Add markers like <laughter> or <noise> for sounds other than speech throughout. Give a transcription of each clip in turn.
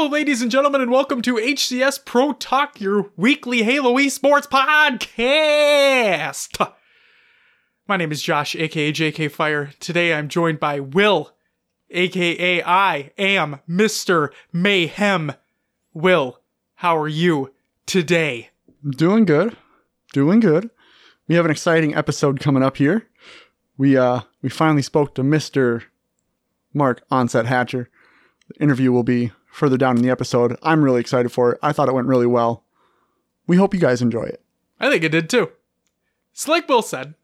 Hello, ladies and gentlemen, and welcome to HCS Pro Talk, your weekly Halo esports podcast. My name is Josh, aka JK Fire. Today I'm joined by Will, aka I am Mr. Mayhem. Will, how are you today? Doing good. Doing good. We have an exciting episode coming up here. We uh we finally spoke to Mr. Mark Onset Hatcher. The interview will be further down in the episode. I'm really excited for it. I thought it went really well. We hope you guys enjoy it. I think it did too. So, like Will said,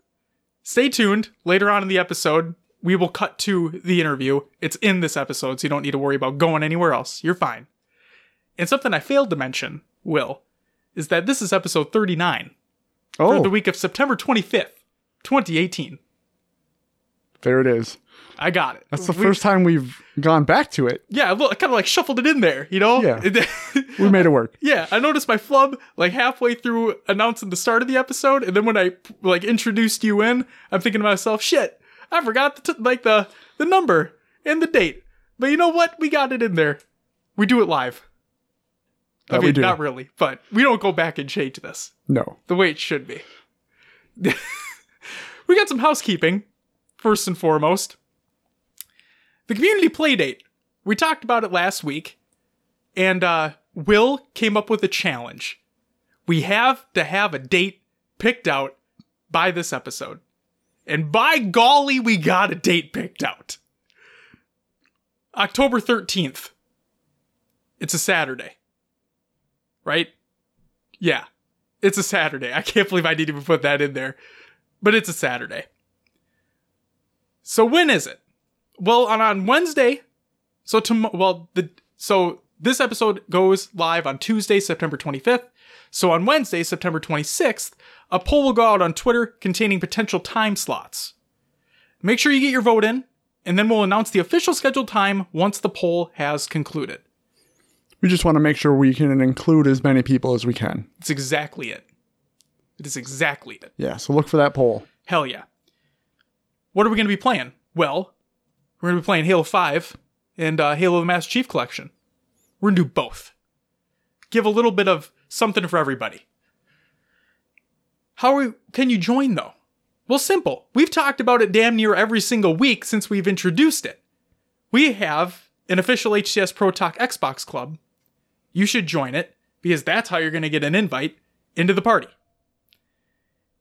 stay tuned. Later on in the episode, we will cut to the interview. It's in this episode, so you don't need to worry about going anywhere else. You're fine. And something I failed to mention, Will, is that this is episode 39 for Oh, the week of September 25th, 2018. there it is. I got it. That's the We- first time we've gone back to it. Yeah, look, I kind of like shuffled it in there, you know? Yeah. <laughs> We made it work. Yeah, I noticed my flub like halfway through announcing the start of the episode, and then when I like introduced you in, I'm thinking to myself, "Shit, I forgot the t- like the the number and the date." But you know what? We got it in there. We do it live. I That we mean, do. not really, but we don't go back and change this No. the way it should be. <laughs> we got some housekeeping, first and foremost. The community play date. We talked about it last week, and uh, Will came up with a challenge. We have to have a date picked out by this episode. And by golly, we got a date picked out. October 13th. It's a Saturday. Right? Yeah. It's a Saturday. I can't believe I didn't even put that in there. But it's a Saturday. So when is it? Well, on, on Wednesday. So tom- well the so this episode goes live on Tuesday, September 25th. So on Wednesday, September 26th, a poll will go out on Twitter containing potential time slots. Make sure you get your vote in, and then we'll announce the official scheduled time once the poll has concluded. We just want to make sure we can include as many people as we can. It's exactly it. It is exactly it. Yeah, so look for that poll. Hell yeah. What are we going to be playing? Well, we're to be playing Halo 5 and uh, Halo the Master Chief Collection. We're to do both. Give a little bit of something for everybody. How we, can you join though? Well, simple. We've talked about it damn near every single week since we've introduced it. We have an official HCS Pro Talk Xbox Club. You should join it because that's how you're going to get an invite into the party.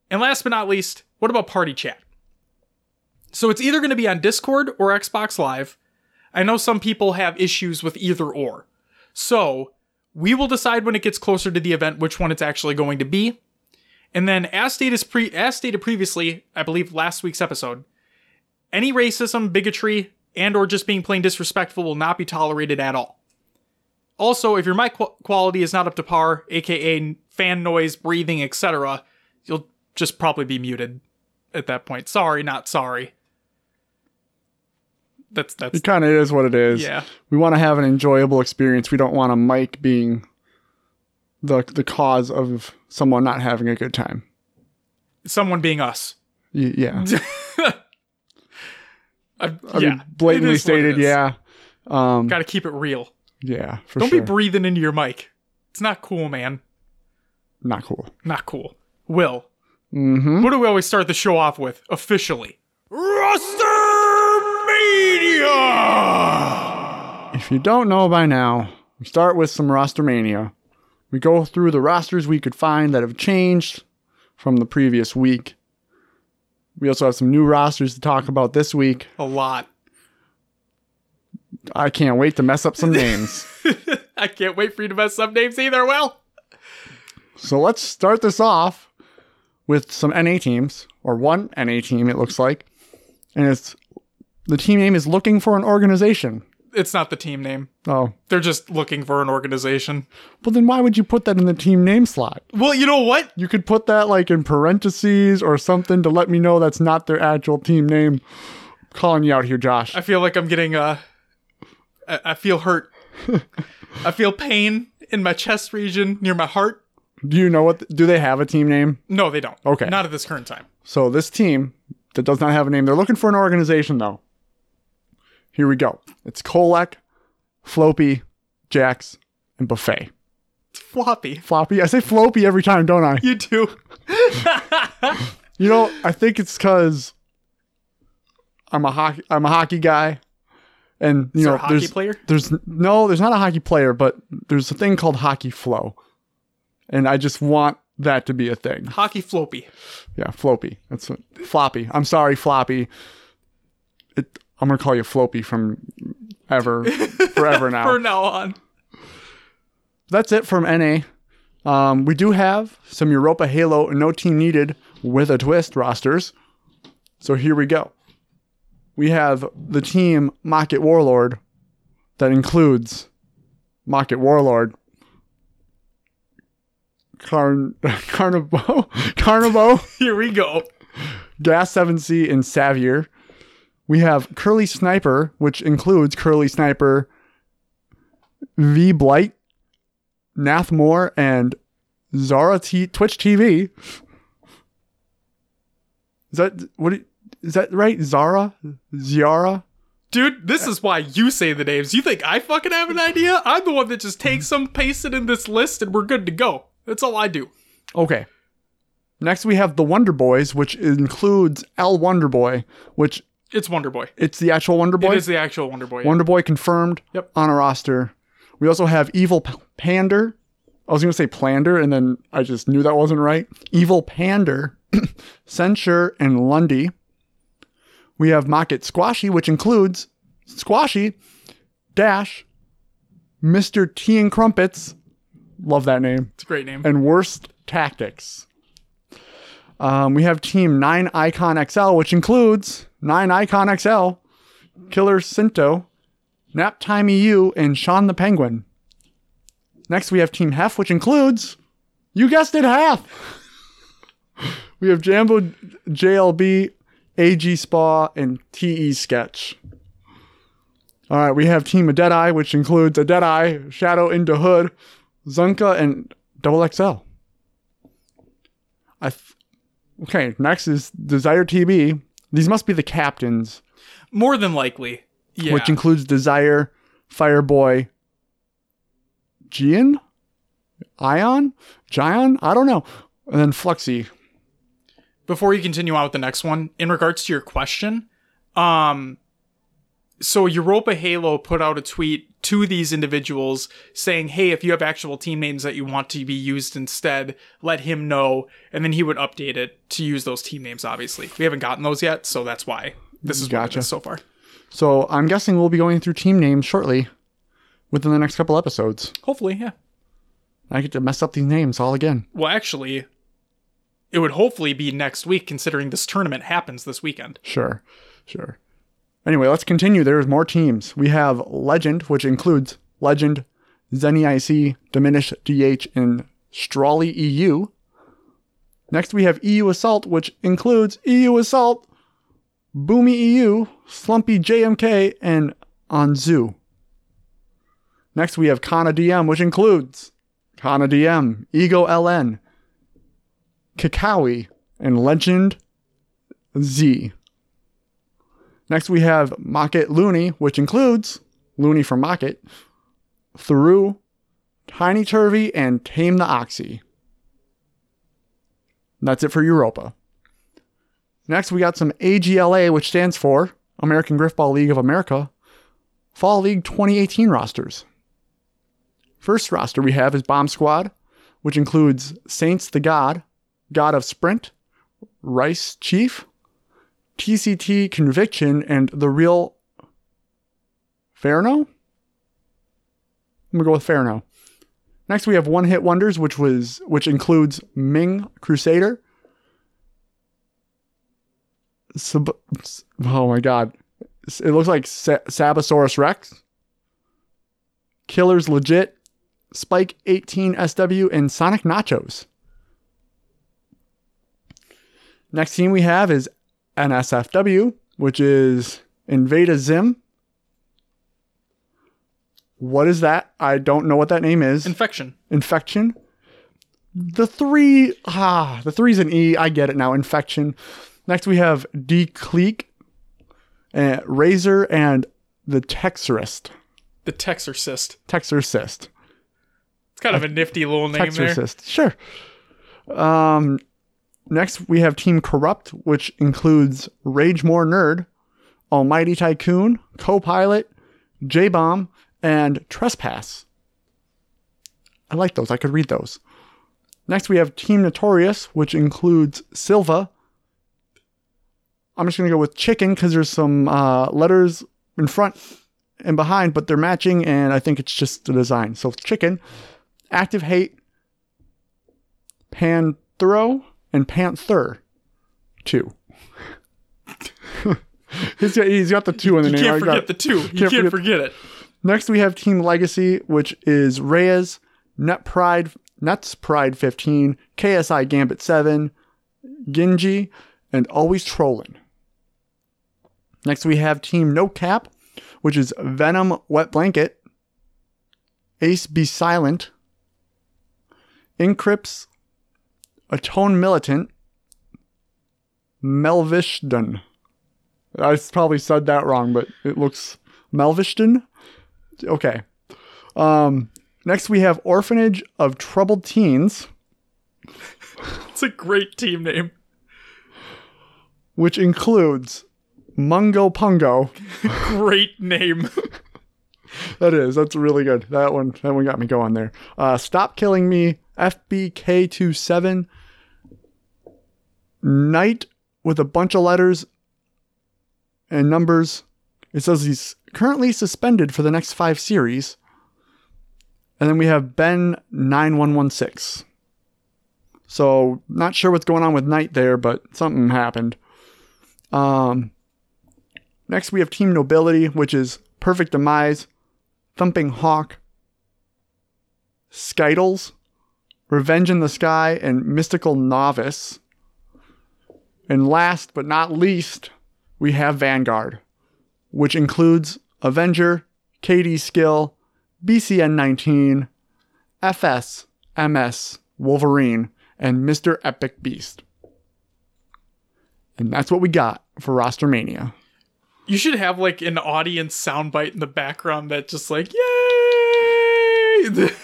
And last but not least, what about party chat? So it's either going to be on Discord or Xbox Live. I know some people have issues with either or. So we will decide when it gets closer to the event which one it's actually going to be. And then as stated, pre- as stated previously, I believe last week's episode, any racism, bigotry, and or just being plain disrespectful will not be tolerated at all. Also, if your mic qu- quality is not up to par, aka fan noise, breathing, etc., you'll just probably be muted at that point. Sorry, not sorry. That's that's It kind of is what it is. yeah. We want to have an enjoyable experience. We don't want a mic being the the cause of someone not having a good time. Someone being us. Y- yeah. <laughs> I, I yeah, mean, blatantly it is what it stated, yeah. Um, Got to keep it real. yeah, for Don't sure. be breathing into your mic. It's not cool, man. not cool. Not cool. Will, Mm-hmm. what do we always start the show off with officially? Roster If you don't know by now, we start with some roster mania. We go through the rosters we could find that have changed from the previous week. We also have some new rosters to talk about this week. A lot. I can't wait to mess up some names. <laughs> I can't wait for you to mess up names either. Well, So let's start this off with some NA teams, or one NA team, it looks like. And it's the team name is Looking for an Organization. it's not the team name. Oh, They're just looking for an organization. well, then why would you put that in the team name slot? Well, you know what? You could put that like in parentheses or something to let me know that's not their actual team name. calling you out here, Josh. I feel like I'm getting uh I, I feel hurt. <laughs> I feel pain in my chest region near my heart. Do you know what? Do they have a team name? No, they don't. Okay. Not at this current time. So this team that does not have a name, they're looking for an organization though. Here we go. It's Kolek, Floppy, Jax, and Buffet. Floppy. Floppy. I say floppy every time, don't I? You do. You know, I think it's because I'm a hockey. I'm a hockey guy, and you Is know, there a hockey there's player? there's no, there's not a hockey player, but there's a thing called hockey flow, and I just want that to be a thing. Hockey floppy. Yeah, floppy. That's what, floppy. I'm sorry, floppy. I'm gonna call you floppy from ever, forever now. <laughs> For now on. that's it from NA. Um, we do have some Europa Halo No Team Needed with a twist rosters. So here we go. We have the team Mocket Warlord that includes Mocket Warlord, Carn Carnivo, Carnivo, Here we go. Gas 7C, and Savier. We have Curly Sniper, which includes Curly Sniper, V Blight, Nath Moore, and Zara T- Twitch TV. Is that what? do that right? Zara, Ziara. Dude, this is why you say the names. You think I fucking have an idea? I'm the one that just takes them, pastes it in this list, and we're good to go. That's all I do. Okay. Next, we have the Wonder Boys, which includes L Wonder Boy, which It's Wonder Boy. it's the actual Wonder Boy. It is the actual Wonder Boy. Wonder Boy confirmed Yep. on a roster. We also have Evil P- Pander. I was going to say Plander, and then I just knew that wasn't right. Evil Pander, <clears throat> Censure, and Lundy. We have Mocket Squashy, which includes Squashy, Dash, Mr. T and Crumpets. Love that name. It's a great name. And Worst Tactics. Um, we have Team 9 Icon XL, which includes 9 Icon XL, Killer Cinto, Naptime EU, and Sean the Penguin. Next, we have Team Hef, which includes, you guessed it, Half. <laughs> we have Jambo JLB, AG Spa, and TE Sketch. All right, we have Team of Deadeye, which includes a Deadeye, Shadow into Hood, Zunka, and Double XL. I th- okay, next is Desire TB. These must be the captains, More than likely. Yeah. which includes Desire, Fireboy, Gian, Ion, Gion. I don't know, and then Fluxy. Before you continue on with the next one, in regards to your question, um, so Europa Halo put out a tweet to these individuals saying, "Hey, if you have actual team names that you want to be used instead, let him know," and then he would update it to use those team names. Obviously, we haven't gotten those yet, so that's why this is Gotcha. is so far. So I'm guessing we'll be going through team names shortly, within the next couple episodes. Hopefully, yeah. I get to mess up these names all again. Well, actually, it would hopefully be next week, considering this tournament happens this weekend. Sure, sure. Anyway, let's continue. There's more teams. We have Legend, which includes Legend, Zenny IC, Diminish DH, and Strawley EU. Next, we have EU Assault, which includes EU Assault, Boomy EU, Slumpy JMK, and Anzu. Next, we have Kana DM, which includes Kana DM, Ego LN, Kakawi, and Legend Z. Next, we have Mocket Looney, which includes Looney from Mocket, Through, Tiny Turvy, and Tame the Oxy. That's it for Europa. Next, we got some AGLA, which stands for American Griffball League of America, Fall League 2018 rosters. First roster we have is Bomb Squad, which includes Saints the God, God of Sprint, Rice Chief, TCT Conviction, and the real Farno? I'm gonna go with Farno. Next, we have One Hit Wonders, which was which includes Ming Crusader. Sab- oh my god, it looks like Sa- Sabosaurus Rex. Killers Legit, Spike 18 SW, and Sonic Nachos. Next team we have is NSFW, which is Invada Zim. What is that? I don't know what that name is. Infection. Infection. The three, ah, the three's an E. I get it now. Infection. Next we have D Cleek, uh, Razor, and the Texurist. The Texorcist. Texorcist. It's kind of a nifty little name there. Texorcist. Sure. Um, next we have Team Corrupt, which includes Rage More Nerd, Almighty Tycoon, Co-Pilot, J-Bomb, and Trespass. I like those. I could read those. Next we have Team Notorious, which includes Silva. I'm just gonna go with Chicken because there's some uh, letters in front and behind, but they're matching, and I think it's just the design. So Chicken, Active Hate, Panthero, and Panther. Two. <laughs> he's, got, he's got the two in the You name. can't forget the two. You Can't can't, forget- forget it. Next, we have Team Legacy, which is Reyes, Net Pride, Nets Pride 15, KSI Gambit 7, Genji, and Always Trolling. Next, we have Team No Cap, which is Venom Wet Blanket, Ace Be Silent, Encrypts, Atone Militant, Melvishton. I probably said that wrong, but it looks Melvishton. Okay. Um, next, we have Orphanage of Troubled Teens, <laughs> It's a great team name. which includes Mungo Pungo. <laughs> Great name. <laughs> That is, that's really good. That one, that one got me going there. Uh, Stop Killing Me, FBK27, Night with a bunch of letters and numbers. It says he's currently suspended for the next five series. And then we have Ben 9116. So, not sure what's going on with Knight there, but something happened. Um, next, we have Team Nobility, which is Perfect Demise, Thumping Hawk, Skittles, Revenge in the Sky, and Mystical Novice. And last but not least, we have Vanguard, which includes Avenger, KD Skill, BCN 19, FS, MS, Wolverine, and Mr. Epic Beast. And that's what we got for Roster Mania. You should have like an audience soundbite in the background that just like, yay! <laughs>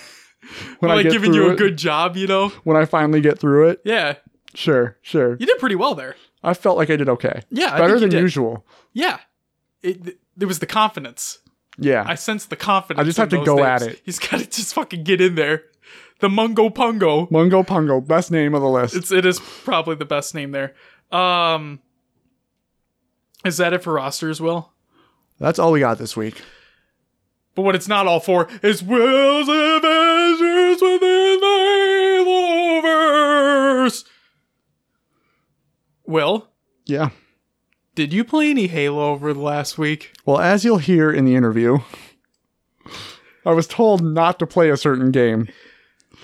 When I like get giving you a it. good job, you know? When I finally get through it, Yeah. Sure, sure. You did pretty well there. I felt like I did okay. Yeah, I Better think you than did. usual. Yeah. It, there was the confidence. Yeah. I sense the confidence. I just have to go names. at it. He's <laughs> got to just fucking get in there. The Mungo Pungo. Mungo Pungo, best name of the list. It's it is probably the best name there. Um, is that it for rosters, Will? That's all we got this week. But what it's not all for is Will's Avengers within Will, Yeah. did you play any Halo over the last week? Well, as you'll hear in the interview, I was told not to play a certain game.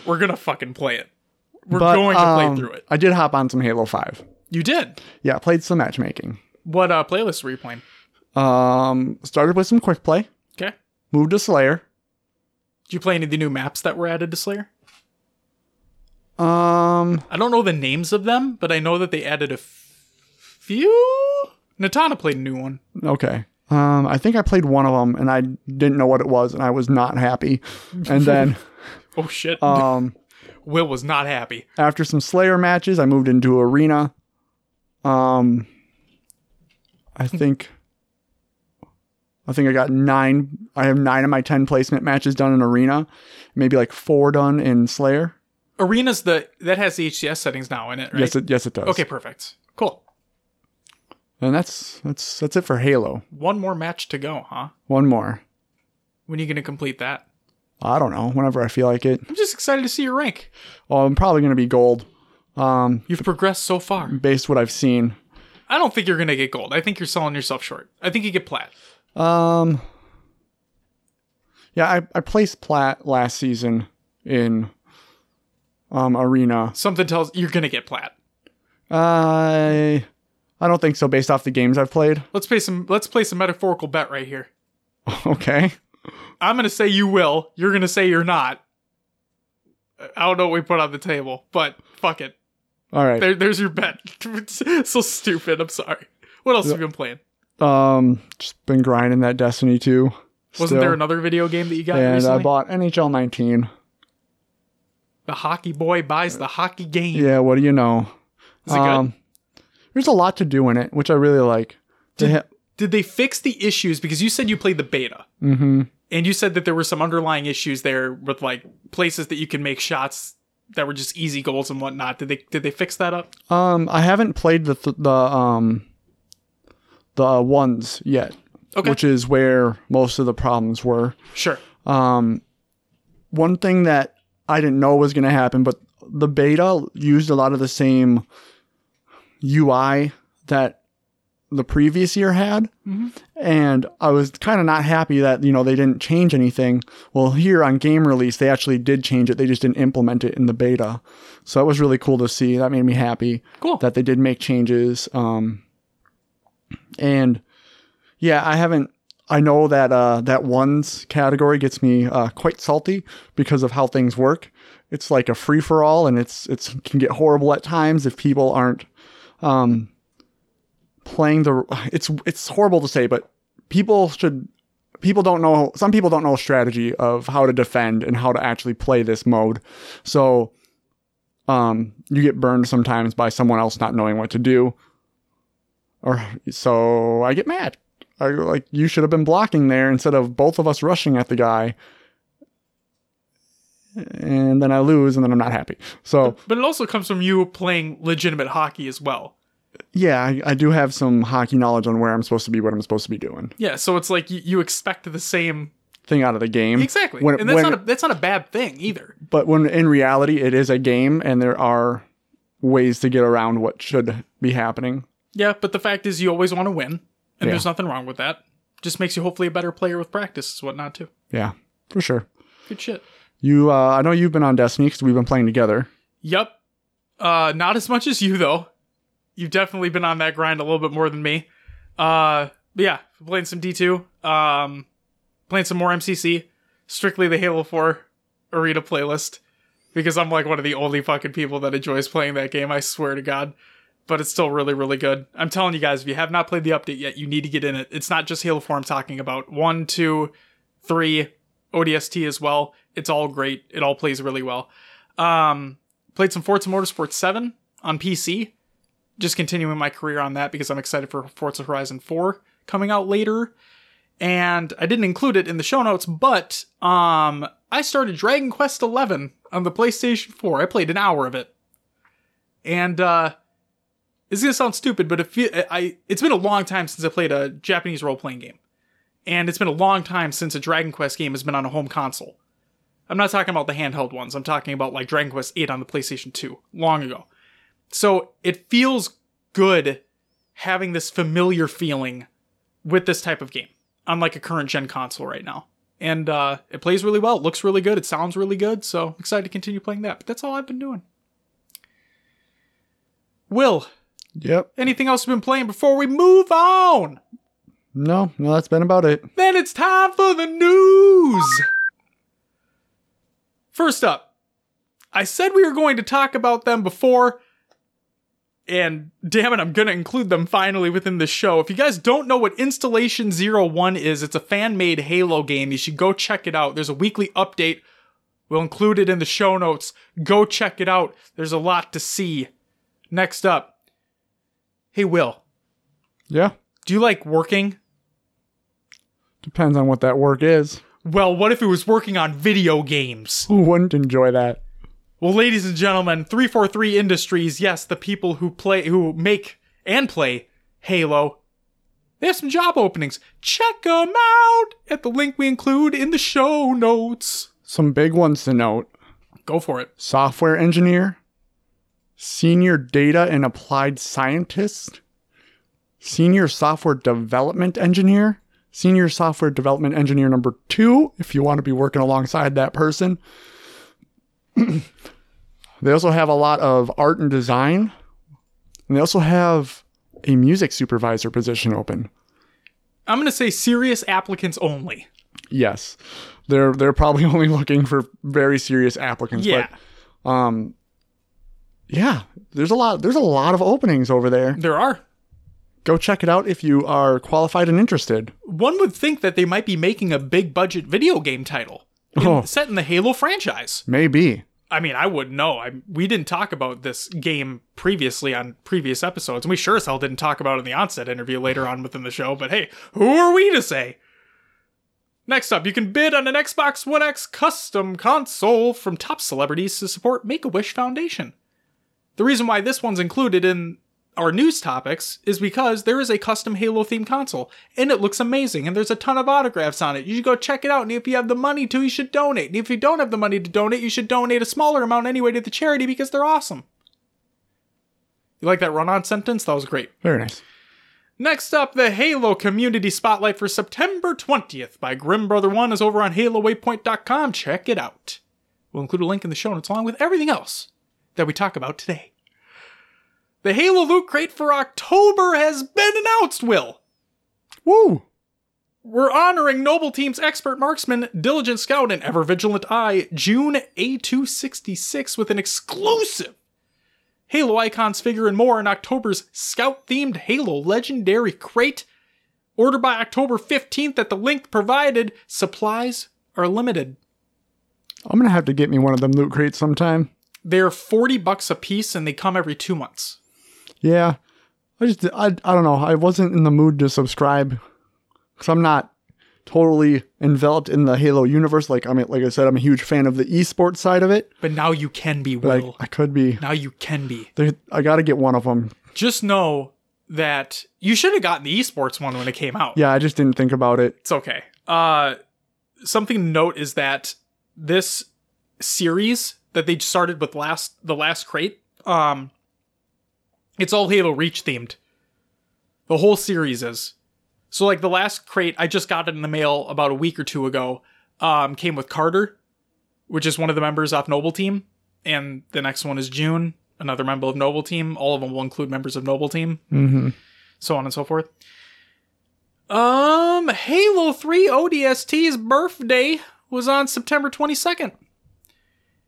We're gonna fucking play it. We're but, going to um, play through it. I did hop on some Halo 5. You did. Yeah, played some matchmaking. What uh, playlist were you playing? Um, started with some quick play, Okay. moved to Slayer. Did you play any of the new maps that were added to Slayer? Um, I don't know the names of them, but I know that they added a f- few. Natana played a new one. okay. Um, I think I played one of them and I didn't know what it was and I was not happy. And then, <laughs> Oh shit! um, <laughs> Will was not happy. after some Slayer matches, I moved into Arena. Um, I think, I think I got nine. I have nine of my ten placement matches done in Arena, maybe like four done in Slayer. Arena's the that has the HCS settings now in it, right? Yes, it yes it does. okay, perfect. Cool. and that's that's that's it for Halo. One more match to go, huh? One more. When are you gonna complete that? I don't know. Whenever I feel like it. I'm just excited to see your rank. Oh, I'm probably gonna be gold. Um, You've progressed so far. based what I've seen. I don't think you're gonna get gold. I think you're selling yourself short. I think you get plat. Um, yeah, I, I placed plat last season in um arena. Something tells you're gonna get plat. I I don't think so based off the games I've played. Let's play some. Let's play some metaphorical bet right here. <laughs> Okay. I'm gonna say you will. You're gonna say you're not. I don't know what we put on the table, but fuck it. All right. There, there's your bet. <laughs> So stupid. I'm sorry. What else have you been playing? Um, just been grinding that Destiny 2. Wasn't Still. there another video game that you got and recently? I bought NHL 19. The hockey boy buys the hockey game. Yeah, what do you know? Is it good? there's a lot to do in it, which I really like. They ha- Did they fix the issues? Because you said you played the beta. mm-hmm. And you said that there were some underlying issues there with like places that you can make shots that were just easy goals and whatnot. Did they did they fix that up? Um, I haven't played the th- the um the ones yet, Okay. which is where most of the problems were. Sure. Um, one thing that I didn't know was going to happen, but the beta used a lot of the same UI that the previous year had. And I was kind of not happy that, you know, they didn't change anything. Well, here on game release, they actually did change it. They just didn't implement it in the beta. So that was really cool to see. That made me happy Cool. that they did make changes. Um, and yeah, I haven't. I know that uh, that ones category gets me uh, quite salty because of how things work. It's like a free for all, and it's it's can get horrible at times if people aren't um, playing the. It's it's horrible to say, but people should. People don't know. Some people don't know strategy of how to defend and how to actually play this mode. So um, you get burned sometimes by someone else not knowing what to do. Or so I get mad. I like you should have been blocking there instead of both of us rushing at the guy. And then I lose and then I'm not happy. So But it also comes from you playing legitimate hockey as well. yeah, I, I do have some hockey knowledge on where I'm supposed to be, what I'm supposed to be doing. Yeah, so it's like you, you expect the same Thing out of the game. exactly, When- and that's when- not a, that's not a bad thing either. But when in reality it is a game and there are ways to get around what should be happening. Yeah, but the fact is, you always want to win, and Yeah. there's nothing wrong with that. Just makes you hopefully a better player with practice, and whatnot too. Yeah, for sure. Good shit. You, uh, I know you've been on Destiny because we've been playing together. Yep. Uh, not as much as you though. You've definitely been on that grind a little bit more than me. Uh, but yeah, playing some D two. Um, playing some more MCC. Strictly the Halo Four arena playlist because I'm like one of the only fucking people that enjoys playing that game. I swear to God. But it's still really, really good. I'm telling you guys, if you have not played the update yet, you need to get in it. It's not just Halo 4 I'm talking about. One, two, three, ODST as well. It's all great. It all plays really well. Um, played some Forza Motorsport 7 on PC. Just continuing my career on that because I'm excited for Forza Horizon 4 coming out later. And I didn't include it in the show notes, but um, I started Dragon Quest 11 on the PlayStation 4. I played an hour of it. And uh, it's gonna sound stupid, but it feel, I it's been a long time since I played a Japanese role playing game, and it's been a long time since a Dragon Quest game has been on a home console. I'm not talking about the handheld ones. I'm talking about like Dragon Quest 8 on the PlayStation 2, long ago. So it feels good having this familiar feeling with this type of game on like a current gen console right now. And uh, it plays really well. It looks really good. It sounds really good. So excited to continue playing that. But that's all I've been doing. Will, Yep. anything else you've been playing before we move on? No, no, that's been about it. Then it's time for the news. First up, I said we were going to talk about them before, and damn it, I'm going to include them finally within the show. If you guys don't know what Installation Zero One is, it's a fan made Halo game. You should go check it out. There's a weekly update. We'll include it in the show notes. Go check it out. There's a lot to see. Next up, hey, Will, Yeah. do you like working? Depends on what that work is. Well, what if it was working on video games? Who wouldn't enjoy that? Well, ladies and gentlemen, 343 Industries, yes, the people who play who make and play Halo. They have some job openings. Check them out at the link we include in the show notes. Some big ones to note Go for it. software engineer, senior data and applied scientist, senior software development engineer, senior software development engineer number two, if you want to be working alongside that person. <clears throat> they also have a lot of art and design, and they also have a music supervisor position open. I'm going to say serious applicants only. Yes. They're they're probably <laughs> only looking for very serious applicants. Yeah. But um yeah, there's a lot there's a lot of openings over there. There are. go check it out if you are qualified and interested. One would think that they might be making a big budget video game title in- Oh. set in the Halo franchise. Maybe. I mean, I wouldn't know. I, we didn't talk about this game previously on previous episodes, and we sure as hell didn't talk about it in the onset interview later on within the show. But hey, who are we to say? Next up, you can bid on an Xbox One X custom console from top celebrities to support Make a Wish Foundation. The reason why this one's included in our news topics is because there is a custom Halo themed console and it looks amazing and there's a ton of autographs on it. You should go check it out and if you have the money to, you should donate. And if you don't have the money to donate, you should donate a smaller amount anyway to the charity because they're awesome. You like that run on sentence? That was great. Very nice. Next up, the Halo Community Spotlight for September 20th by Grim Brother One is over on HaloWaypoint.com. Check it out. We'll include a link in the show notes along with everything else that we talk about today. The Halo Loot Crate for October has been announced, Will. Woo! We're honoring Noble Team's expert marksman, diligent scout, and ever vigilant eye, June A266, with an exclusive Halo Icons figure and more in October's Scout themed Halo Legendary Crate. Order by October 15th at the link provided. Supplies are limited. I'm gonna have to get me one of them loot crates sometime. They're 40 bucks a piece and they come every two months. Yeah. I just I, I don't know. I wasn't in the mood to subscribe because I'm not totally enveloped in the Halo universe. Like I'm like I said, I'm a huge fan of the esports side of it. But now you can be, Like Will. I could be. now you can be. There, I got to get one of them. Just know that you should have gotten the esports one when it came out. Yeah, I just didn't think about it. It's okay. Uh, something to note is that this series that they started with last the last crate, um, it's all Halo Reach themed. The whole series is. So like the last crate, I just got it in the mail about a week or two ago. Um, came with Carter, which is one of the members off Noble Team, and the next one is June, another member of Noble Team. All of them will include members of Noble Team Mm-hmm. so on and so forth. Um, Halo 3 ODST's birthday was on September 22nd.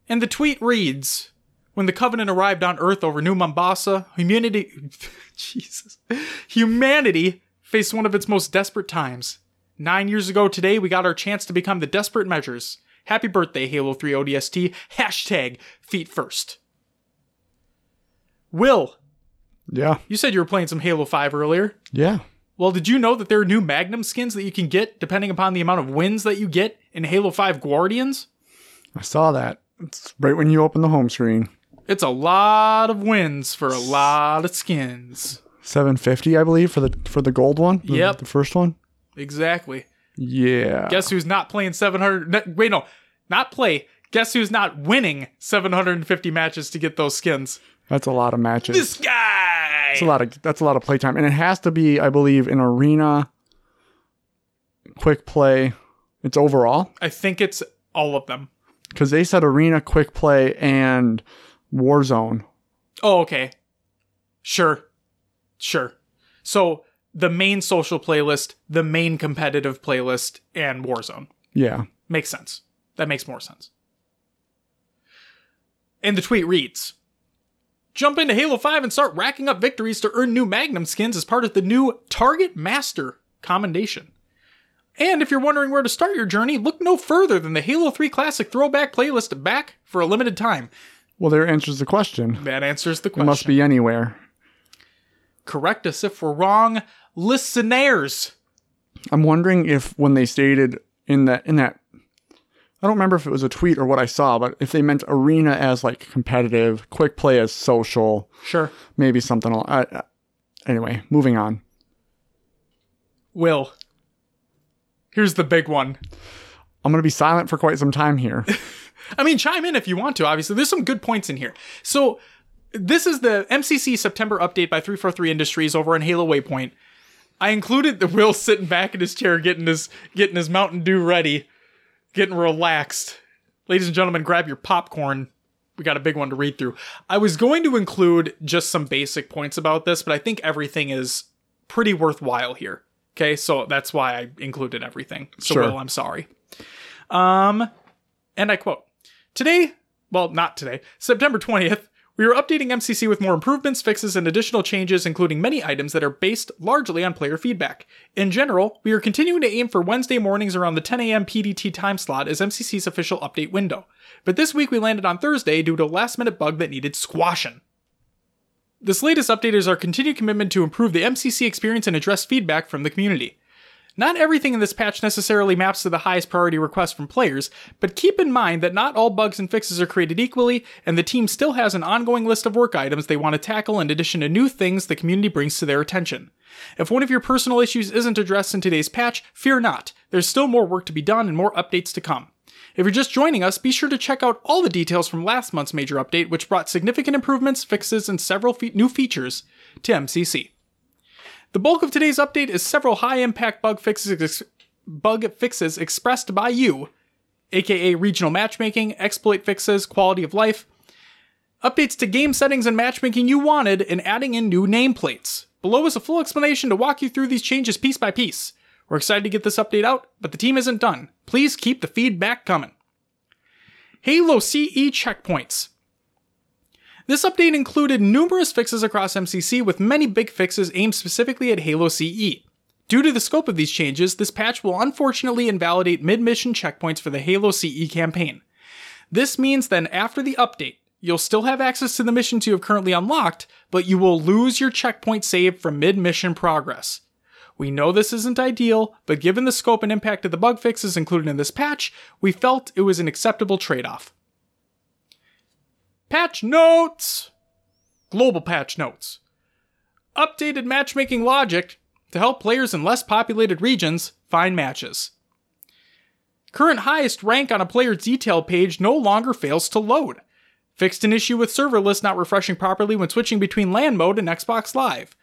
And the tweet reads When the Covenant arrived on Earth over New Mombasa, humanity. <laughs> Jesus. Humanity faced one of its most desperate times. Nine years ago today, we got our chance to become the desperate measures. Happy birthday, Halo 3 ODST. Hashtag feet first. Will, Yeah, you said you were playing some Halo 5 earlier. yeah. Well, did you know that there are new Magnum skins that you can get depending upon the amount of wins that you get in Halo 5 Guardians? I saw that. It's right when you open the home screen. It's a lot of wins for a lot of skins. 750, I believe, for the for the gold one. the- Yep. the first one. Exactly. Yeah. Guess who's not playing 700? Wait, no, not play. Guess who's not winning 750 matches to get those skins? That's a lot of matches. This guy. That's a lot of that's a lot of playtime, and it has to be, I believe, an arena, quick play. It's overall I think it's all of them. Because they said arena, quick play, and Warzone. Oh, okay. Sure. Sure. So the main social playlist, the main competitive playlist, and Warzone. Yeah, Makes sense. That makes more sense. And the tweet reads Jump into Halo 5 and start racking up victories to earn new Magnum skins as part of the new Target Master Commendation. And if you're wondering where to start your journey, look no further than the Halo 3 Classic Throwback playlist back for a limited time. well, there answers the question. That answers the It question. must be anywhere. Correct us if we're wrong, listeners. I'm wondering if when they stated in that in that I don't remember if it was a tweet or what I saw, but if they meant arena as like competitive, quick play as social, Sure. maybe something. I, anyway, moving on. Will. Here's the big one. I'm gonna be silent for quite some time here. <laughs> I mean, chime in if you want to, obviously. There's some good points in here. So, this is the MCC September update by 343 Industries over on Halo Waypoint. I included the Will sitting back in his chair getting his getting his Mountain Dew ready, getting relaxed. Ladies and gentlemen, grab your popcorn. We got a big one to read through. I was going to include just some basic points about this, but I think everything is pretty worthwhile here. Okay, so that's why I included everything. So, Sure. Will, I'm sorry. Um, and I quote Today, well, not today, September 20th, We are updating MCC with more improvements, fixes, and additional changes, including many items that are based largely on player feedback. In general, we are continuing to aim for Wednesday mornings around the 10 a.m. PDT time slot as MCC's official update window. But this week we landed on Thursday due to a last minute bug that needed squashing. This latest update is our continued commitment to improve the MCC experience and address feedback from the community. Not everything in this patch necessarily maps to the highest priority request from players, but keep in mind that not all bugs and fixes are created equally, and the team still has an ongoing list of work items they want to tackle in addition to new things the community brings to their attention. If one of your personal issues isn't addressed in today's patch, fear not. There's still more work to be done and more updates to come. If you're just joining us, be sure to check out all the details from last month's major update, which brought significant improvements, fixes, and several fe- new features to MCC. The bulk of today's update is several high-impact bug fixes, ex- bug fixes expressed by you, aka regional matchmaking, exploit fixes, quality of life, updates to game settings and matchmaking you wanted, and adding in new nameplates. Below is a full explanation to walk you through these changes piece by piece. We're excited to get this update out, but the team isn't done. Please keep the feedback coming. Halo CE checkpoints. This update included numerous fixes across MCC with many big fixes aimed specifically at Halo CE. Due to the scope of these changes, this patch will unfortunately invalidate mid mission checkpoints for the Halo CE campaign. This means then after the update, you'll still have access to the missions you have currently unlocked, but you will lose your checkpoint save from mid mission progress. We know this isn't ideal, but given the scope and impact of the bug fixes included in this patch, we felt it was an acceptable trade off. Patch notes! Global patch notes. Updated matchmaking logic to help players in less populated regions find matches. Current highest rank on a player's detail page no longer fails to load. Fixed an issue with server lists not refreshing properly when switching between LAN mode and Xbox Live.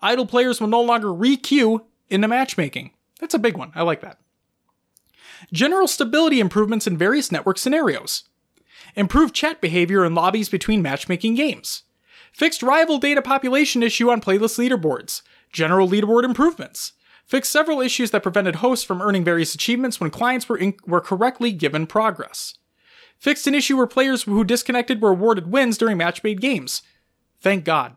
Idle players will no longer requeue into matchmaking. That's a big one. I like that. General stability improvements in various network scenarios. Improved chat behavior in lobbies between matchmaking games. Fixed rival data population issue on playlist leaderboards. General leaderboard improvements. Fixed several issues that prevented hosts from earning various achievements when clients were, in- were correctly given progress. Fixed an issue where players who disconnected were awarded wins during match made games. Thank God.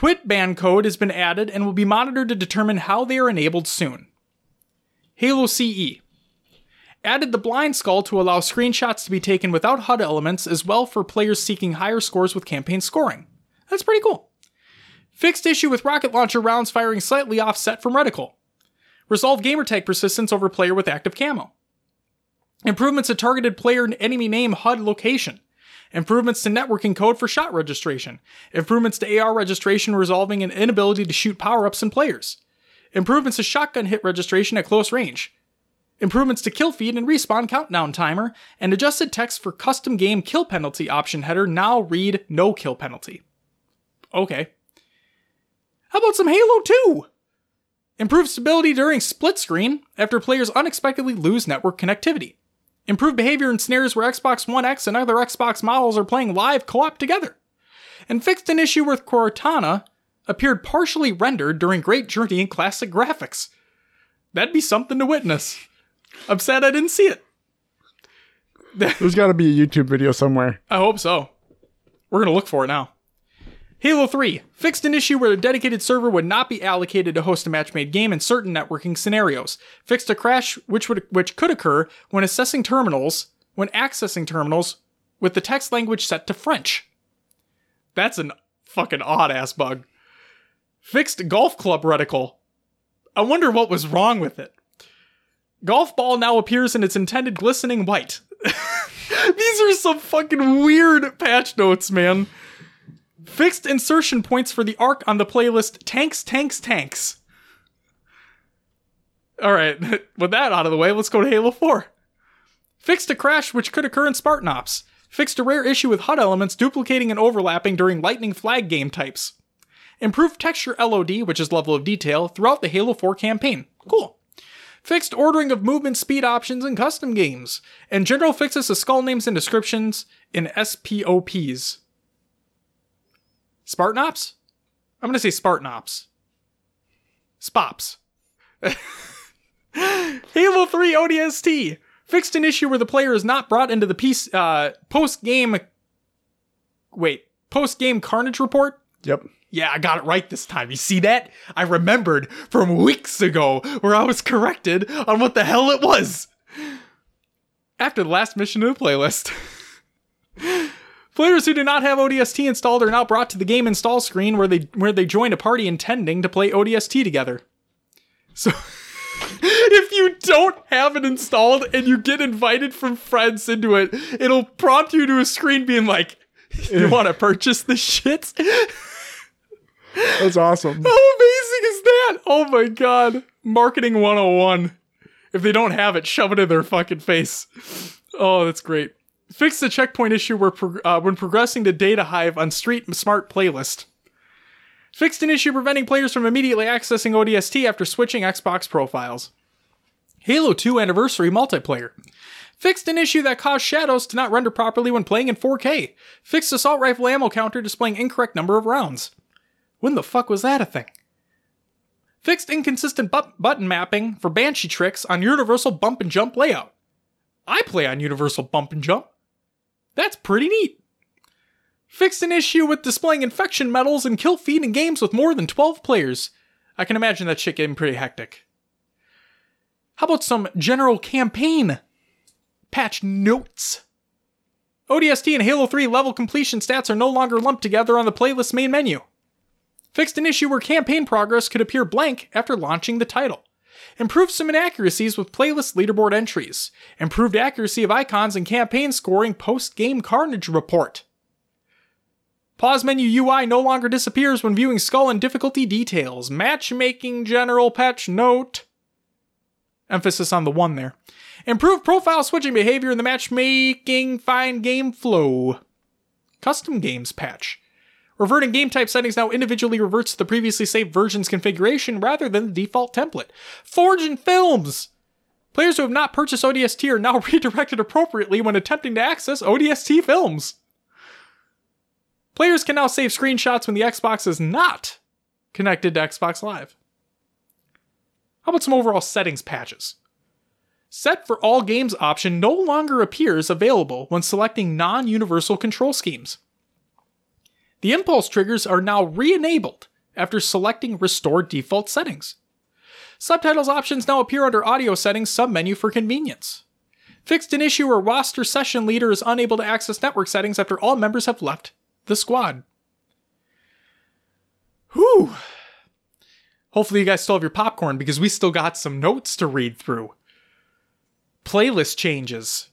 Quit ban code has been added and will be monitored to determine how they are enabled soon. Halo CE added the blind skull to allow screenshots to be taken without HUD elements as well for players seeking higher scores with campaign scoring. That's pretty cool. Fixed issue with rocket launcher rounds firing slightly offset from reticle. Resolve gamertag persistence over player with active camo. Improvements to targeted player and enemy name HUD location. Improvements to networking code for shot registration. Improvements to AR registration resolving an inability to shoot power ups in players. Improvements to shotgun hit registration at close range. Improvements to kill feed and respawn countdown timer. And adjusted text for custom game kill penalty option header now read no kill penalty. Okay. How about some Halo 2? Improved stability during split screen after players unexpectedly lose network connectivity. Improved behavior in scenarios where Xbox One X and other Xbox models are playing live co op together. And fixed an issue where Cortana appeared partially rendered during Great Journey in classic graphics. That'd be something to witness. I'm sad I didn't see it. There's got to be a YouTube video somewhere. I hope so. We're going to look for it now. Halo 3 fixed an issue where a dedicated server would not be allocated to host a match-made game in certain networking scenarios. Fixed a crash which would which could occur when assessing terminals, when accessing terminals with the text language set to French. That's an fucking odd ass bug. Fixed golf club reticle. I wonder what was wrong with it. Golf ball now appears in its intended glistening white. <laughs> These are some fucking weird patch notes, man. Fixed insertion points for the Ark on the playlist Tanks, Tanks, Tanks. Alright, <laughs> with that out of the way, let's go to Halo 4. Fixed a crash which could occur in Spartan Ops. Fixed a rare issue with HUD elements duplicating and overlapping during Lightning Flag game types. Improved texture LOD, which is level of detail, throughout the Halo 4 campaign. Cool. Fixed ordering of movement speed options in custom games. And general fixes to skull names and descriptions in SPOPs. Spartan Ops? I'm going to say Spartan Ops. Spops. <laughs> Halo 3 ODST fixed an issue where the player is not brought into the piece, uh, post game. Wait, post game carnage report. Yep. Yeah, I got it right this time. You see that? I remembered from weeks ago where I was corrected on what the hell it was. After the last mission of the playlist. <laughs> Players who do not have ODST installed are now brought to the game install screen where they where they join a party intending to play ODST together. So <laughs> if you don't have it installed and you get invited from friends into it, it'll prompt you to a screen being like, "You want to purchase this shit?" That's awesome. <laughs> How amazing is that? Oh my god. Marketing 101. If they don't have it, shove it in their fucking face. Oh, that's great. Fix the checkpoint issue where prog- uh, when progressing to Data Hive on Street Smart Playlist. Fixed an issue preventing players from immediately accessing ODST after switching Xbox profiles. Halo 2 Anniversary Multiplayer. Fixed an issue that caused shadows to not render properly when playing in 4K. Fixed assault rifle ammo counter displaying incorrect number of rounds. When the fuck was that a thing? Fixed inconsistent bu- button mapping for Banshee tricks on Universal Bump and Jump layout. I play on Universal Bump and Jump. That's pretty neat. Fixed an issue with displaying infection medals and kill feed in games with more than 12 players. I can imagine that shit getting pretty hectic. How about some general campaign patch notes? ODST and Halo 3 level completion stats are no longer lumped together on the playlist main menu. Fixed an issue where campaign progress could appear blank after launching the title. Improved some inaccuracies with playlist leaderboard entries. Improved accuracy of icons and campaign scoring post game carnage report. Pause menu UI no longer disappears when viewing skull and difficulty details. Matchmaking general patch note. Emphasis on the one there. Improved profile switching behavior in the matchmaking fine game flow. Custom games patch. Reverting game type settings now individually reverts to the previously saved version's configuration rather than the default template. Forge and Films! Players who have not purchased ODST are now <laughs> redirected appropriately when attempting to access ODST films. Players can now save screenshots when the Xbox is not connected to Xbox Live. How about some overall settings patches? Set for all games option no longer appears available when selecting non universal control schemes. The impulse triggers are now re enabled after selecting Restore Default Settings. Subtitles options now appear under Audio Settings submenu for convenience. Fixed an issue where roster session leader is unable to access network settings after all members have left the squad. Whew. Hopefully, you guys still have your popcorn because we still got some notes to read through. Playlist changes.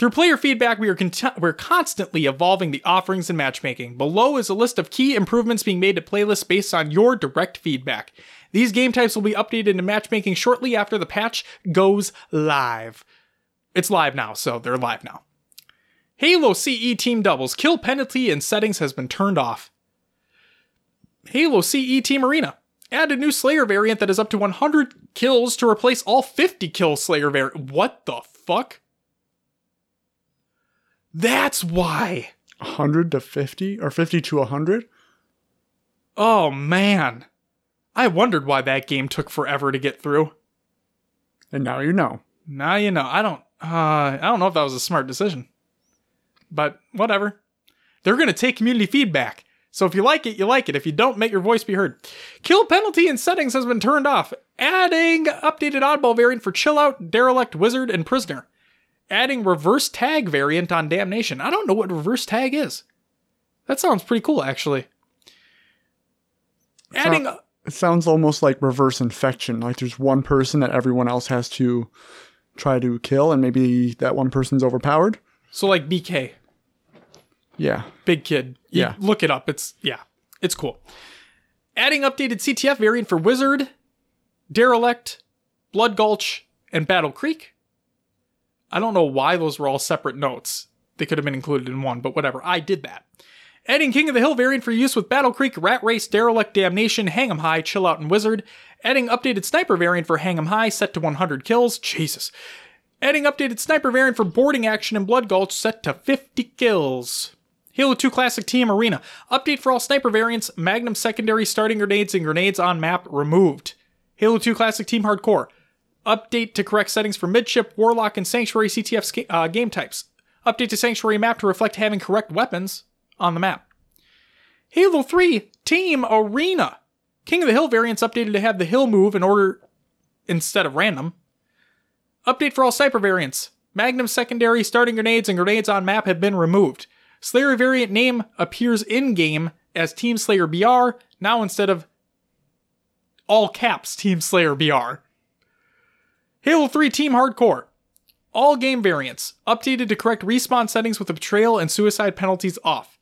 Through player feedback, we are cont- we're constantly evolving the offerings and matchmaking. Below is a list of key improvements being made to playlists based on your direct feedback. These game types will be updated into matchmaking shortly after the patch goes live. It's live now, so they're live now. Halo CE team doubles kill penalty and settings has been turned off. Halo CE Team Arena. Add a new Slayer variant that is up to 100 kills to replace all 50 kill Slayer variant. What the fuck? That's why. 100 to 50 or 50 to 100? Oh man. I wondered why that game took forever to get through. And now you know. Now you know. I don't uh I don't know if that was a smart decision. But whatever. They're going to take community feedback. So if you like it, you like it. If you don't, make your voice be heard. Kill penalty in settings has been turned off. Adding updated oddball variant for chill out, derelict, wizard, and prisoner. Adding reverse tag variant on damnation. I don't know what reverse tag is. That sounds pretty cool, actually. Adding It sounds almost like reverse infection. Like there's one person that everyone else has to try to kill, and maybe that one person's overpowered. so like BK, Yeah. big kid. You Yeah. look it up. It's yeah, it's cool. Adding updated CTF variant for wizard, derelict, blood gulch, and battle creek. I don't know why those were all separate notes. They could have been included in one, but whatever. I did that. Adding King of the Hill variant for use with Battle Creek, Rat Race, Derelict, Damnation, Hang 'em High, Chill Out, and Wizard. Adding updated Sniper variant for Hang 'em High, set to 100 kills. Jesus. Adding updated Sniper variant for Boarding Action and Blood Gulch, set to 50 kills. Halo 2 Classic Team Arena. Update for all Sniper variants, Magnum Secondary Starting Grenades and Grenades on Map removed. Halo 2 Classic Team Hardcore. Update to correct settings for Midship, Warlock, and Sanctuary CTF sca- uh, game types. Update to Sanctuary map to reflect having correct weapons on the map. Halo 3 Team Arena. King of the Hill variants updated to have the hill move in order instead of random. Update for all sniper variants. Magnum secondary starting grenades and grenades on map have been removed. Slayer variant name appears in game as Team Slayer BR, now instead of all caps Team Slayer BR. Halo 3 Team Hardcore. All game variants updated to correct respawn settings with the betrayal and suicide penalties off.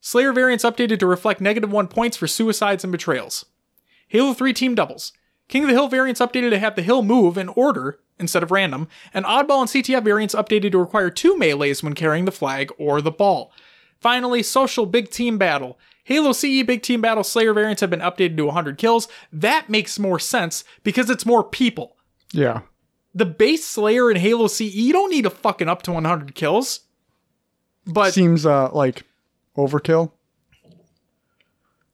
Slayer variants updated to reflect negative 1 points for suicides and betrayals. Halo 3 Team Doubles. King of the Hill variants updated to have the hill move in order instead of random, and Oddball and CTF variants updated to require two melees when carrying the flag or the ball. Finally, Social Big Team Battle. Halo CE Big Team Battle Slayer variants have been updated to 100 kills. That makes more sense because it's more people. Yeah. The base Slayer in Halo CE, you don't need to fucking up to 100 kills. But Seems uh like overkill.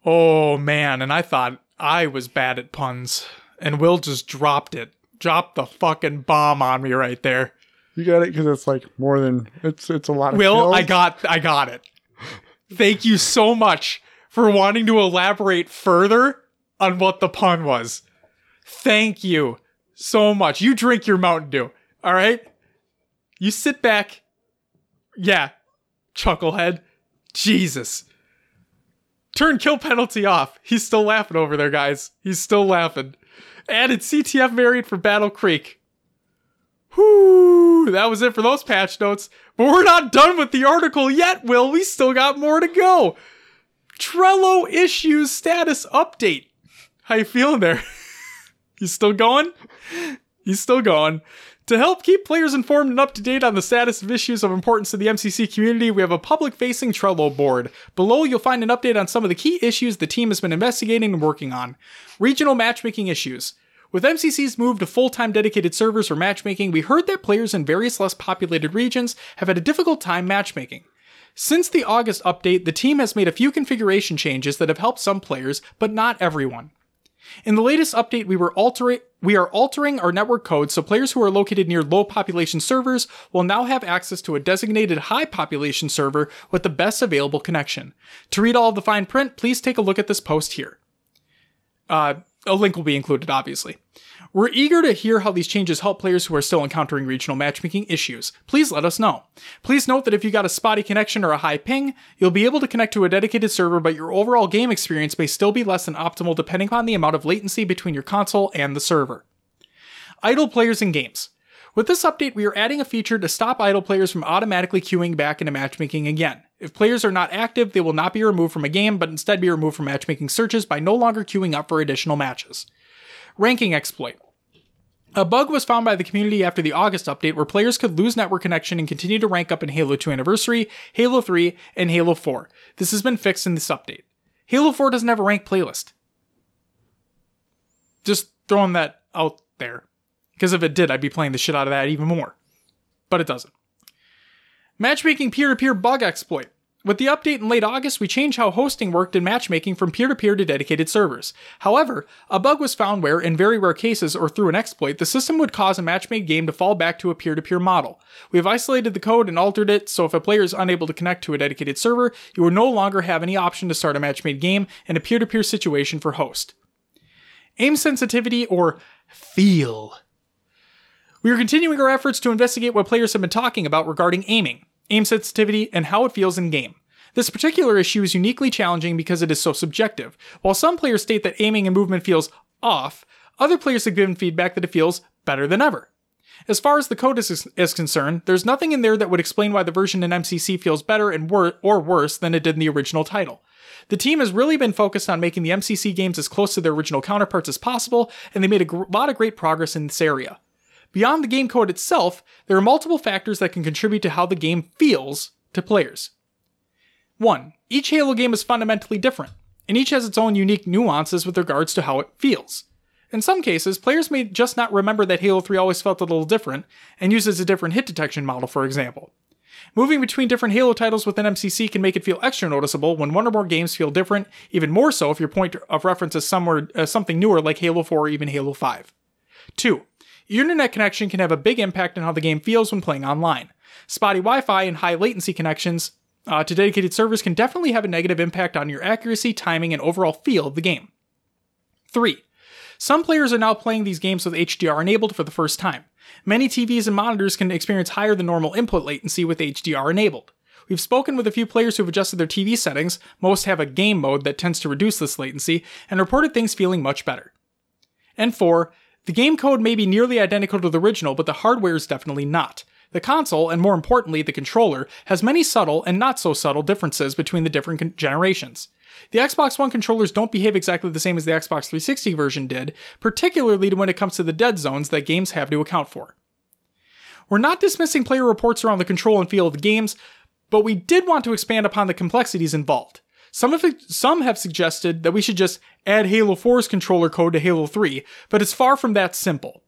oh man, and I thought I was bad at puns, and Will just dropped it. Dropped the fucking bomb on me right there. You got it because it's like more than it's it's a lot of Will, kills. I got I got it. Thank you so much for wanting to elaborate further on what the pun was. Thank you so much. You drink your Mountain Dew, all right? You sit back. Yeah, chucklehead. Jesus. Turn kill penalty off. He's still laughing over there, guys. He's still laughing. Added CTF variant for Battle Creek. Whew, that was it for those patch notes. But we're not done with the article yet, Will. We still got more to go. Trello issues status update. How you feeling there? <laughs> you still going? He's still going? To help keep players informed and up to date on the status of issues of importance to the MCC community, we have a public facing Trello board. Below, you'll find an update on some of the key issues the team has been investigating and working on. Regional matchmaking issues. With MCC's move to full time dedicated servers for matchmaking, we heard that players in various less populated regions have had a difficult time matchmaking. Since the August update, the team has made a few configuration changes that have helped some players, but not everyone. In the latest update, we were altering we are altering our network code so players who are located near low population servers will now have access to a designated high population server with the best available connection. To read all of the fine print, please take a look at this post here. Uh, a link will be included, obviously. We're eager to hear how these changes help players who are still encountering regional matchmaking issues. Please let us know. Please note that if you got a spotty connection or a high ping, you'll be able to connect to a dedicated server, but your overall game experience may still be less than optimal depending on the amount of latency between your console and the server. Idle players in games. With this update, we are adding a feature to stop idle players from automatically queuing back into matchmaking again. If players are not active, they will not be removed from a game, but instead be removed from matchmaking searches by no longer queuing up for additional matches. Ranking exploit. A bug was found by the community after the August update where players could lose network connection and continue to rank up in Halo 2 Anniversary, Halo 3, and Halo 4. This has been fixed in this update. Halo 4 doesn't have a rank playlist. Just throwing that out there. Because if it did, I'd be playing the shit out of that even more. But it doesn't. Matchmaking peer to peer bug exploit. With the update in late August, we changed how hosting worked in matchmaking from peer to peer to dedicated servers. However, a bug was found where, in very rare cases or through an exploit, the system would cause a matchmade game to fall back to a peer to peer model. We have isolated the code and altered it so if a player is unable to connect to a dedicated server, you will no longer have any option to start a matchmade game in a peer to peer situation for host. Aim sensitivity or feel. We are continuing our efforts to investigate what players have been talking about regarding aiming, aim sensitivity, and how it feels in game. This particular issue is uniquely challenging because it is so subjective. While some players state that aiming and movement feels off, other players have given feedback that it feels better than ever. As far as the code is, is concerned, there's nothing in there that would explain why the version in MCC feels better and wor- or worse than it did in the original title. The team has really been focused on making the MCC games as close to their original counterparts as possible, and they made a gr- lot of great progress in this area. Beyond the game code itself, there are multiple factors that can contribute to how the game feels to players. 1. Each Halo game is fundamentally different, and each has its own unique nuances with regards to how it feels. In some cases, players may just not remember that Halo 3 always felt a little different and uses a different hit detection model, for example. Moving between different Halo titles within MCC can make it feel extra noticeable when one or more games feel different, even more so if your point of reference is somewhere uh, something newer like Halo 4 or even Halo 5. 2. Your internet connection can have a big impact on how the game feels when playing online. Spotty Wi Fi and high latency connections uh, to dedicated servers can definitely have a negative impact on your accuracy, timing, and overall feel of the game. 3. Some players are now playing these games with HDR enabled for the first time. Many TVs and monitors can experience higher than normal input latency with HDR enabled. We've spoken with a few players who've adjusted their TV settings, most have a game mode that tends to reduce this latency, and reported things feeling much better. And 4. The game code may be nearly identical to the original, but the hardware is definitely not. The console, and more importantly, the controller, has many subtle and not so subtle differences between the different con- generations. The Xbox One controllers don't behave exactly the same as the Xbox 360 version did, particularly when it comes to the dead zones that games have to account for. We're not dismissing player reports around the control and feel of the games, but we did want to expand upon the complexities involved. Some have, some have suggested that we should just add Halo 4's controller code to Halo 3, but it's far from that simple.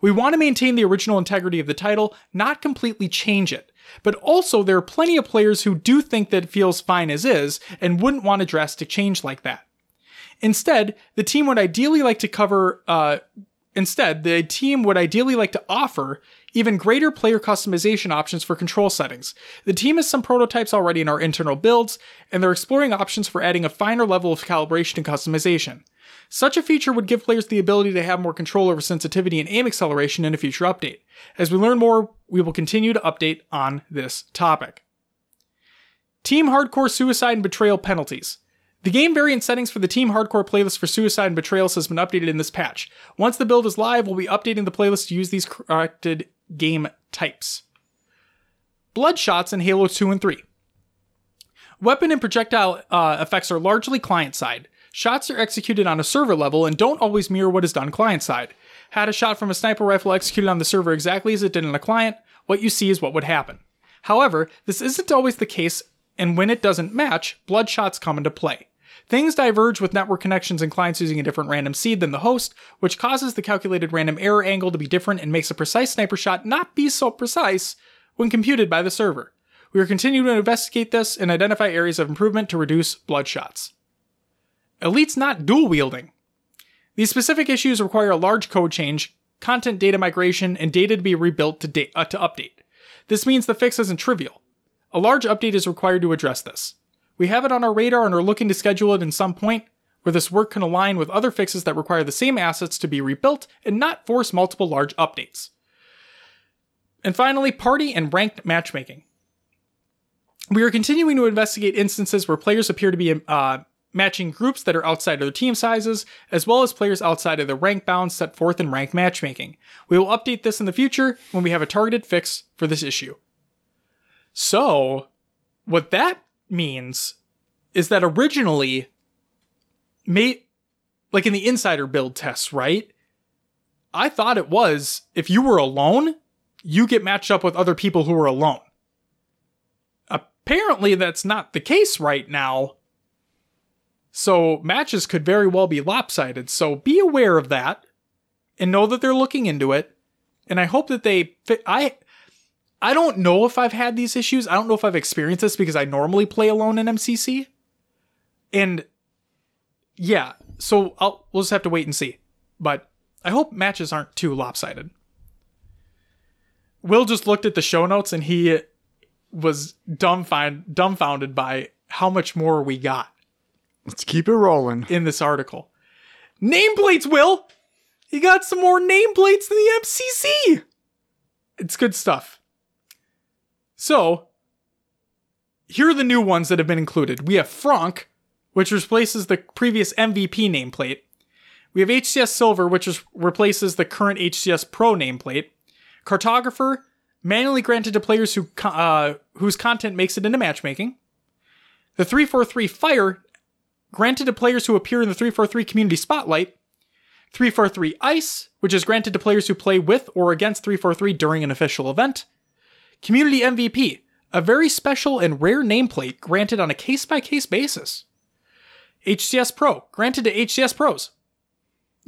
We want to maintain the original integrity of the title, not completely change it. But also, there are plenty of players who do think that it feels fine as is and wouldn't want a drastic change like that. Instead, the team would ideally like to cover, uh, instead, the team would ideally like to offer even greater player customization options for control settings. The team has some prototypes already in our internal builds, and they're exploring options for adding a finer level of calibration and customization. Such a feature would give players the ability to have more control over sensitivity and aim acceleration in a future update. As we learn more, we will continue to update on this topic. Team Hardcore Suicide and Betrayal Penalties. The game variant settings for the Team Hardcore playlist for Suicide and Betrayals has been updated in this patch. Once the build is live, we'll be updating the playlist to use these corrected game types. Bloodshots in Halo 2 and 3. Weapon and projectile uh, effects are largely client side. Shots are executed on a server level and don't always mirror what is done client side. Had a shot from a sniper rifle executed on the server exactly as it did on a client, what you see is what would happen. However, this isn't always the case, and when it doesn't match, bloodshots come into play. Things diverge with network connections and clients using a different random seed than the host, which causes the calculated random error angle to be different and makes a precise sniper shot not be so precise when computed by the server. We are continuing to investigate this and identify areas of improvement to reduce bloodshots. Elite's not dual wielding. These specific issues require a large code change, content data migration, and data to be rebuilt to, da- uh, to update. This means the fix isn't trivial. A large update is required to address this. We have it on our radar and are looking to schedule it in some point where this work can align with other fixes that require the same assets to be rebuilt and not force multiple large updates. And finally, party and ranked matchmaking. We are continuing to investigate instances where players appear to be uh, matching groups that are outside of their team sizes, as well as players outside of the rank bounds set forth in rank matchmaking. We will update this in the future when we have a targeted fix for this issue. So, what that means is that originally, mate, like in the insider build tests, right? I thought it was if you were alone, you get matched up with other people who are alone. Apparently, that's not the case right now. So, matches could very well be lopsided. So, be aware of that and know that they're looking into it. And I hope that they fit. I I don't know if I've had these issues. I don't know if I've experienced this because I normally play alone in MCC. And yeah, so I'll we'll just have to wait and see. But I hope matches aren't too lopsided. Will just looked at the show notes and he was dumbfound, dumbfounded by how much more we got Let's keep it rolling. in this article. Nameplates, Will! You got some more nameplates than the MCC! It's good stuff. So, here are the new ones that have been included. We have Franck, which replaces the previous MVP nameplate. We have HCS Silver, which is, replaces the current HCS Pro nameplate. Cartographer, manually granted to players who uh, whose content makes it into matchmaking. The 343 Fire, granted to players who appear in the 343 Community Spotlight. 343 Ice, which is granted to players who play with or against 343 during an official event. Community MVP, a very special and rare nameplate granted on a case by case basis. HCS Pro, granted to HCS Pros.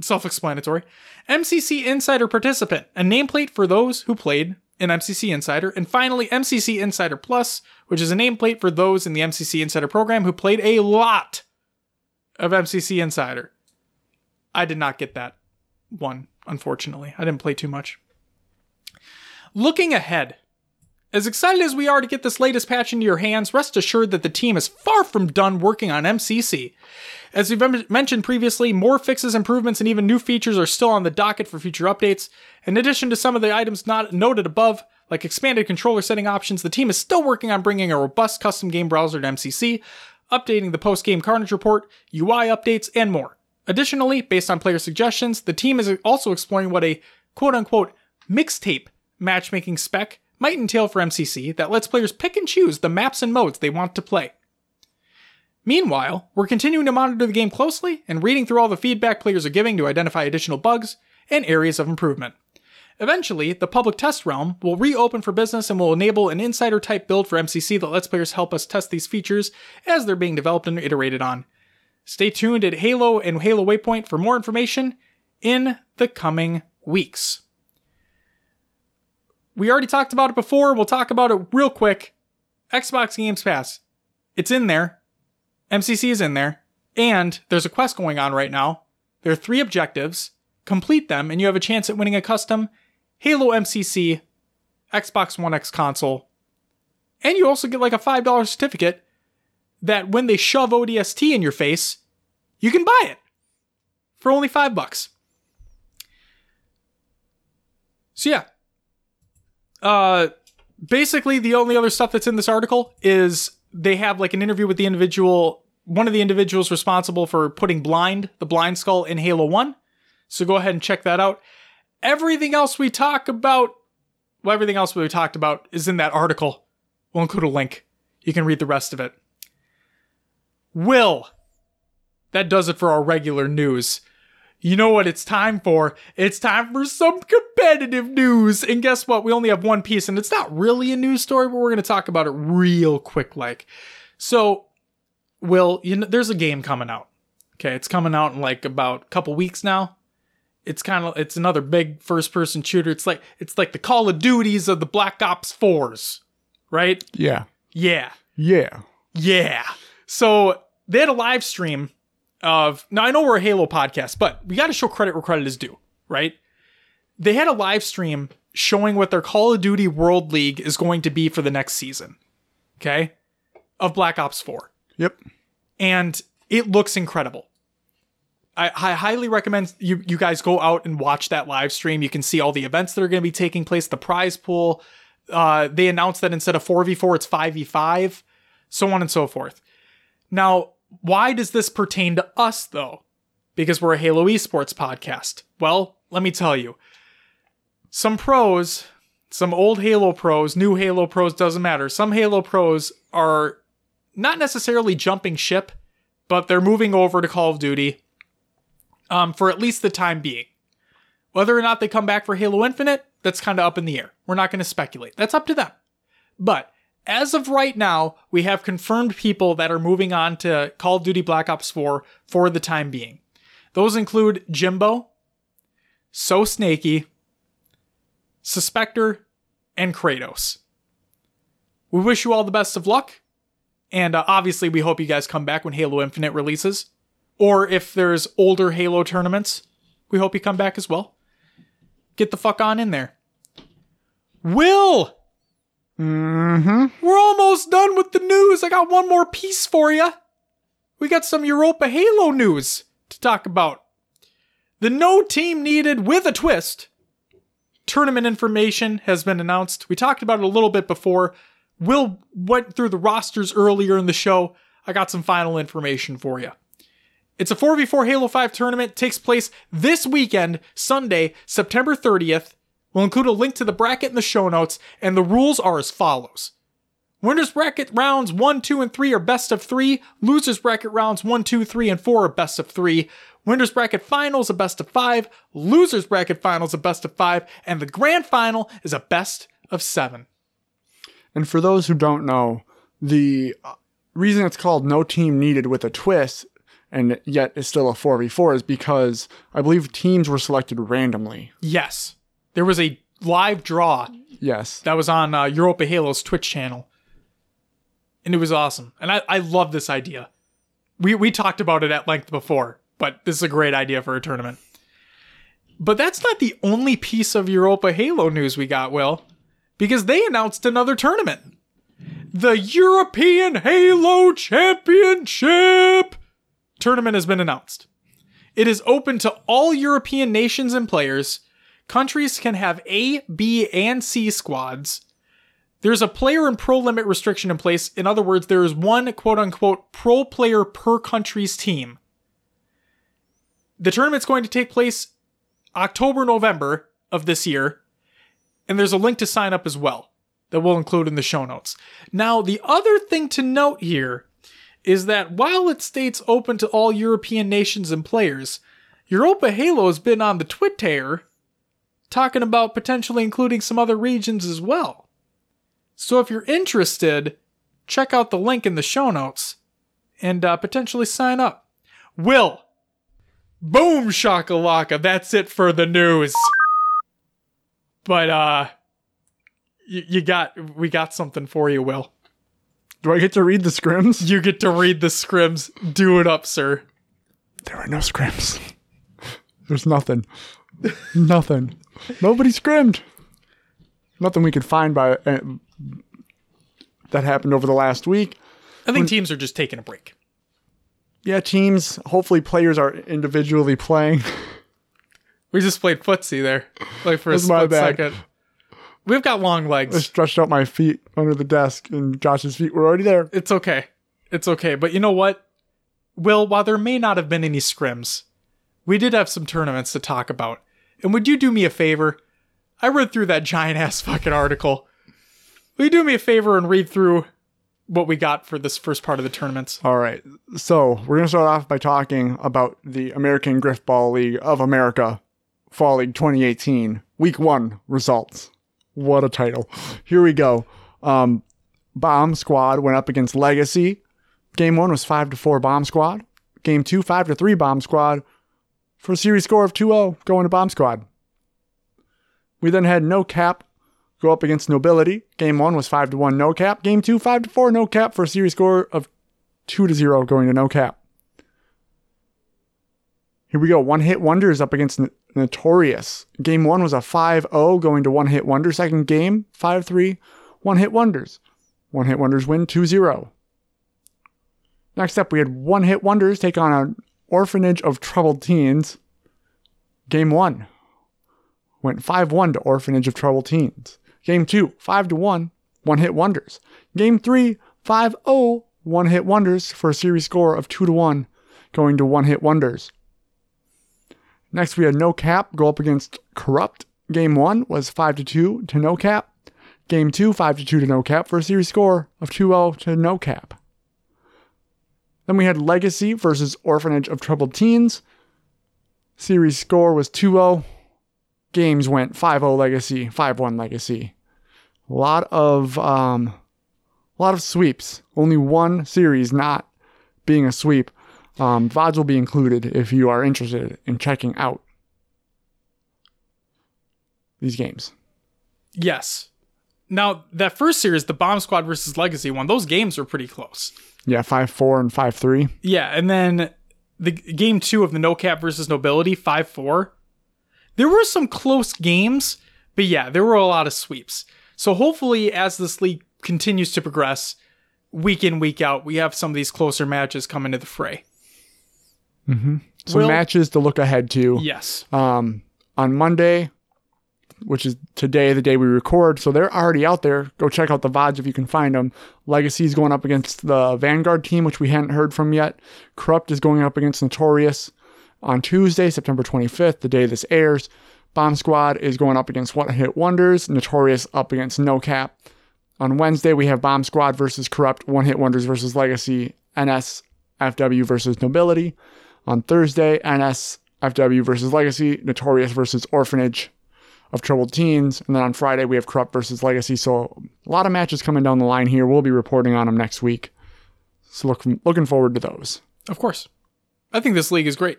Self explanatory. MCC Insider Participant, a nameplate for those who played in MCC Insider. And finally, MCC Insider Plus, which is a nameplate for those in the MCC Insider program who played a lot of MCC Insider. I did not get that one, unfortunately. I didn't play too much. Looking ahead, As excited as we are to get this latest patch into your hands, rest assured that the team is far from done working on MCC. As we've mentioned previously, more fixes, improvements, and even new features are still on the docket for future updates. In addition to some of the items not noted above, like expanded controller setting options, the team is still working on bringing a robust custom game browser to MCC, updating the post game Carnage report, UI updates, and more. Additionally, based on player suggestions, the team is also exploring what a quote unquote mixtape matchmaking spec might entail for MCC that lets players pick and choose the maps and modes they want to play. Meanwhile, we're continuing to monitor the game closely and reading through all the feedback players are giving to identify additional bugs and areas of improvement. Eventually, the public test realm will reopen for business and will enable an insider type build for MCC that lets players help us test these features as they're being developed and iterated on. Stay tuned at Halo and Halo Waypoint for more information in the coming weeks. We already talked about it before. We'll talk about it real quick. Xbox Games Pass. It's in there. MCC is in there. And there's a quest going on right now. There are three objectives. Complete them, and you have a chance at winning a custom Halo MCC Xbox One X console. And you also get like a $5 certificate that when they shove ODST in your face, you can buy it for only five bucks. So yeah, uh, basically the only other stuff that's in this article is they have like an interview with the individual, one of the individuals responsible for putting blind the blind skull in Halo One. So go ahead and check that out. Everything else we talk about, well, everything else we talked about is in that article. We'll include a link. You can read the rest of it. Will. That does it for our regular news. You know what it's time for? It's time for some competitive news. And guess what? We only have one piece, and it's not really a news story, but we're going to talk about it real quick like. So, Will, you know, there's a game coming out. Okay, it's coming out in like about a couple weeks now. It's kind of it's another big first person shooter. It's like it's like the Call of Duties of the Black Ops 4s, right? Yeah. Yeah. Yeah. Yeah. So they had a live stream of now I know we're a Halo podcast, but we got to show credit where credit is due, right? They had a live stream showing what their Call of Duty World League is going to be for the next season. Okay? Of Black Ops 4. Yep. And it looks incredible. I, I highly recommend you you guys go out and watch that live stream. You can see all the events that are going to be taking place, the prize pool. Uh, they announced that instead of 4v4, it's 5v5, so on and so forth. Now, why does this pertain to us though? Because we're a Halo esports podcast. Well, let me tell you. Some pros, some old Halo pros, new Halo pros, doesn't matter. Some Halo pros are not necessarily jumping ship, but they're moving over to Call of Duty um, for at least the time being. Whether or not they come back for Halo Infinite, that's kind of up in the air. We're not going to speculate. That's up to them. But as of right now, we have confirmed people that are moving on to Call of Duty Black Ops 4 for the time being. Those include Jimbo, So Snaky, Suspector, and Kratos. We wish you all the best of luck, and uh, obviously, we hope you guys come back when Halo Infinite releases. Or if there's older Halo tournaments, we hope you come back as well. Get the fuck on in there. Will! Mm-hmm. We're almost done with the news. I got one more piece for you. We got some Europa Halo news to talk about. The no team needed with a twist. Tournament information has been announced. We talked about it a little bit before. Will went through the rosters earlier in the show. I got some final information for you. It's a 4v4 Halo 5 tournament. takes place this weekend, Sunday, September 30th. We'll include a link to the bracket in the show notes, and the rules are as follows. Winners bracket rounds 1, 2, and 3 are best of 3. Losers bracket rounds 1, 2, 3, and 4 are best of 3. Winners bracket finals a best of 5. Losers bracket finals a best of 5. And the grand final is a best of 7. And for those who don't know, the uh, reason it's called No Team Needed with a twist and yet it's still a 4v4 is because I believe teams were selected randomly. Yes. There was a live draw Yes. that was on uh, Europa Halo's Twitch channel. And it was awesome. And I, I love this idea. We, we talked about it at length before, but this is a great idea for a tournament. But that's not the only piece of Europa Halo news we got, Will. because they announced another tournament. The European Halo Championship tournament has been announced. It is open to all European nations and players. Countries can have A, B, and C squads. There's a player and pro limit restriction in place. In other words, there is one quote unquote pro player per country's team. The tournament's going to take place October, November of this year, and there's a link to sign up as well that we'll include in the show notes. Now, the other thing to note here is that while it states open to all European nations and players, Europa Halo has been on the Twitter talking about potentially including some other regions as well. So if you're interested, check out the link in the show notes and uh, potentially sign up. Will, boom shakalaka, that's it for the news. But uh you, you got we got something for you, Will. Do I get to read the scrims? You get to read the scrims. Do it up, sir. There are no scrims. <laughs> There's nothing. nothing. Nobody scrimmed. Nothing we could find by uh, that happened over the last week. I think teams are just taking a break. Yeah, teams. Hopefully, players are individually playing. <laughs> We just played footsie there, like for a That's split second. We've got long legs. I stretched out my feet under the desk, and Josh's feet were already there. It's okay. It's okay. But you know what? Will, while there may not have been any scrims, we did have some tournaments to talk about. And would you do me a favor? I read through that giant ass fucking article. Will you do me a favor and read through what we got for this first part of the tournaments? All right. So we're going to start off by talking about the American Grifball League of America Fall League 2018 Week 1 results. What a title. Here we go. Um, Bomb Squad went up against Legacy. Game 1 was 5 to 4 Bomb Squad. Game 2 5 to 3 Bomb Squad for a series score of 2-0 going to Bomb Squad. We then had No Cap go up against Nobility. Game 1 was 5 to 1 No Cap. Game 2 5 to 4 No Cap for a series score of 2 to 0 going to no cap. Here we go. One hit wonders up against N- Notorious. Game one was a 5 0 going to one hit wonder. Second game, 5 3, one hit wonders. One hit wonders win 2 0. Next up, we had one hit wonders take on an orphanage of troubled teens. Game one went 5 1 to Orphanage of Troubled Teens. Game 2, 5 to 1, one hit wonders. Game 3, 5 0, one hit wonders for a series score of 2 to 1, going to one hit wonders. Next, we had No Cap go up against Corrupt. Game 1 was 5 to 2 to No Cap. Game 2, 5 to 2 to No Cap for a series score of 2 0 to No Cap. Then we had Legacy versus Orphanage of Troubled Teens. Series score was 2 0 games went 5-0 legacy 5-1 legacy a lot of um a lot of sweeps only one series not being a sweep um vods will be included if you are interested in checking out these games Yes. Now, that first series, the Bomb Squad versus Legacy one, those games were pretty close. Yeah 5-4 and 5-3 Yeah, and then the game two of the No Cap versus Nobility, 5 4. There were some close games, but yeah, there were a lot of sweeps. So hopefully, as this league continues to progress, week in, week out, we have some of these closer matches come into the fray. some Will- matches to look ahead to Yes. um, on Monday, which is today, the day we record. So they're already out there. Go check out the VODs if you can find them. Legacy is going up against the Vanguard team, which we hadn't heard from yet. Corrupt is going up against Notorious on Tuesday, September 25th, the day this airs. Bomb Squad is going up against One Hit Wonders. Notorious up against No Cap. On Wednesday, we have Bomb Squad versus Corrupt, One Hit Wonders versus Legacy, NSFW versus Nobility. On Thursday, NSFW versus Legacy, Notorious versus Orphanage of Troubled Teens. And then on Friday, we have Corrupt versus Legacy. So a lot of matches coming down the line here. We'll be reporting on them next week. So look, looking forward to those. Of course. I think this league is great,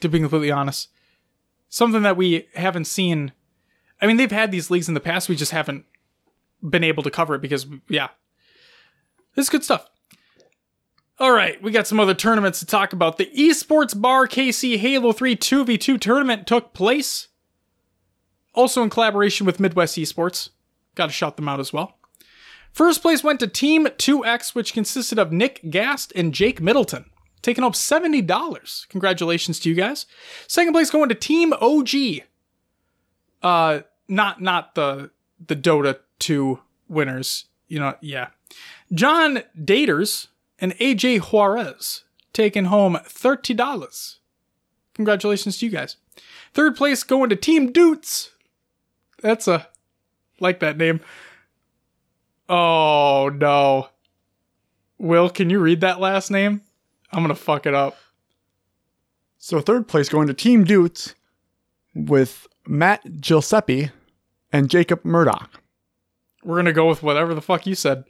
to be completely honest. Something that we haven't seen. I mean, they've had these leagues in the past, we just haven't been able to cover it because, yeah. This is good stuff. All right, we got some other tournaments to talk about. The Esports Bar KC Halo 3 2v2 tournament took place. Also in collaboration with Midwest Esports. Got to shout them out as well. First place went to Team 2X, which consisted of Nick Gast and Jake Middleton, taking home $70. Congratulations to you guys. Second place going to Team OG. Uh not not the the Dota 2 winners. You know, yeah. John Daters and AJ Juarez taking home $30. Congratulations to you guys. Third place going to Team Doots. That's a like that name. Oh no. Will, can you read that last name? I'm gonna fuck it up. So third place going to Team Dutes with Matt Giuseppe and Jacob Murdoch. We're gonna go with whatever the fuck you said.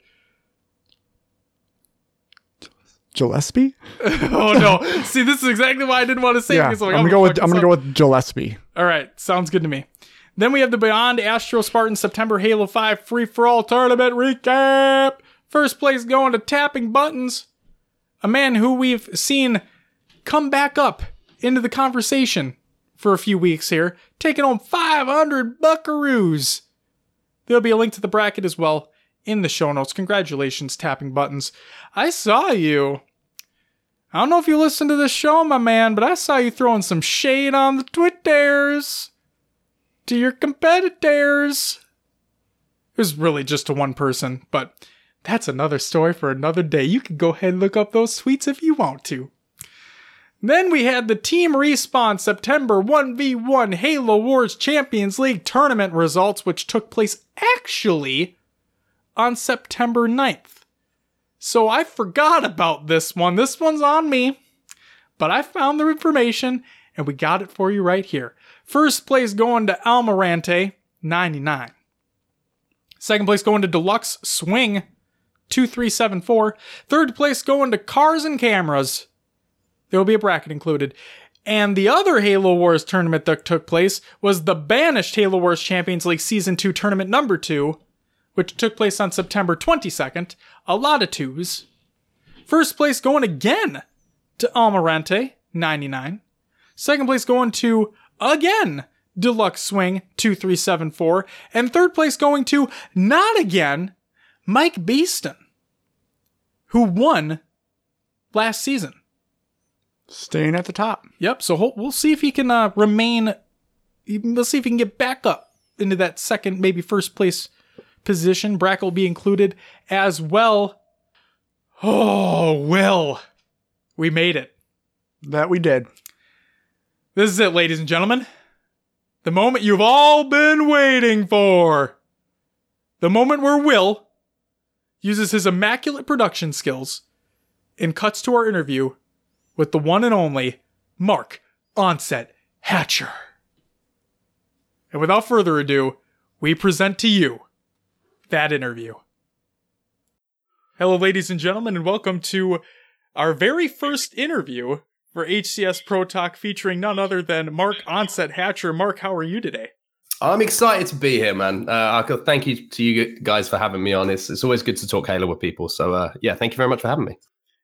Gillespie? <laughs> oh no! See, this is exactly why I didn't want to say. it, Yeah, I'm like, gonna go with I'm gonna go with Gillespie. All right, sounds good to me. Then we have the Beyond Astro Spartan September Halo 5 free for all tournament recap. First place going to Tapping Buttons, a man who we've seen come back up into the conversation for a few weeks here, taking home 500 buckaroos. There'll be a link to the bracket as well in the show notes. Congratulations, Tapping Buttons. I saw you. I don't know if you listen to this show, my man, but I saw you throwing some shade on the Twitters to your competitors. It was really just to one person, but that's another story for another day. You can go ahead and look up those tweets if you want to. Then we had the Team Respawn September 1v1 Halo Wars Champions League tournament results, which took place actually on September 9th. So I forgot about this one. This one's on me. But I found the information and we got it for you right here. First place going to Almirante, 99. Second place going to Deluxe Swing, 2374. Third place going to Cars and Cameras. There will be a bracket included. And the other Halo Wars tournament that took place was the Banished Halo Wars Champions League Season 2 tournament number 2, which took place on September 22nd. A lot of twos. First place going again to Almirante, 99. Second place going to, again, Deluxe Swing, 2374. And third place going to, not again, Mike Beeston, who won last season. Staying at the top. Yep. So we'll see if he can uh, remain. We'll see if he can get back up into that second, maybe first place position. Brack will be included as well. Oh, Will, we made it. That we did. This is it, ladies and gentlemen. The moment you've all been waiting for. The moment where Will uses his immaculate production skills and cuts to our interview with the one and only Mark Onset Hatcher. And without further ado, we present to you that interview. Hello, ladies and gentlemen, and welcome to our very first interview for HCS Pro Talk featuring none other than Mark Onset Hatcher. Mark, how are you today? I'm excited to be here, man. Uh, thank you to you guys for having me on. It's, it's always good to talk Halo with people. So, uh, yeah, thank you very much for having me.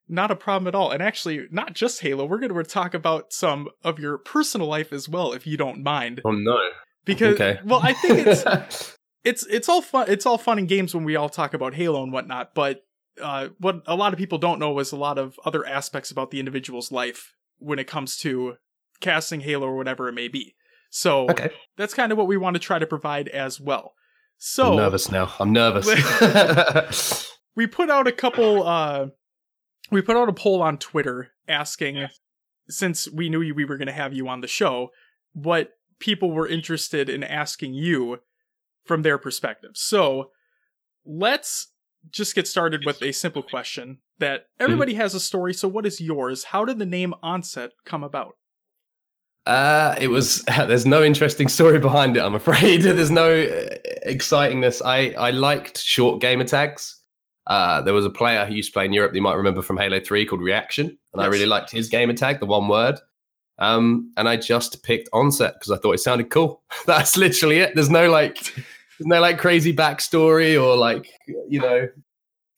Not a problem at all. And actually, not just Halo, we're going to talk about some of your personal life as well, if you don't mind. Oh no. Because, Okay. well, I think it's <laughs> it's it's all fun. It's all fun and games when we all talk about Halo and whatnot. But uh, what a lot of people don't know is a lot of other aspects about the individual's life when it comes to casting Halo or whatever it may be. So okay. that's kind of what we want to try to provide as well. So I'm nervous now. I'm nervous. <laughs> <laughs> we put out a couple uh we put out a poll on Twitter asking since we knew we were going to have you on the show what people were interested in asking you from their perspective. So, let's just get started with a simple question that everybody has a story, so what is yours? How did the name Onset come about? uh, it was. <laughs> There's no interesting story behind it. I'm afraid. <laughs> There's no uh, excitingness. I I liked short gamer tags. Uh, there was a player who used to play in Europe that you might remember from Halo 3 called Reaction. And I really liked his gamer tag, the one word. Um, and I just picked Onset because I thought it sounded cool. <laughs> That's literally it. There's no like, there's no like crazy backstory or like, you know,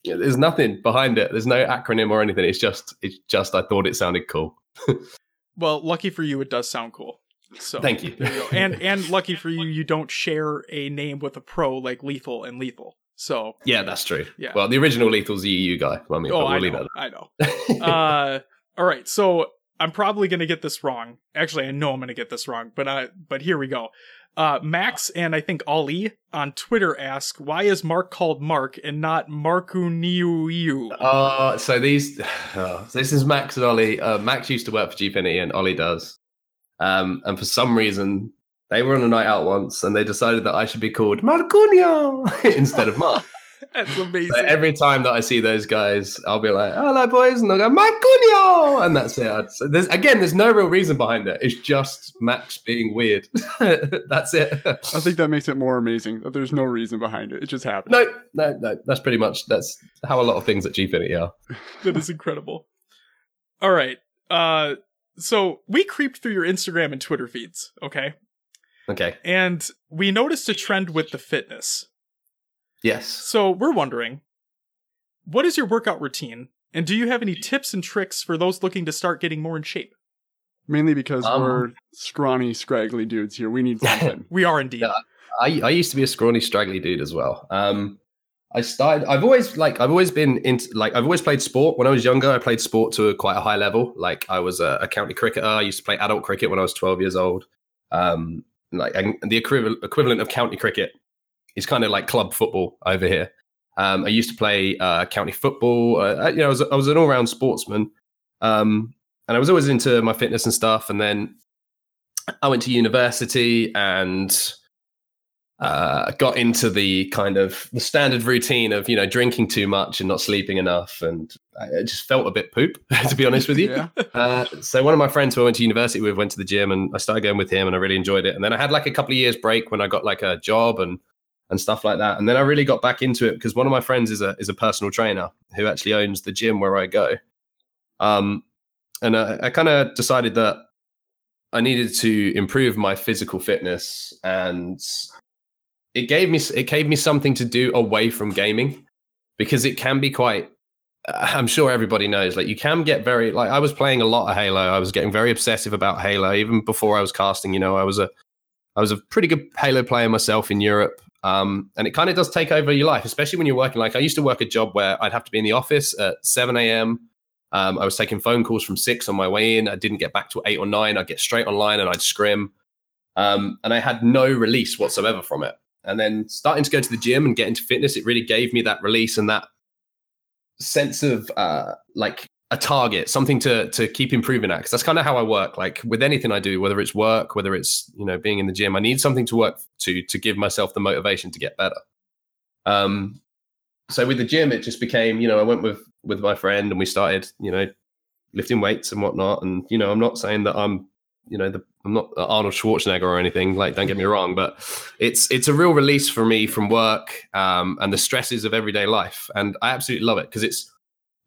there's nothing behind it. There's no acronym or anything. It's just, it's just, I thought it sounded cool. <laughs> Well, lucky for you, it does sound cool. So Thank you. You. And <laughs> and lucky for you, you don't share a name with a pro like Lethal and Lethal. So Yeah, that's true. Yeah. Well, the original Lethal's the EU guy. I mean, oh, we'll I know. I know. <laughs> uh, all right, so I'm probably gonna get this wrong. Actually, I know I'm gonna get this wrong, but uh, but here we go. Uh, Max and I think Ali on Twitter ask, why is Mark called Mark and not Markuniu? Uh, so these, so <sighs> this is Max and Ollie. Uh, Max used to work for Gfinity and Ollie does. Um, and for some reason, they were on a night out once and they decided that I should be called Marcunio <laughs> instead of Mark. That's amazing. So every time that I see those guys, I'll be like, "Hello, boys," and they'll go Marcunio, and that's it. So there's again, there's no real reason behind it. It's just Max being weird. <laughs> that's it. I think that makes it more amazing that there's no reason behind it. It just happened. no, no, no. That's pretty much that's how a lot of things at Gfinity are. <laughs> that is incredible. All right. Uh so we creeped through your Instagram and Twitter feeds, okay? Okay. And we noticed a trend with the fitness. Yes. So we're wondering, what is your workout routine? And do you have any tips and tricks for those looking to start getting more in shape? Mainly because Um, we're scrawny, scraggly dudes here. We need <laughs> something. We are indeed. Yeah. I, I used to be a scrawny, straggly dude as well. Um, I started. I've always like. I've always been into like. I've always played sport. When I was younger, I played sport to a, quite a high level. Like I was a, a county cricketer. I used to play adult cricket when I was twelve years old. Um, like and the equivalent equivalent of county cricket is kind of like club football over here. Um, I used to play uh, county football. Uh, you know, I was, I was an all round sportsman. Um, and I was always into my fitness and stuff. And then I went to university and uh, got into the kind of the standard routine of you know drinking too much and not sleeping enough, and I just felt a bit poop <laughs> to be honest with you. Yeah. Uh, so one of my friends who I went to university with went to the gym, and I started going with him, and I really enjoyed it. And then I had like a couple of years break when I got like a job and and stuff like that. And then I really got back into it because one of my friends is a is a personal trainer who actually owns the gym where I go. Um, and I, I kind of decided that I needed to improve my physical fitness, and it gave me it gave me something to do away from gaming because it can be quite. I'm sure everybody knows, like you can get very like I was playing a lot of Halo. I was getting very obsessive about Halo even before I was casting. You know, I was a I was a pretty good Halo player myself in Europe. Um, and it kind of does take over your life, especially when you're working. Like I used to work a job where I'd have to be in the office at 7 a.m. Um, I was taking phone calls from six on my way in. I didn't get back to eight or nine. I'd get straight online and I'd scrim. Um, and I had no release whatsoever from it. And then starting to go to the gym and get into fitness, it really gave me that release and that sense of uh, like a target, something to to keep improving at. Because that's kind of how I work. Like with anything I do, whether it's work, whether it's you know being in the gym, I need something to work to to give myself the motivation to get better. Um, so with the gym, it just became you know I went with with my friend and we started you know lifting weights and whatnot. And you know I'm not saying that I'm you know the I'm not Arnold Schwarzenegger or anything. Like don't get me wrong, but it's it's a real release for me from work um, and the stresses of everyday life, and I absolutely love it because it's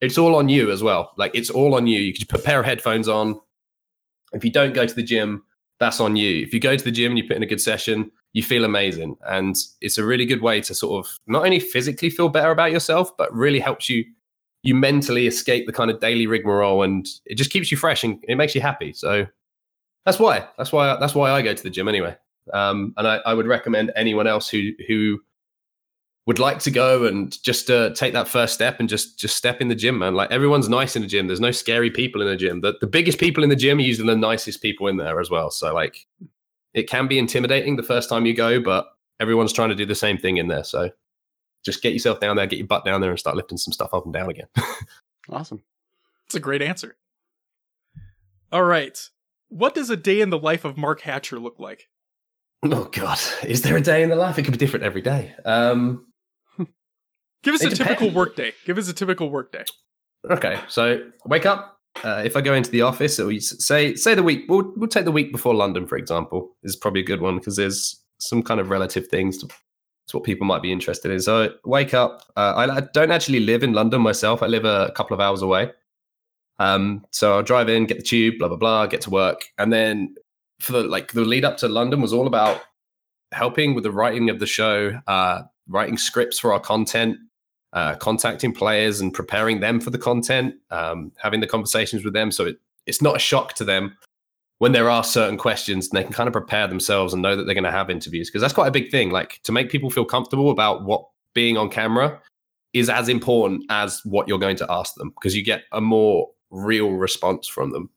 it's all on you as well. Like it's all on you. You can put a pair of headphones on. If you don't go to the gym, that's on you. If you go to the gym and you put in a good session, you feel amazing, and it's a really good way to sort of not only physically feel better about yourself, but really helps you you mentally escape the kind of daily rigmarole, and it just keeps you fresh and it makes you happy. So that's why. That's why. That's why I go to the gym anyway. Um, and I, I would recommend anyone else who who would like to go and just uh, take that first step and just just step in the gym, man. Like everyone's nice in the gym. There's no scary people in the gym. The the biggest people in the gym are usually the nicest people in there as well. So like, it can be intimidating the first time you go, but everyone's trying to do the same thing in there. So just get yourself down there, get your butt down there, and start lifting some stuff up and down again. <laughs> Awesome. It's a great answer. All right. What does a day in the life of Mark Hatcher look like? oh God, is there a day in the life? It could be different every day. Um, Give us a typical depends. work day. Give us a typical work day. Okay, so wake up. Uh, if I go into the office, or say say the week, we'll we'll take the week before London, for example, is probably a good one because there's some kind of relative things to, to what people might be interested in. So wake up. Uh, I, I don't actually live in London myself. I live a couple of hours away. Um, so I'll drive in, get the tube, blah blah blah, get to work, and then for the like the lead up to London was all about helping with the writing of the show, uh, writing scripts for our content, uh, contacting players and preparing them for the content, um, having the conversations with them. So it, it's not a shock to them when there are certain questions, and they can kind of prepare themselves and know that they're going to have interviews because that's quite a big thing. Like to make people feel comfortable about what being on camera is as important as what you're going to ask them because you get a more real response from them.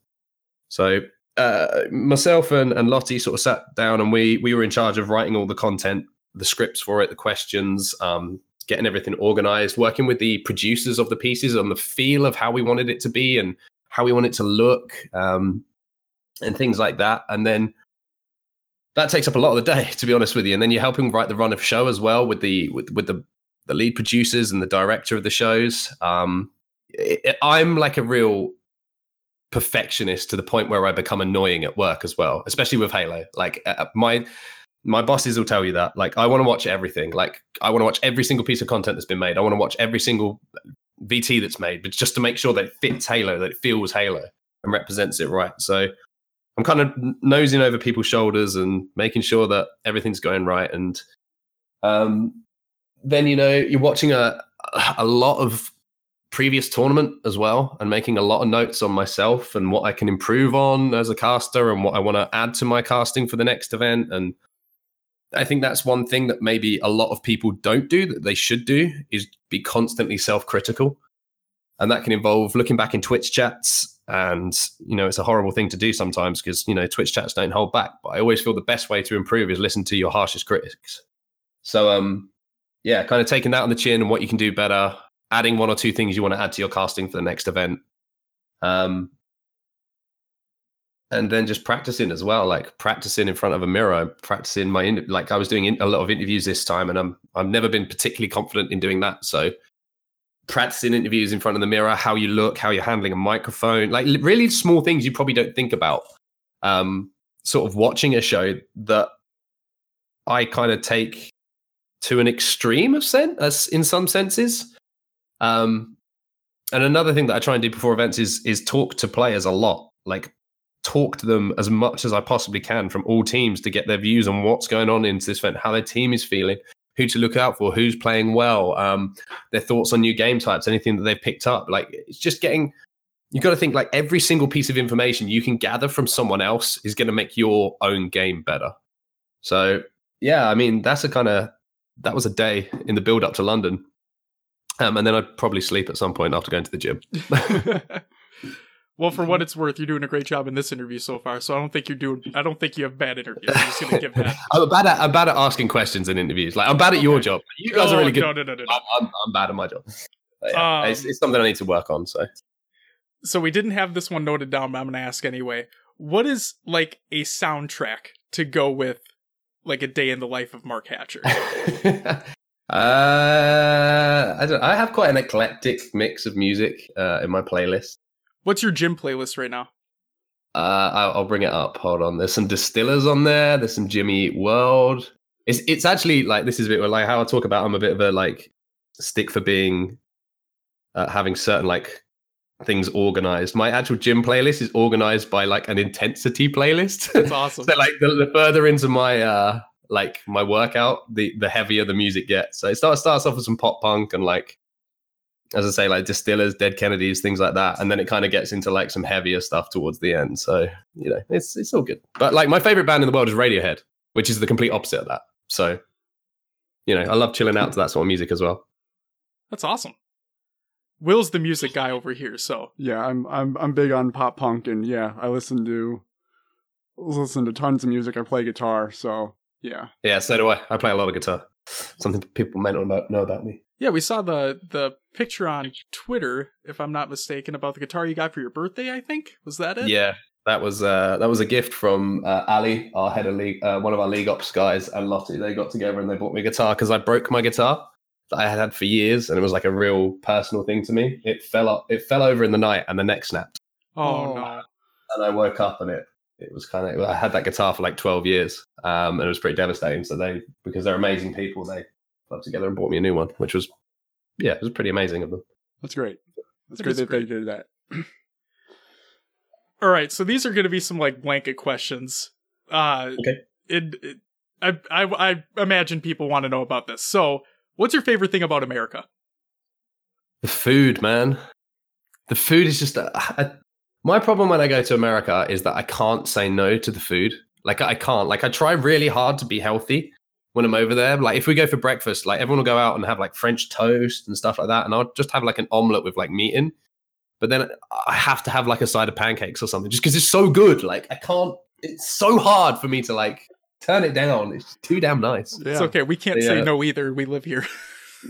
So uh, myself and, and Lottie sort of sat down and we we were in charge of writing all the content, the scripts for it, the questions, um, getting everything organized, working with the producers of the pieces on the feel of how we wanted it to be and how we want it to look. Um, and things like that. And then that takes up a lot of the day, <laughs> to be honest with you. And then you're helping write the run of show as well with the with with the the lead producers and the director of the shows. Um, it, it, I'm like a real perfectionist to the point where I become annoying at work as well, especially with Halo. Like uh, my my bosses will tell you that. Like I want to watch everything. Like I want to watch every single piece of content that's been made. I want to watch every single VT that's made, but just to make sure that it fits Halo, that it feels Halo and represents it right. So I'm kind of nosing over people's shoulders and making sure that everything's going right. And um, then you know you're watching a a lot of previous tournament as well, and making a lot of notes on myself and what I can improve on as a caster and what I want to add to my casting for the next event. And I think that's one thing that maybe a lot of people don't do that they should do is be constantly self critical. And that can involve looking back in Twitch chats and you know it's a horrible thing to do sometimes because you know twitch chats don't hold back but i always feel the best way to improve is listen to your harshest critics so um yeah kind of taking that on the chin and what you can do better adding one or two things you want to add to your casting for the next event um and then just practicing as well like practicing in front of a mirror practicing my in- like i was doing in- a lot of interviews this time and i'm i've never been particularly confident in doing that so practicing interviews in front of the mirror, how you look, how you're handling a microphone, like really small things you probably don't think about. Um, sort of watching a show that I kind of take to an extreme of sense, as in some senses. Um, and another thing that I try and do before events is is talk to players a lot, like talk to them as much as I possibly can from all teams to get their views on what's going on into this event, how their team is feeling, who to look out for, who's playing well, um, their thoughts on new game types, anything that they've picked up. Like it's just getting. You've got to think like every single piece of information you can gather from someone else is going to make your own game better. So yeah, I mean that's a kind of that was a day in the build up to London, um, and then I'd probably sleep at some point after going to the gym. <laughs> <laughs> Well, for what it's worth, you're doing a great job in this interview so far. So I don't think you're doing. I don't think you have bad interviews. I'm just gonna give that. <laughs> I'm bad at I'm bad at asking questions in interviews. Like I'm bad at your job. You guys oh, are really good. No, no, no, no. no. I'm, I'm, I'm, bad at my job. Yeah, um, it's, it's, something I need to work on. So, so we didn't have this one noted down, but I'm gonna ask anyway. What is like a soundtrack to go with, like a day in the life of Mark Hatcher? <laughs> uh, I don't. I have quite an eclectic mix of music uh, in my playlist. What's your gym playlist right now? Uh, I'll, I'll, bring it up. Hold on. There's some distillers on there. There's some Jimmy Eat World. It's it's actually like this is a bit like how I talk about. I'm a bit of a like stick for being uh, having certain like things organized. My actual gym playlist is organized by like an intensity playlist. <laughs> That's awesome. <laughs> so like the, the, further into my uh like my workout, the the heavier the music gets. So it starts starts off with some pop punk and like as I say, like distillers, dead Kennedys, things like that, and then it kind of gets into like some heavier stuff towards the end. So you know, it's it's all good. But like my favorite band in the world is Radiohead, which is the complete opposite of that. So you know, I love chilling out to that sort of music as well. That's awesome. Will's the music guy over here, so yeah, I'm I'm I'm big on pop punk, and yeah, I listen to listen to tons of music. I play guitar, so yeah. Yeah, so do I. I play a lot of guitar. Something people may not know about me. Yeah, we saw the the picture on Twitter, if I'm not mistaken, about the guitar you got for your birthday. I think was that it. Yeah, that was uh, that was a gift from uh, Ali, our head of league, uh, one of our league ops guys, and Lottie. They got together and they bought me a guitar because I broke my guitar that I had had for years, and it was like a real personal thing to me. It fell up, it fell over in the night, and the neck snapped. Oh, oh. no! And I woke up and it it was kind of I had that guitar for like twelve years, um, and it was pretty devastating. So they because they're amazing people, they got together and bought me a new one, which was yeah, it was pretty amazing of them. That's great. That's great that great. they did that. All right, so these are going to be some like blanket questions. Uh, okay. It, it, I, I, I imagine people want to know about this. So, what's your favorite thing about America? The food, man. The food is just. Uh, I, My problem when I go to America is that I can't say no to the food. Like I can't. Like I try really hard to be healthy when I'm over there. Like if we go for breakfast, like everyone will go out and have like French toast and stuff like that, and I'll just have like an omelet with like meat in. But then I have to have like a side of pancakes or something, just because it's so good. Like I can't. It's so hard for me to like turn it down. It's too damn nice. It's okay. We can't Yeah. say no either. We live here. <laughs>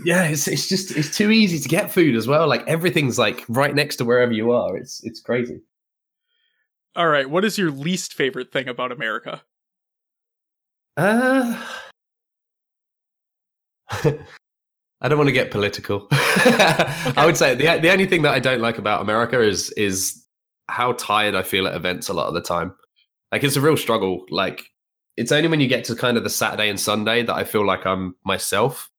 Yeah, it's it's just it's too easy to get food as well. Like everything's like right next to wherever you are. It's it's crazy. All right. What is your least favorite thing about America? Uh, <laughs> I don't want to get political. <laughs> I would say the the only thing that I don't like about America is is how tired I feel at events a lot of the time. Like it's a real struggle. Like it's only when you get to kind of the Saturday and Sunday that I feel like I'm myself.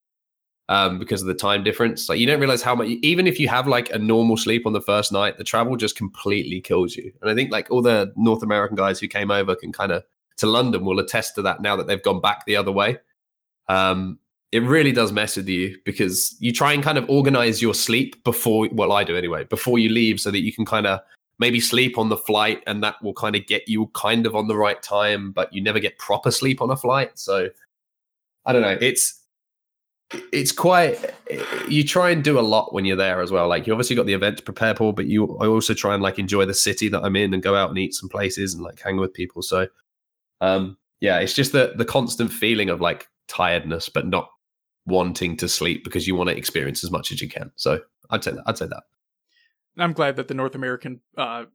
Um, because of the time difference, like you don't realize how much. Even if you have like a normal sleep on the first night, the travel just completely kills you. And I think like all the North American guys who came over can kind of to London will attest to that now that they've gone back the other way. Um, it really does mess with you because you try and kind of organize your sleep before, well, I do anyway, before you leave so that you can kind of maybe sleep on the flight and that will kind of get you kind of on the right time, but you never get proper sleep on a flight. So I don't know. It's, it's quite you try and do a lot when you're there as well like you obviously got the event to prepare for but you i also try and like enjoy the city that i'm in and go out and eat some places and like hang with people so um yeah it's just the the constant feeling of like tiredness but not wanting to sleep because you want to experience as much as you can so i'd say that i'd say that I'm glad that the North American uh,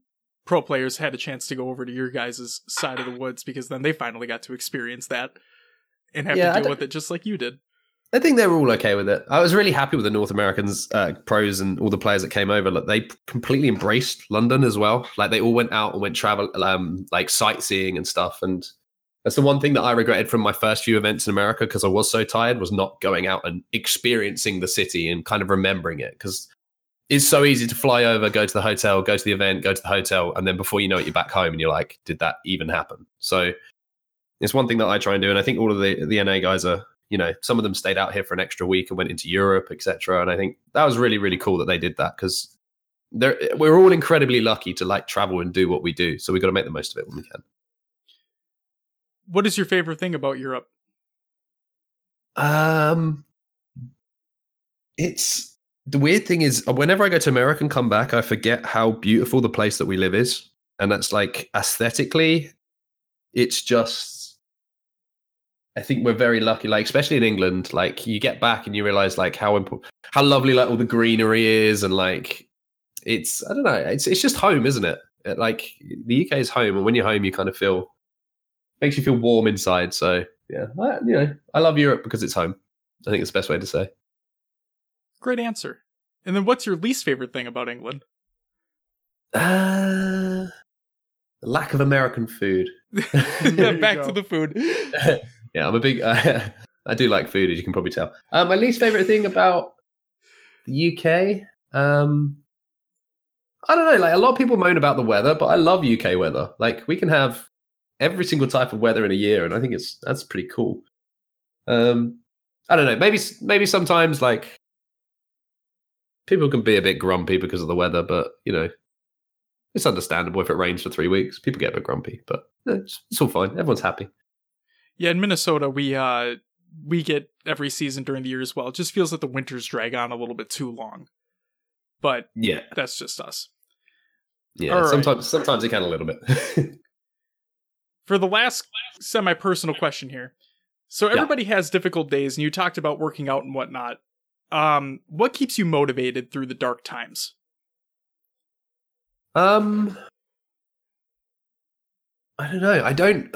pro players had a chance to go over to your guys' side of the woods because then they finally got to experience that and have Yeah, to deal with it just like you did. I think they were all okay with it. I was really happy with the North Americans, uh, pros, and all the players that came over. Like they completely embraced London as well. Like they all went out and went travel, um, like sightseeing and stuff. And that's the one thing that I regretted from my first few events in America because I was so tired was not going out and experiencing the city and kind of remembering it because it's so easy to fly over, go to the hotel, go to the event, go to the hotel, and then before you know it, you're back home and you're like, did that even happen? So it's one thing that I try and do, and I think all of the the NA guys are you know, some of them stayed out here for an extra week and went into Europe, etc. And I think that was really, really cool that they did that because we're all incredibly lucky to like travel and do what we do. So we got to make the most of it when we can. What is your favorite thing about Europe? Um, it's the weird thing is whenever I go to America and come back, I forget how beautiful the place that we live is, and that's like aesthetically, it's just. I think we're very lucky, like especially in England. Like you get back and you realize like how important, how lovely like all the greenery is, and like it's I don't know, it's it's just home, isn't it? It, Like the UK is home, and when you're home, you kind of feel makes you feel warm inside. So yeah, I, you know, I love Europe because it's home. I think it's the best way to say. Great answer. And then what's your least favorite thing about England? Uh, lack of American food. <laughs> yeah, back go. to the food. <laughs> yeah, I'm a big. <laughs> I do like food, as you can probably tell. Uh, my least favorite thing about the UK. Um, I don't know. Like a lot of people moan about the weather, but I love UK weather. Like we can have every single type of weather in a year, and I think it's that's pretty cool. Um, I don't know. Maybe maybe sometimes like people can be a bit grumpy because of the weather, but you know, it's understandable if it rains for three weeks. People get a bit grumpy, but it's, it's all fine. Everyone's happy. Yeah, in Minnesota, we uh we get every season during the year as well. It just feels like the winters drag on a little bit too long. But Yeah, that's just us. yeah. All right. Sometimes sometimes it can a little bit. <laughs> For the last semi personal question here. So everybody has difficult days, and you talked about working out and whatnot. Um, what keeps you motivated through the dark times? Um, I don't know. I don't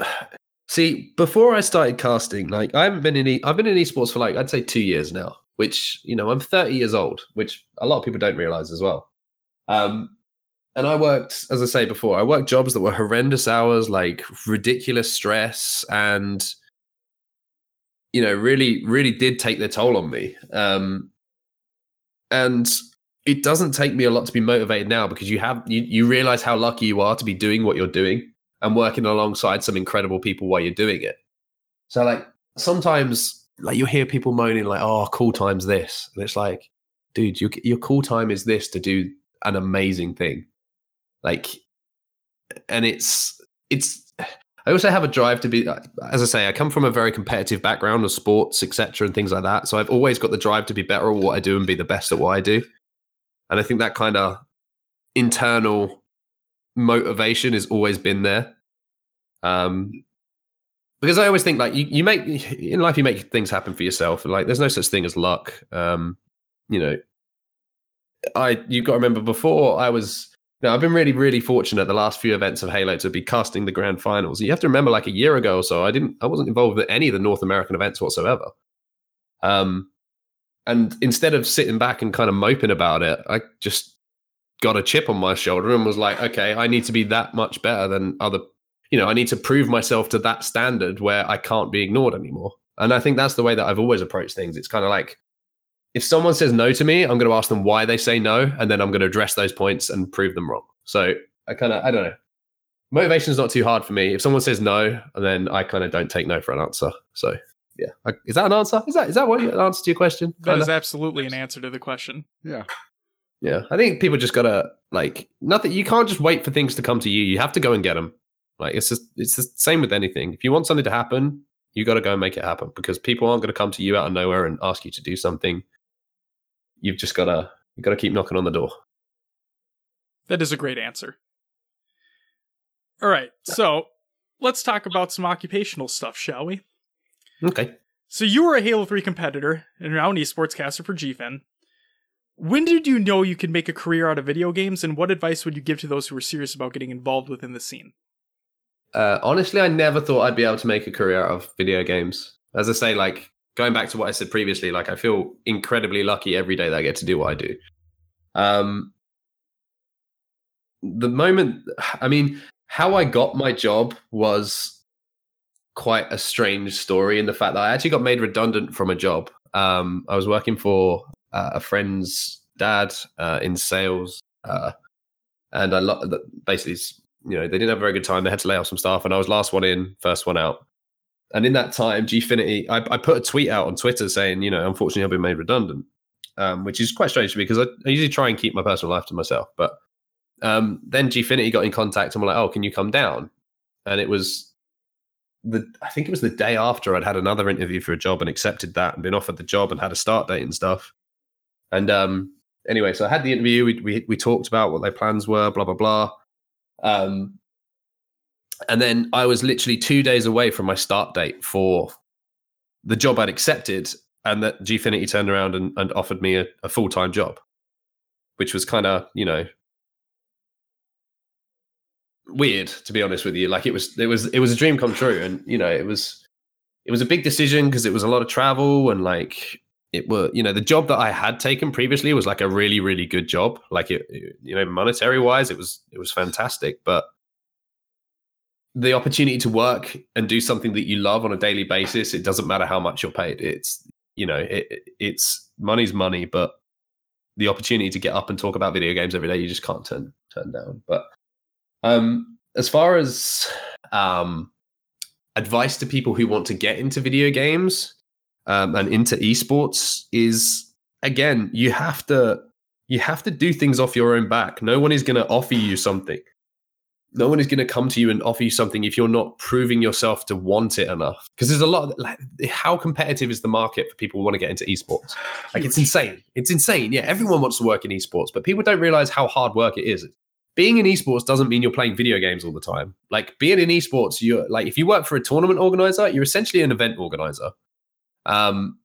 see. Before I started casting, like I haven't been in. E- I've been in esports for like I'd say two years now. Which you know, I'm 30 years old, which a lot of people don't realize as well. Um, and I worked, as I say before, I worked jobs that were horrendous hours, like ridiculous stress, and you know, really, really did take their toll on me. Um, and it doesn't take me a lot to be motivated now because you have you, you realize how lucky you are to be doing what you're doing and working alongside some incredible people while you're doing it. So like sometimes like you hear people moaning like, "Oh, call time's this," and it's like, dude, your your cool time is this to do an amazing thing. Like and it's it's I also have a drive to be, as I say, I come from a very competitive background of sports, etc., and things like that. So I've always got the drive to be better at what I do and be the best at what I do. And I think that kind of internal motivation has always been there. Um, because I always think like you, you make in life, you make things happen for yourself. Like there's no such thing as luck. Um, you know, I you've got to remember before I was now, I've been really, really fortunate the last few events of Halo to be casting the grand finals. You have to remember, like a year ago or so, I didn't, I wasn't involved with any of the North American events whatsoever. Um, and instead of sitting back and kind of moping about it, I just got a chip on my shoulder and was like, okay, I need to be that much better than other. You know, I need to prove myself to that standard where I can't be ignored anymore. And I think that's the way that I've always approached things. It's kind of like if someone says no to me, I'm going to ask them why they say no, and then I'm going to address those points and prove them wrong. So I kind of, I don't know. Motivation is not too hard for me. If someone says no, and then I kind of don't take no for an answer. So yeah, I, is that an answer? Is that is that what an answer to your question? That Kinda? is absolutely an answer to the question. Yeah. Yeah, I think people just gotta like nothing. You can't just wait for things to come to you. You have to go and get them. Like it's just it's the same with anything. If you want something to happen, you got to go and make it happen because people aren't going to come to you out of nowhere and ask you to do something you've just got to you got to keep knocking on the door. That is a great answer. All right, so let's talk about some occupational stuff, shall we? Okay. So you were a Halo 3 competitor and now an esportscaster for GFN. When did you know you could make a career out of video games, and what advice would you give to those who are serious about getting involved within the scene? Uh, honestly, I never thought I'd be able to make a career out of video games. As I say, like going back to what I said previously, like I feel incredibly lucky every day that I get to do what I do. Um, the moment, I mean, how I got my job was quite a strange story in the fact that I actually got made redundant from a job. Um, I was working for uh, a friend's dad uh, in sales, uh, and I lo- basically, you know, they didn't have a very good time. They had to lay off some staff, and I was last one in, first one out. And in that time, Gfinity, I, I put a tweet out on Twitter saying, you know, unfortunately, I've been made redundant, um, which is quite strange to me because I, I, usually try and keep my personal life to myself. But um, then Gfinity got in contact and were like, oh, can you come down? And it was the, I think it was the day after I'd had another interview for a job and accepted that and been offered the job and had a start date and stuff. And um, anyway, so I had the interview. We, we, we talked about what their plans were, blah, blah, blah. Um, and then I was literally two days away from my start date for the job I'd accepted, and that Gfinity turned around and, and offered me a, a full time job, which was kind of you know weird to be honest with you. Like it was it was it was a dream come true, and you know it was it was a big decision because it was a lot of travel and like it were you know the job that I had taken previously was like a really really good job like it you know monetary wise it was it was fantastic but the opportunity to work and do something that you love on a daily basis it doesn't matter how much you're paid. It's you know it, it's money's money but the opportunity to get up and talk about video games every day you just can't turn turn down. But um as far as um advice to people who want to get into video games um, and into esports is again you have to you have to do things off your own back. No one is going to offer you something no one is going to come to you and offer you something if you're not proving yourself to want it enough. Because there's a lot. Of, like, how competitive is the market for people who want to get into esports? Like it's insane. It's insane. Yeah, everyone wants to work in esports, but people don't realize how hard work it is. Being in esports doesn't mean you're playing video games all the time. Like being in esports, you're like if you work for a tournament organizer, you're essentially an event organizer. Um,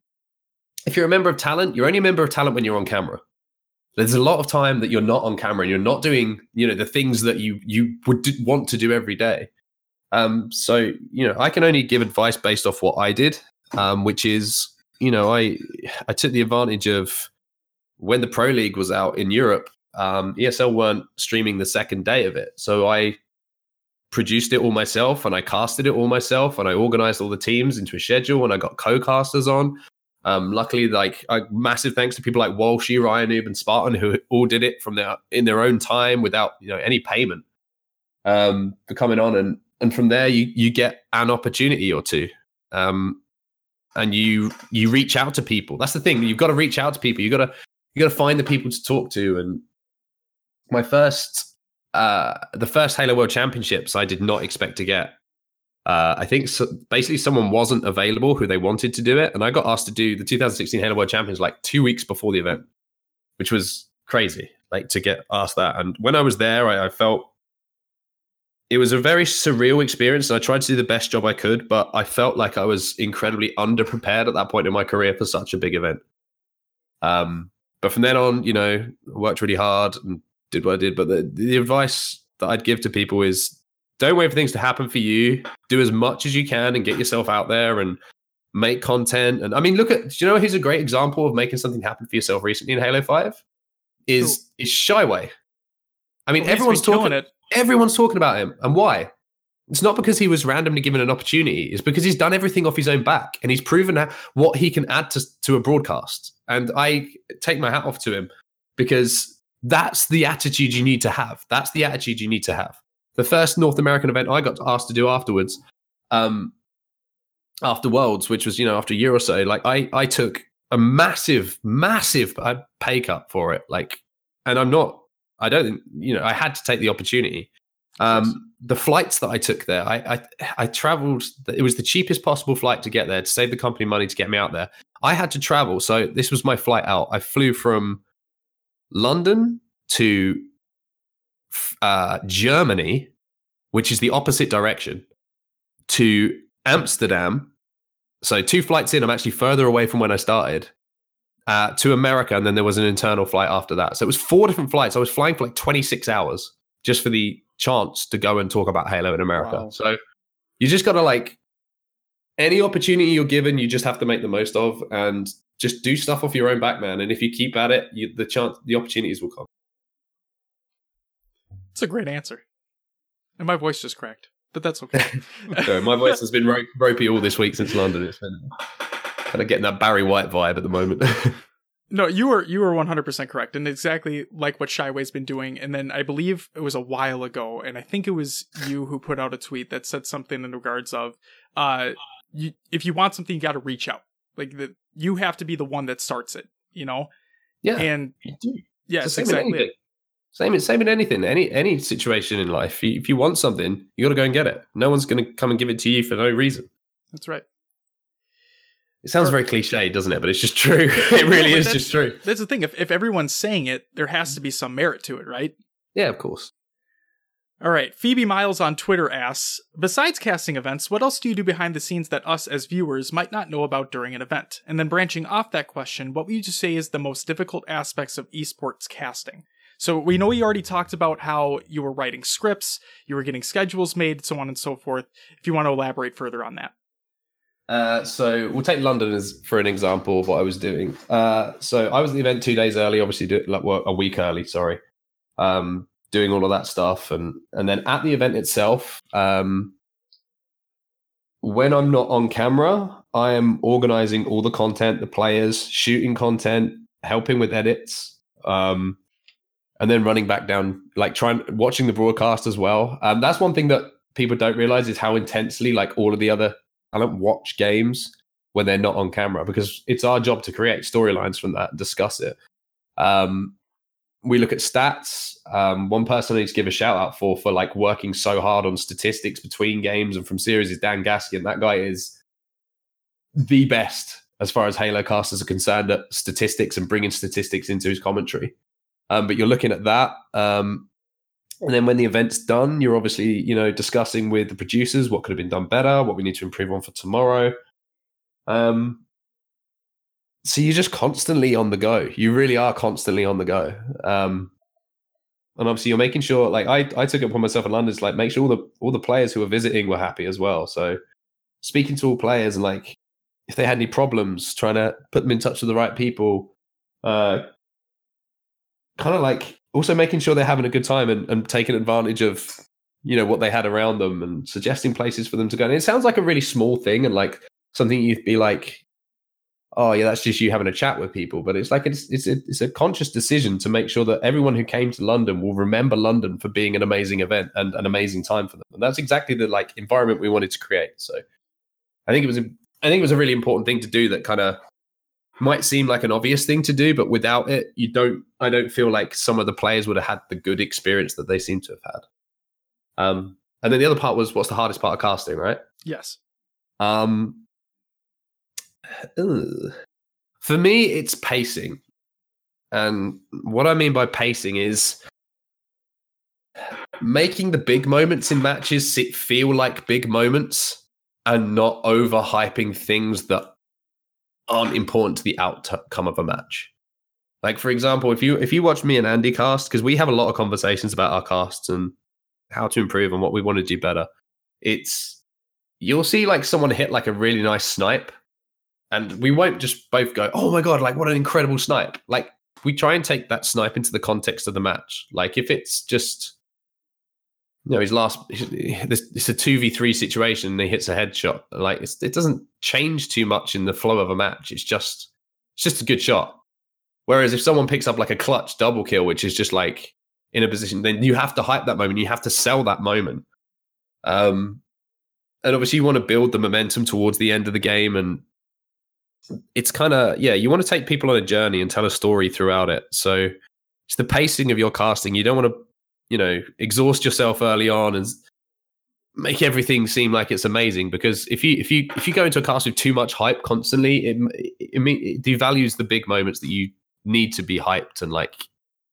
if you're a member of talent, you're only a member of talent when you're on camera there's a lot of time that you're not on camera and you're not doing you know the things that you you would do, want to do every day. Um so you know i can only give advice based off what i did um which is you know i i took the advantage of when the pro league was out in europe um esl weren't streaming the second day of it. So i produced it all myself and i casted it all myself and i organized all the teams into a schedule and i got co-casters on um, luckily, like a massive thanks to people like Walshy, Ryanoob, and Spartan who all did it from their in their own time without you know any payment um, for coming on, and and from there you you get an opportunity or two, um, and you you reach out to people. That's the thing. You've got to reach out to people. You got to you got to find the people to talk to. And my first uh, the first Halo World Championships, I did not expect to get. Uh, I think so, basically someone wasn't available who they wanted to do it, and I got asked to do the 2016 Halo World Champions like two weeks before the event, which was crazy. Like to get asked that, and when I was there, I, I felt it was a very surreal experience and i tried to do the best job i could but i felt like i was incredibly underprepared at that point in my career for such a big event um, but from then on you know worked really hard and did what i did but the, the advice that i'd give to people is don't wait for things to happen for you do as much as you can and get yourself out there and make content and i mean look at do you know who's a great example of making something happen for yourself recently in halo 5 is is shyway i mean Well, everyone's talking it. everyone's talking about him. And why? It's not because he was randomly given an opportunity. It's because he's done everything off his own back and he's proven that what he can add to, to a broadcast. And I take my hat off to him because that's the attitude you need to have. That's the attitude you need to have. The first North American event I got asked to do afterwards, um, after Worlds, which was, you know, after a year or so, like I, I took a massive, massive pay cut for it. Like, and I'm not I don't, you know, I had to take the opportunity. Um, the flights that I took there, I, I, I traveled. It was the cheapest possible flight to get there to save the company money to get me out there. I had to travel, so this was my flight out. I flew from London to uh, Germany, which is the opposite direction, to Amsterdam. So two flights in. I'm actually further away from when I started uh, to America, and then there was an internal flight after that. So it was four different flights. I was flying for like 26 hours just for the chance to go and talk about Halo in America. Wow. So you just got to like any opportunity you're given, you just have to make the most of and just do stuff off your own back, man. And if you keep at it, you, the chance, the opportunities will come. It's a great answer. And my voice just cracked, but that's okay. <laughs> So my voice has been ro- ropey all this week since London. It's been kind of getting that Barry White vibe at the moment. <laughs> No, you were you were one hundred percent correct, and exactly like what Shyway's been doing. And then I believe it was a while ago, and I think it was you who put out a tweet that said something in regards of, uh, you, if you want something, you got to reach out. Like that, you have to be the one that starts it. You know, yeah, and you do. yes, It's the exactly. Same, in- same in anything, any any situation in life. If you want something, you got to go and get it. No one's going to come and give it to you for no reason. That's right. It sounds very cliche, doesn't it? But it's just true. <laughs> it really is just true. That's the thing. If if everyone's saying it, there has to be some merit to it, right? Yeah, of course. All right. Phoebe Miles on Twitter asks Besides casting events, what else do you do behind the scenes that us as viewers might not know about during an event? And then branching off that question, what would you say is the most difficult aspects of esports casting? So we know you already talked about how you were writing scripts, you were getting schedules made, so on and so forth. If you want to elaborate further on that. Uh, so we'll take London as for an example of what I was doing. Uh, so I was at the event two days early, obviously do, like well, a week early. Sorry, um, doing all of that stuff, and and then at the event itself, um, when I'm not on camera, I am organizing all the content, the players, shooting content, helping with edits, um, and then running back down, like trying watching the broadcast as well. Um, that's one thing that people don't realize is how intensely like all of the other I don't watch games when they're not on camera because it's our job to create storylines from that and discuss it. Um, we look at stats. Um, one person I need to give a shout out for for like working so hard on statistics between games and from series is Dan Gaskian. That guy is the best as far as Halo casters are concerned at statistics and bringing statistics into his commentary. Um, but you're looking at that. Um, and then when the event's done, you're obviously, you know, discussing with the producers what could have been done better, what we need to improve on for tomorrow. Um, so you're just constantly on the go. You really are constantly on the go. Um, and obviously you're making sure, like I, I took it upon myself in London, to like make sure all the all the players who were visiting were happy as well. So speaking to all players and like if they had any problems, trying to put them in touch with the right people, uh, kind of like also making sure they're having a good time and, and taking advantage of you know what they had around them and suggesting places for them to go. And it sounds like a really small thing and like something you'd be like, oh yeah, that's just you having a chat with people. But it's like it's it's a, it's a conscious decision to make sure that everyone who came to London will remember London for being an amazing event and an amazing time for them. And that's exactly the like environment we wanted to create. So I think it was a, I think it was a really important thing to do that kind of might seem like an obvious thing to do, but without it, you don't. I don't feel like some of the players would have had the good experience that they seem to have had. Um, and then the other part was what's the hardest part of casting, right? Yes. Um, ugh. for me, it's pacing, and what I mean by pacing is making the big moments in matches sit, feel like big moments and not overhyping things that aren't important to the outcome of a match. Like for example, if you if you watch me and Andy cast, because we have a lot of conversations about our casts and how to improve and what we want to do better, it's you'll see like someone hit like a really nice snipe, and we won't just both go, "Oh my god, like what an incredible snipe!" Like we try and take that snipe into the context of the match. Like if it's just you know, his last it's a two v three situation and he hits a headshot. Like it doesn't change too much in the flow of a match. It's just it's just a good shot. Whereas if someone picks up like a clutch double kill, which is just like in a position, then you have to hype that moment. You have to sell that moment. Um, and obviously you want to build the momentum towards the end of the game, and it's kind of yeah, you want to take people on a journey and tell a story throughout it. So it's the pacing of your casting. You don't want to you know exhaust yourself early on and make everything seem like it's amazing because if you if you if you go into a cast with too much hype constantly it it, it devalues the big moments that you need to be hyped and like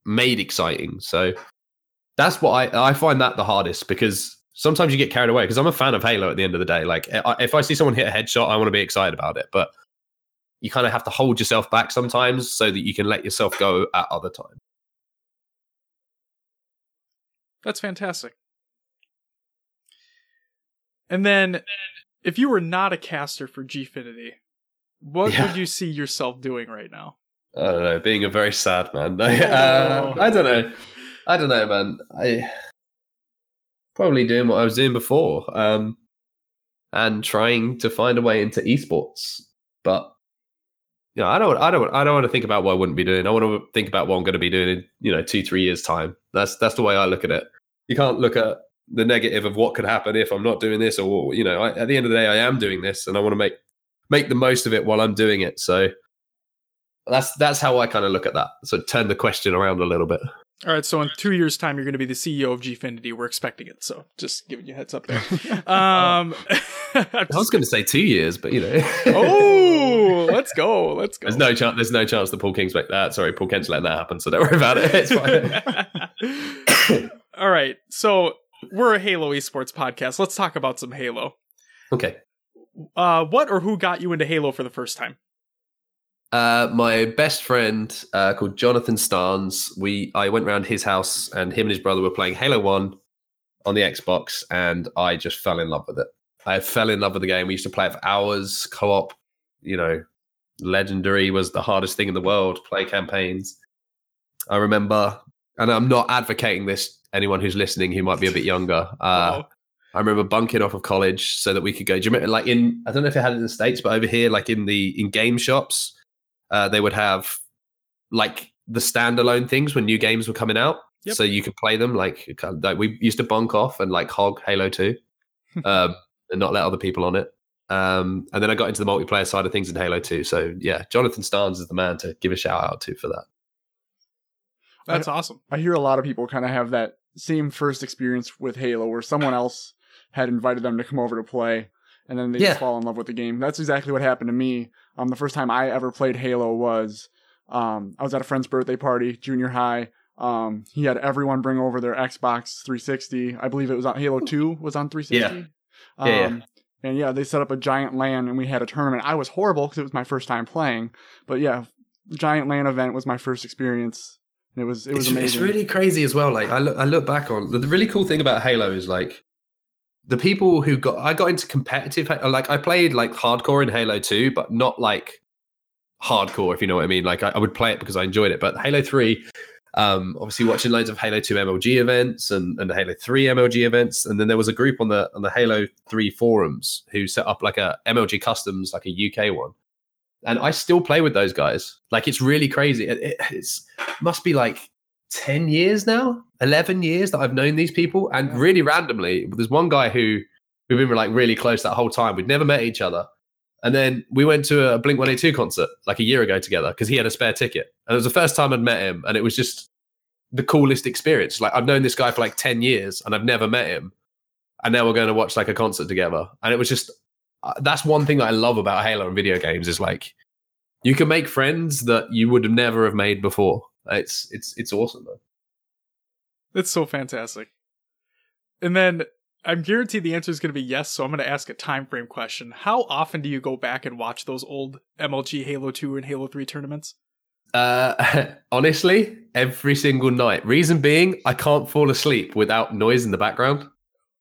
made exciting. So that's what i i find that the hardest because sometimes you get carried away because i'm a fan of halo at the end of the day. Like if i see someone hit a headshot i want to be excited about it but you kind of have to hold yourself back sometimes so that you can let yourself go at other times that's fantastic. And then, if you were not a caster for Gfinity, what yeah. would you see yourself doing right now? I don't know. Being a very sad man. uh, <laughs> I don't know. I don't know, man. I probably doing what I was doing before, um, and trying to find a way into esports. But you know, I don't, I don't, I don't want to think about what I wouldn't be doing. I want to think about what I'm going to be doing in, you know, two, three years time. That's that's the way I look at it. You can't look at the negative of what could happen if I'm not doing this, or you know, I, at the end of the day, I am doing this, and I want to make make the most of it while I'm doing it. So that's that's how I kind of look at that. So turn the question around a little bit. All right, so in two years' time, you're going to be the CEO of Gfinity. We're expecting it, so just giving you heads up there. <laughs> Um, <laughs> I was going to say two years, but you know. oh, let's go, let's go. There's no chance. There's no chance that Paul King's make that. Sorry, Paul Kent's letting that happen, so don't worry about it. It's fine. <laughs> All right, so we're a Halo esports podcast. Let's talk about some Halo. Okay. Uh, what or who got you into Halo for the first time? Uh, my best friend uh, called Jonathan Starnes. We I went around his house and him and his brother were playing Halo One on the Xbox, and I just fell in love with it. I fell in love with the game. We used to play it for hours, co-op. You know, legendary was the hardest thing in the world. Play campaigns. I remember, and I'm not advocating this. Anyone who's listening who might be a bit younger. Uh, I remember bunking off of college so that we could go. Do you remember, like in? I don't know if it had it in the states, but over here, like in the in game shops, uh, they would have like the standalone things when new games were coming out, yep. so you could play them. Like, like we used to bunk off and like hog Halo Two, um, <laughs> and not let other people on it. Um, and then I got into the multiplayer side of things in Halo 2. So yeah, Jonathan Starnes is the man to give a shout out to for that. That's I, awesome. I hear a lot of people kind of have that same first experience with Halo where someone else had invited them to come over to play and then they yeah. just fall in love with the game. That's exactly what happened to me. Um, the first time I ever played Halo was um, I was at a friend's birthday party, junior high. Um, he had everyone bring over their Xbox 360. I believe it was on Halo 2 was on 360. Yeah. Um, yeah, yeah. And yeah, they set up a giant LAN and we had a tournament. I was horrible because it was my first time playing, but yeah, giant LAN event was my first experience. It was it was it's, amazing. It's really crazy as well. Like I look I look back on the, the really cool thing about Halo is like the people who got I got into competitive like I played like hardcore in Halo 2, but not like hardcore, if you know what I mean. Like I, I would play it because I enjoyed it. But Halo 3, um, obviously watching loads of Halo 2 MLG events and, and the Halo 3 MLG events. And then there was a group on the on the Halo 3 forums who set up like a MLG customs, like a UK one. And I still play with those guys. Like it's really crazy. It, it it's must be like 10 years now 11 years that i've known these people and really randomly there's one guy who we've been like really close that whole time we'd never met each other And then we went to a Blink 182 concert like a year ago together because he had a spare ticket. And it was the first time I'd met him. And it was just the coolest experience. Like, I've known this guy for like 10 years and I've never met him. And now we're going to watch like a concert together. And it was just, uh, that's one thing that I love about Halo and video games is like, you can make friends that you would never have made before. It's, it's, it's awesome, man. That's so fantastic. And then I'm guaranteed the answer is going to be yes, so I'm going to ask a time frame question. How often do you go back and watch those old MLG Halo 2 and Halo 3 tournaments? Uh, <laughs> honestly, every single night. Reason being, I can't fall asleep without noise in the background.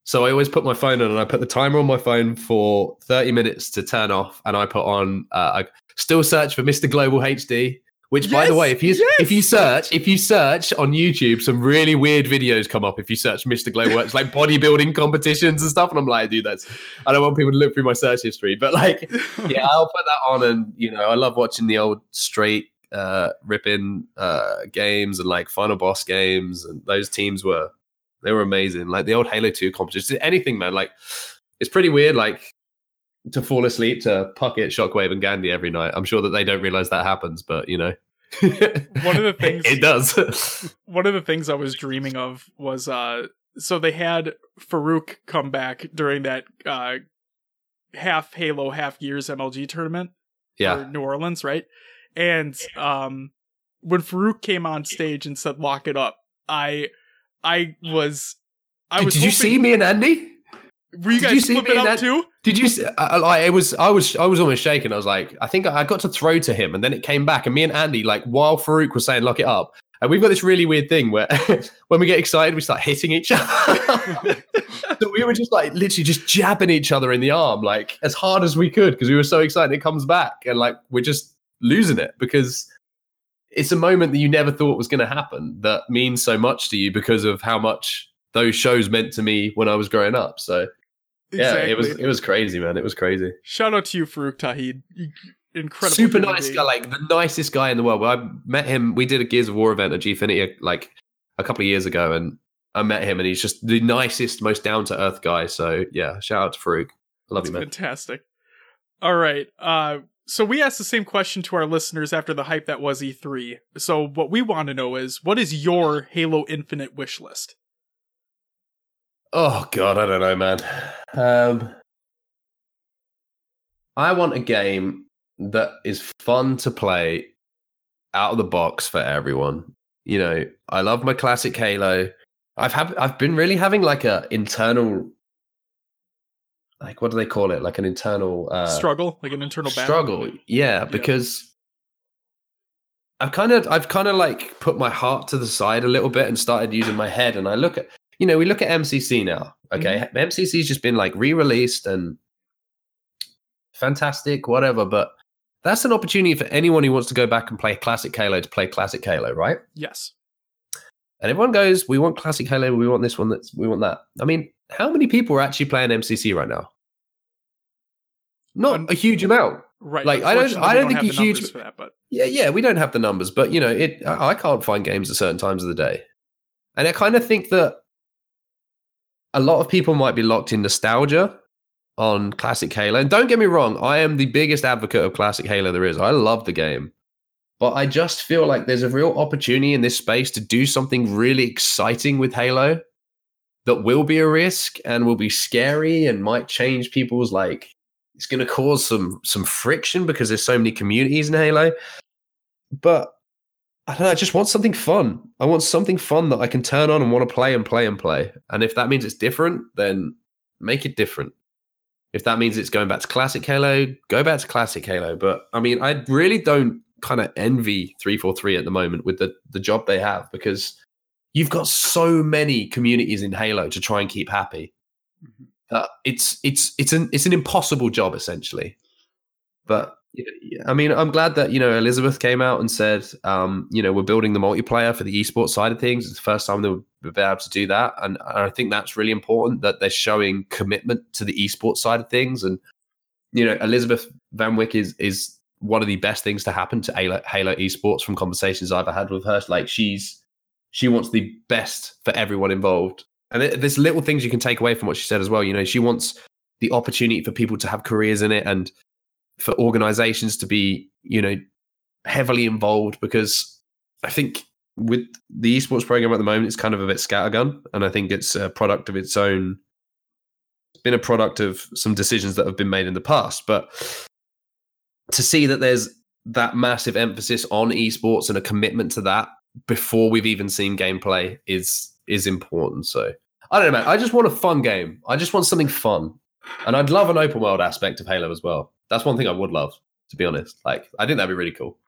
So I always put my phone on and I put the timer on my phone for 30 minutes to turn off. And I put on, uh, I still search for Mr. Global HD. Which, by the way, if you yes. if you search if you search on YouTube, some really weird videos come up. If you search Mr. Global, it's like bodybuilding competitions and stuff. And I'm like, dude, that's I don't want people to look through my search history, but like, <laughs> yeah, I'll put that on, and you know, I love watching the old straight uh ripping uh games and like final boss games, and those teams were they were amazing. Like the old Halo Two competitions, anything, man. Like, it's pretty weird, like to fall asleep to Puckett, Shockwave, and Gandhi every night. I'm sure that they don't realize that happens, but you know, <laughs> One of the <laughs> things it does. <laughs> one of the things I was dreaming of was uh so they had Farouk come back during that uh half Halo half Gears MLG tournament yeah. for New Orleans, right? And um when Farouk came on stage and said lock it up, I I was I was did you see me and Andy? Were you did guys you see flipping out that- too? Did you? See, I, I, it was. I was. I was almost shaking. I was like, I think I got to throw to him, and then it came back, and me and Andy, like, while Farouk was saying, "Lock it up," and we've got this really weird thing where, <laughs> when we get excited, we start hitting each other. <laughs> so we were just like literally just jabbing each other in the arm, like as hard as we could, because we were so excited it comes back, and like we're just losing it because it's a moment that you never thought was going to happen that means so much to you because of how much those shows meant to me when I was growing up. So yeah, it was it was crazy, man. It was crazy. Shout out to you, Farouk Tahid. You- Incredible. Super human nice guy, like the nicest guy in the world. I met him. We did a Gears of War event at Gfinity like a couple of years ago, and I met him, and he's just the nicest, most down to earth guy. So yeah, shout out to Farouk. I love That's you, man. fantastic. All right. Uh, so we asked the same question to our listeners after the hype that was E3. So what we want to know is, what is your Halo Infinite wish list? Oh god, I don't know, man. Um, I want a game that is fun to play out of the box for everyone. You know, I love my classic Halo. I've had I've been really having like a internal like what do they call it? Like an internal uh Struggle, like an internal battle. struggle. Yeah, because I've kind of I've kind of like put my heart to the side a little bit and started using my head and I look at you know, we look at MCC now. Okay. Mm-hmm. MCC's just been like re-released and fantastic, whatever, but that's an opportunity for anyone who wants to go back and play classic Halo to play classic Halo, right? Yes. And everyone goes, "We want classic Halo. We want this one. That's we want that." I mean, how many people are actually playing MCC right now? Not Un- a huge amount. Right. Like, I don't- I don't think a huge- for that, but Yeah, yeah, we don't have the numbers, but you know, it. I I can't find games at certain times of the day, and I kind of think that a lot of people might be locked in nostalgia on classic Halo. And don't get me wrong, I am the biggest advocate of classic Halo there is. I love the game, but I just feel like there's a real opportunity in this space to do something really exciting with Halo that will be a risk and will be scary and might change people's like it's going to cause some some friction because there's so many communities in Halo. But I don't know. I just want something fun. I want something fun that I can turn on and want to play and play and play. And if that means it's different, then make it different. If that means it's going back to classic Halo, go back to classic Halo. But I mean, I really don't kind of envy 343 at the moment with the, the job they have because you've got so many communities in Halo to try and keep happy. Mhm. Uh, it's it's it's an it's an impossible job essentially. But I mean, I'm glad that you know Elizabeth came out and said, um, you know, we're building the multiplayer for the esports side of things. It's the first time they'll be able to do that, and I think that's really important that they're showing commitment to the esports side of things. And you know, Elizabeth Van Wyck is is one of the best things to happen to Halo, Halo esports from conversations I've had with her. Like she's she wants the best for everyone involved, and it, there's little things you can take away from what she said as well. You know, she wants the opportunity for people to have careers in it and for organizations to be, you know, heavily involved because I think with the esports program at the moment, it's kind of a bit scattergun, and I think it's a product of its own. It's been a product of some decisions that have been made in the past, but to see that there's that massive emphasis on esports and a commitment to that before we've even seen gameplay is is important. So I don't know, man. I just want a fun game. I just want something fun, and I'd love an open world aspect of Halo as well. That's one thing I would love, to be honest. Like I think that'd be really cool.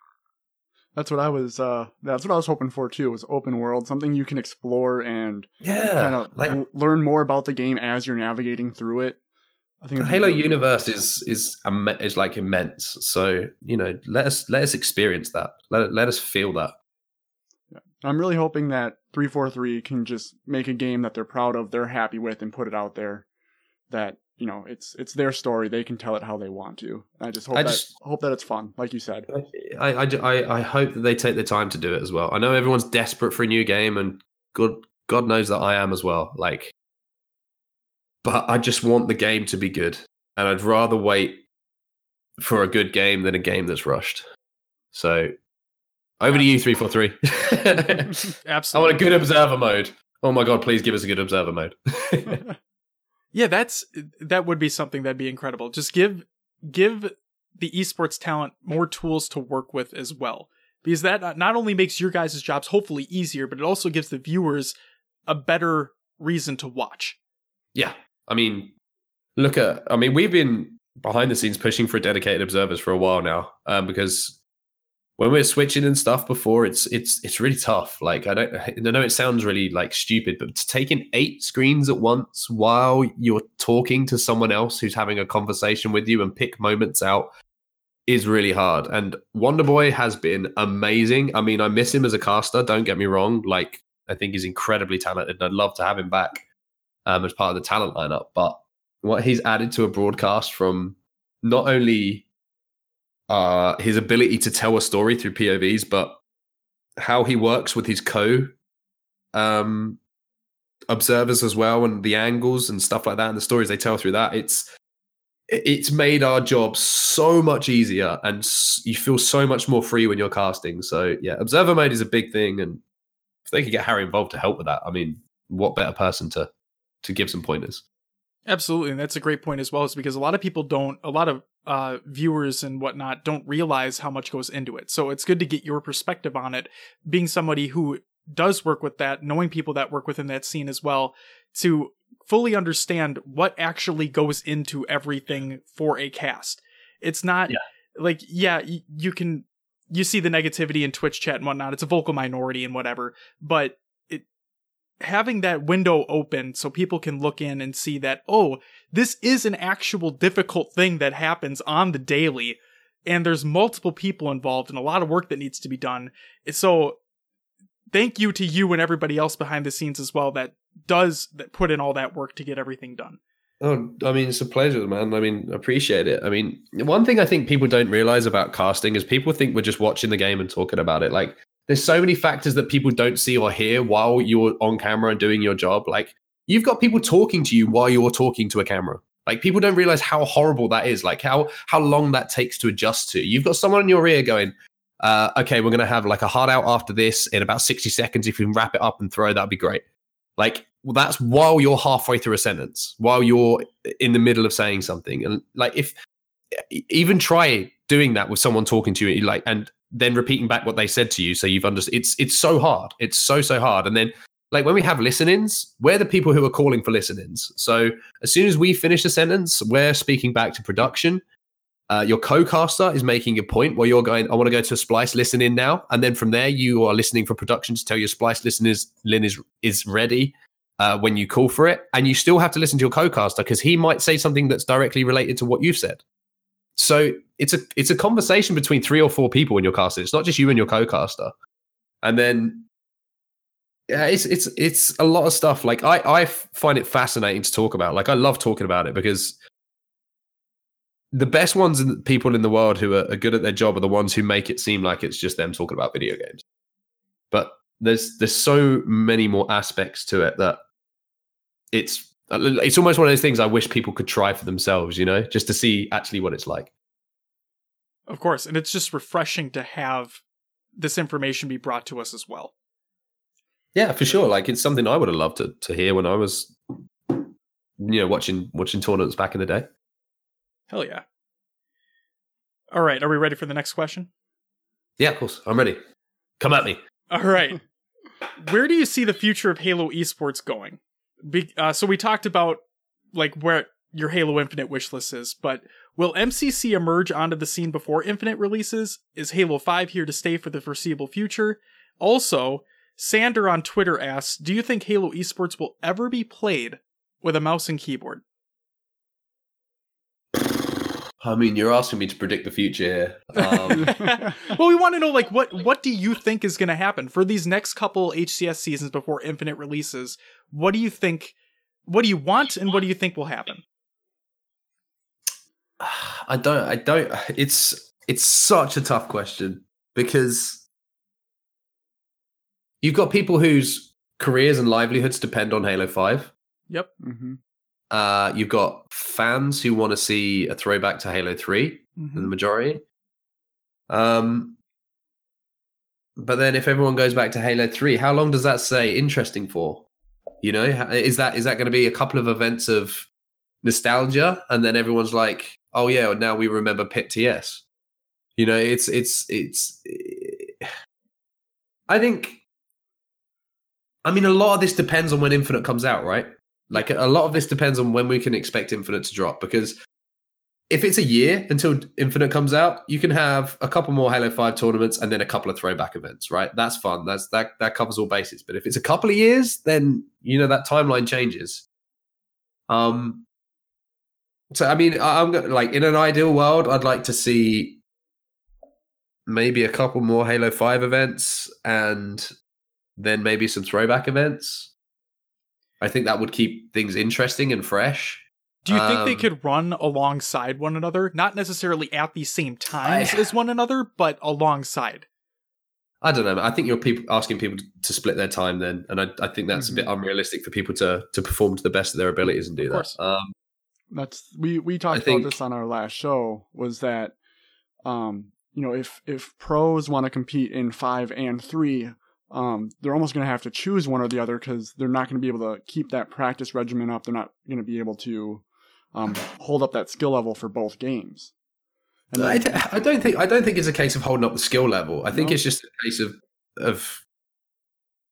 That's what I was. Uh, that's what I was hoping for too. Was open world, something you can explore and Yeah, kind of like learn more about the game as you're navigating through it. I think the Halo really cool. universe is is is like immense. So you know, let us let us experience that. Let let us feel that. I'm really hoping that 343 can just make a game that they're proud of, they're happy with, and put it out there. That you know, it's it's their story. They can tell it how they want to. I just hope I that just- hope that it's fun, like you said. I, I, I, I hope that they take the time to do it as well. I know everyone's desperate for a new game, and God, God knows that I am as well. Like, but I just want the game to be good, and I'd rather wait for a good game than a game that's rushed. So, over to you, three four three. Absolutely, <laughs> I want a good observer mode. Oh my God, please give us a good observer mode. <laughs> <laughs> Yeah, that's that would be something that'd be incredible. Just give give the esports talent more tools to work with as well. Because that not only makes your guys' jobs hopefully easier, but it also gives the viewers a better reason to watch. Yeah. I mean, look at, I mean, we've been behind the scenes pushing for dedicated observers for a while now um, because when we're switching and stuff before, it's it's it's really tough. Like I don't, I know it sounds really like stupid, but to take in eight screens at once while you're talking to someone else who's having a conversation with you and pick moments out is really hard. And Wonder Boy has been amazing. I mean, I miss him as a caster. Don't get me wrong. Like I think he's incredibly talented, and I'd love to have him back um, as part of the talent lineup. But what he's added to a broadcast from not only uh, his ability to tell a story through POVs, but how he works with his co um, observers as well, and the angles and stuff like that, and the stories they tell through that. It's it's made our job so much easier, and you feel so much more free when you're casting. So yeah, observer mode is a big thing, and if they could get Harry involved to help with that, I mean, what better person to to give some pointers? Absolutely, and that's a great point as well, is because a lot of people don't, a lot of uh, viewers and whatnot don't realize how much goes into it. So it's good to get your perspective on it, being somebody who does work with that, knowing people that work within that scene as well, to fully understand what actually goes into everything for a cast. It's not Yeah. like, yeah, you can, you see the negativity in Twitch chat and whatnot. It's a vocal minority and whatever, but having that window open so people can look in and see that, oh, this is an actual difficult thing that happens on the daily and there's multiple people involved and a lot of work that needs to be done so thank you to you and everybody else behind the scenes as well that does that put in all that work to get everything done Oh, I mean, it's a pleasure, man. I mean, appreciate it. I mean, one thing I think people don't realize about casting is people think we're just watching the game and talking about it. Like, there's so many factors that people don't see or hear while you're on camera and doing your job. Like, you've got people talking to you while you're talking to a camera. Like, people don't realize how horrible that is. Like, how how long that takes to adjust to. You've got someone in your ear going, uh, "Okay, we're gonna have like a hard out after this in about 60 seconds. If we can wrap it up and throw, that'd be great." Like, well, that's while you're halfway through a sentence, while you're in the middle of saying something, and like if even try doing that with someone talking to you, like, and then repeating back what they said to you, so you've understood. It's it's so hard. It's so so hard. And then like when we have listen-ins, we're the people who are calling for listen-ins. So as soon as we finish a sentence, we're speaking back to production. Uh, your co-caster is making a point where you're going, I want to go to a splice listen in now. And then from there, you are listening for production to tell your splice listeners Lynn is is ready uh, when you call for it. And you still have to listen to your co-caster because he might say something that's directly related to what you've said. So it's a it's a conversation between three or four people in your casting. It's not just you and your co-caster. And then yeah, it's it's it's a lot of stuff. Like I I find it fascinating to talk about. Like I love talking about it because the best ones and people in the world who are, are good at their job are the ones who make it seem like it's just them talking about video games. But there's there's so many more aspects to it that it's Uh, it's almost one of those things I wish people could try for themselves, you know, just to see actually what it's like. Of course, and it's just refreshing to have this information be brought to us as well. Yeah, for sure. Like it's something I would have loved to to hear when I was, you know, watching watching tournaments back in the day. Hell yeah. All right, are we ready for the next question? Yeah, of course. I'm ready. Come at me. All right. Where do you see the future of Halo esports going? Be- uh, so we talked about like where your Halo Infinite wishlist is, but will MCC emerge onto the scene before Infinite releases? Is Halo 5 here to stay for the foreseeable future? Also, Sander on Twitter asks, "Do you think Halo esports will ever be played with a mouse and keyboard?" I mean, you're asking me to predict the future here. Um, <laughs> well, we want to know like what what do you think is going to happen for these next couple HCS seasons before Infinite releases? What do you think? What do you want, and what do you think will happen? <sighs> I don't. I don't. <sighs> It's it's such a tough question because you've got people whose careers and livelihoods depend on Halo Five. Yep. hmm Uh, you've got fans who want to see a throwback to Halo 3 Mhm. the majority. Um, but then if everyone goes back to Halo 3, how long does that say interesting for? You know, is that is that going to be a couple of events of nostalgia and then everyone's like, "Oh yeah, now we remember Pit TS." You know, it's it's it's I think I mean a lot of this depends on when Infinite comes out, right? Like a lot of this depends on when we can expect Infinite to drop because if it's a year until Infinite comes out, you can have a couple more Halo 5 tournaments and then a couple of throwback events, right? That's fun. That's that that covers all bases. But if it's a couple of years, then you know that timeline changes. Um so I mean, I- I'm gonna like in an ideal world, I'd like to see maybe a couple more Halo 5 events and then maybe some throwback events. I think that would keep things interesting and fresh. Do you think they Um, could run alongside one another, not necessarily at the same times I- as one another, but alongside? I don't know. I think you're people asking people to split their time then, and I, I think that's a bit Mhm. unrealistic for people to to perform to the best of their abilities and do that. Um, That's we we talked think- about this on our last show. Was that um you know if if pros want to compete in five and three, um they're almost going to have to choose one or the other because they're not going to be able to keep that practice regimen up. They're not going to be able to um hold up that skill level for both games. And I, then- I don't think I don't think it's a case of holding up the skill level. I think No. it's just a case of of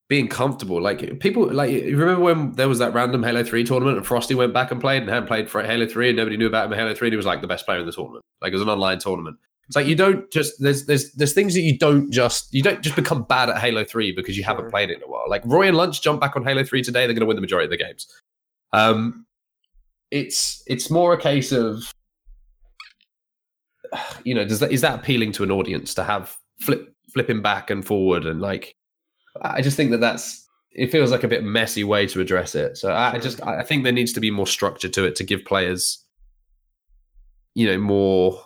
being comfortable. Like people, like you remember when there was that random Halo Three tournament and Frosty went back and played and hadn't played for Halo Three and nobody knew about him in Halo Three. And he was like the best player in the tournament. Like it was an online tournament. It's like you don't just there's there's there's things that you don't just you don't just become bad at Halo Three because you haven't played it in a while. Like Roy and Lunch jump back on Halo Three today, they're going to win the majority of the games. Um, it's it's more a case of you know does that is that appealing to an audience to have flip flipping back and forward and like I just think that that's it feels like a bit messy way to address it. So I I just I think there needs to be more structure to it to give players you know more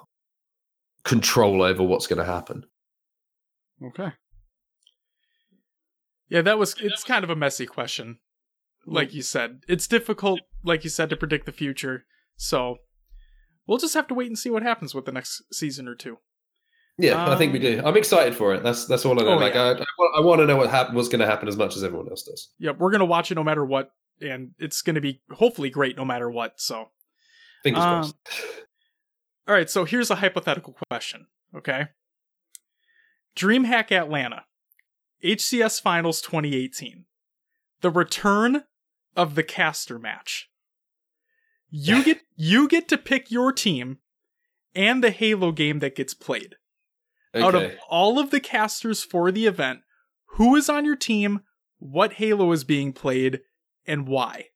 control over what's going to happen. okay. Yeah, that was. It's kind of a messy question, like you said. It's difficult, like you said, to predict the future. So we'll just have to wait and see what happens with the next season or two. Yeah, I think we Um, do. I'm excited for it. That's that's all I know. Oh, like yeah. I, I, want, I want to know what hap- what's going to happen as much as everyone else does. Yeah, we're gonna watch it no matter what, and it's gonna be hopefully great no matter what. So, Fingers Um, crossed. All right. So here's a hypothetical question. Okay. DreamHack Atlanta, HCS Finals 2018, the return of the caster match. You get you get to pick your team and the Halo game that gets played. Out of all of the casters for the event, who is on your team, what Halo is being played, and why?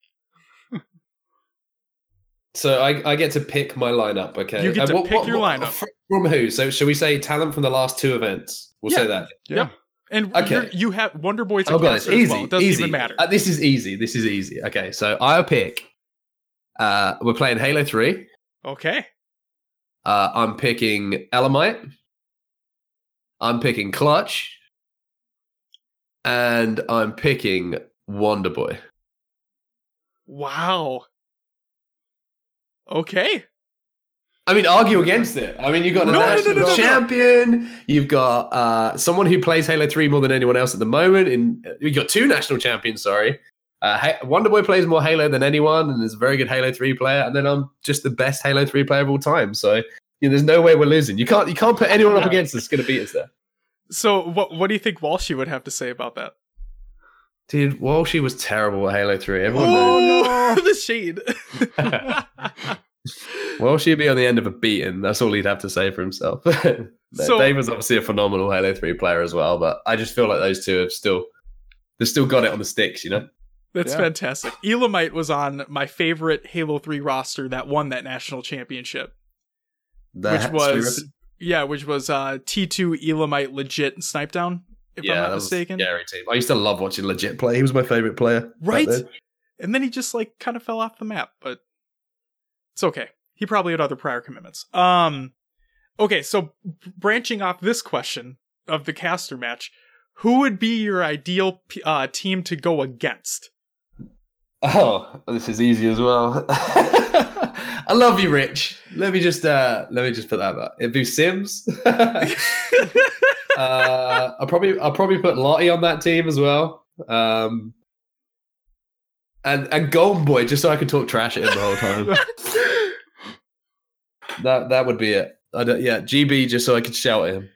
So I, I get to pick my lineup. Okay, You get And to pick your lineup. from who? So shall we say talent from the last two events? We'll say that. Yeah. Yep. And Okay. you're- you have Wonder Boy's a Oh, god, it's caster easy. well. It doesn't easy. even matter. Uh, this is easy. This is easy. Okay, so I'll pick. Uh, we're playing Halo Three. okay. Uh, I'm picking Elamite. I'm picking Clutch. And I'm picking Wonder Boy. Wow. Okay. I mean, argue against it. I mean, you've got a No, national no, no, champion. You've got uh, someone who plays Halo Three more than anyone else at the moment. And you've got two national champions. Sorry, uh, Ha- Wonder Boy plays more Halo than anyone, and is a very good Halo Three player. And then I'm just the best Halo Three player of all time. So you know, there's no way we're losing. You can't you can't put anyone up against us. It's going to beat us there. So what what do you think Walshy would have to say about that? Dude, Walshy was terrible at Halo Three. Everyone knows. Oh, <laughs> the shade. <laughs> Well, she'd be on the end of a beating. That's all he'd have to say for himself. <laughs> So- Dave was obviously a phenomenal Halo 3 player as well, but I just feel like those two have still they've still got it on the sticks, you know? That's Yeah. fantastic. Elamite was on my favorite Halo 3 roster that won that national championship. That- which was yeah, which was uh T2 Elamite legit and Snipedown, if yeah, I'm that not was mistaken. scary team. I used to love watching Legit play. He was my favorite player. Right? And then he just like kind of fell off the map, but it's okay. He probably had other prior commitments. Um okay, so branching off this question of the caster match, who would be your ideal uh, team to go against? Oh, this is easy as well. <laughs> I love you, Rich. Let me just uh let me just put that back. It'd be Sims. <laughs> <laughs> uh I'll probably I'll probably put Lottie on that team as well. Um and and Golden Boy, just so I can talk trash at him the whole time. <laughs> that that would be it. I don't, yeah, GB, just so I could shout at him.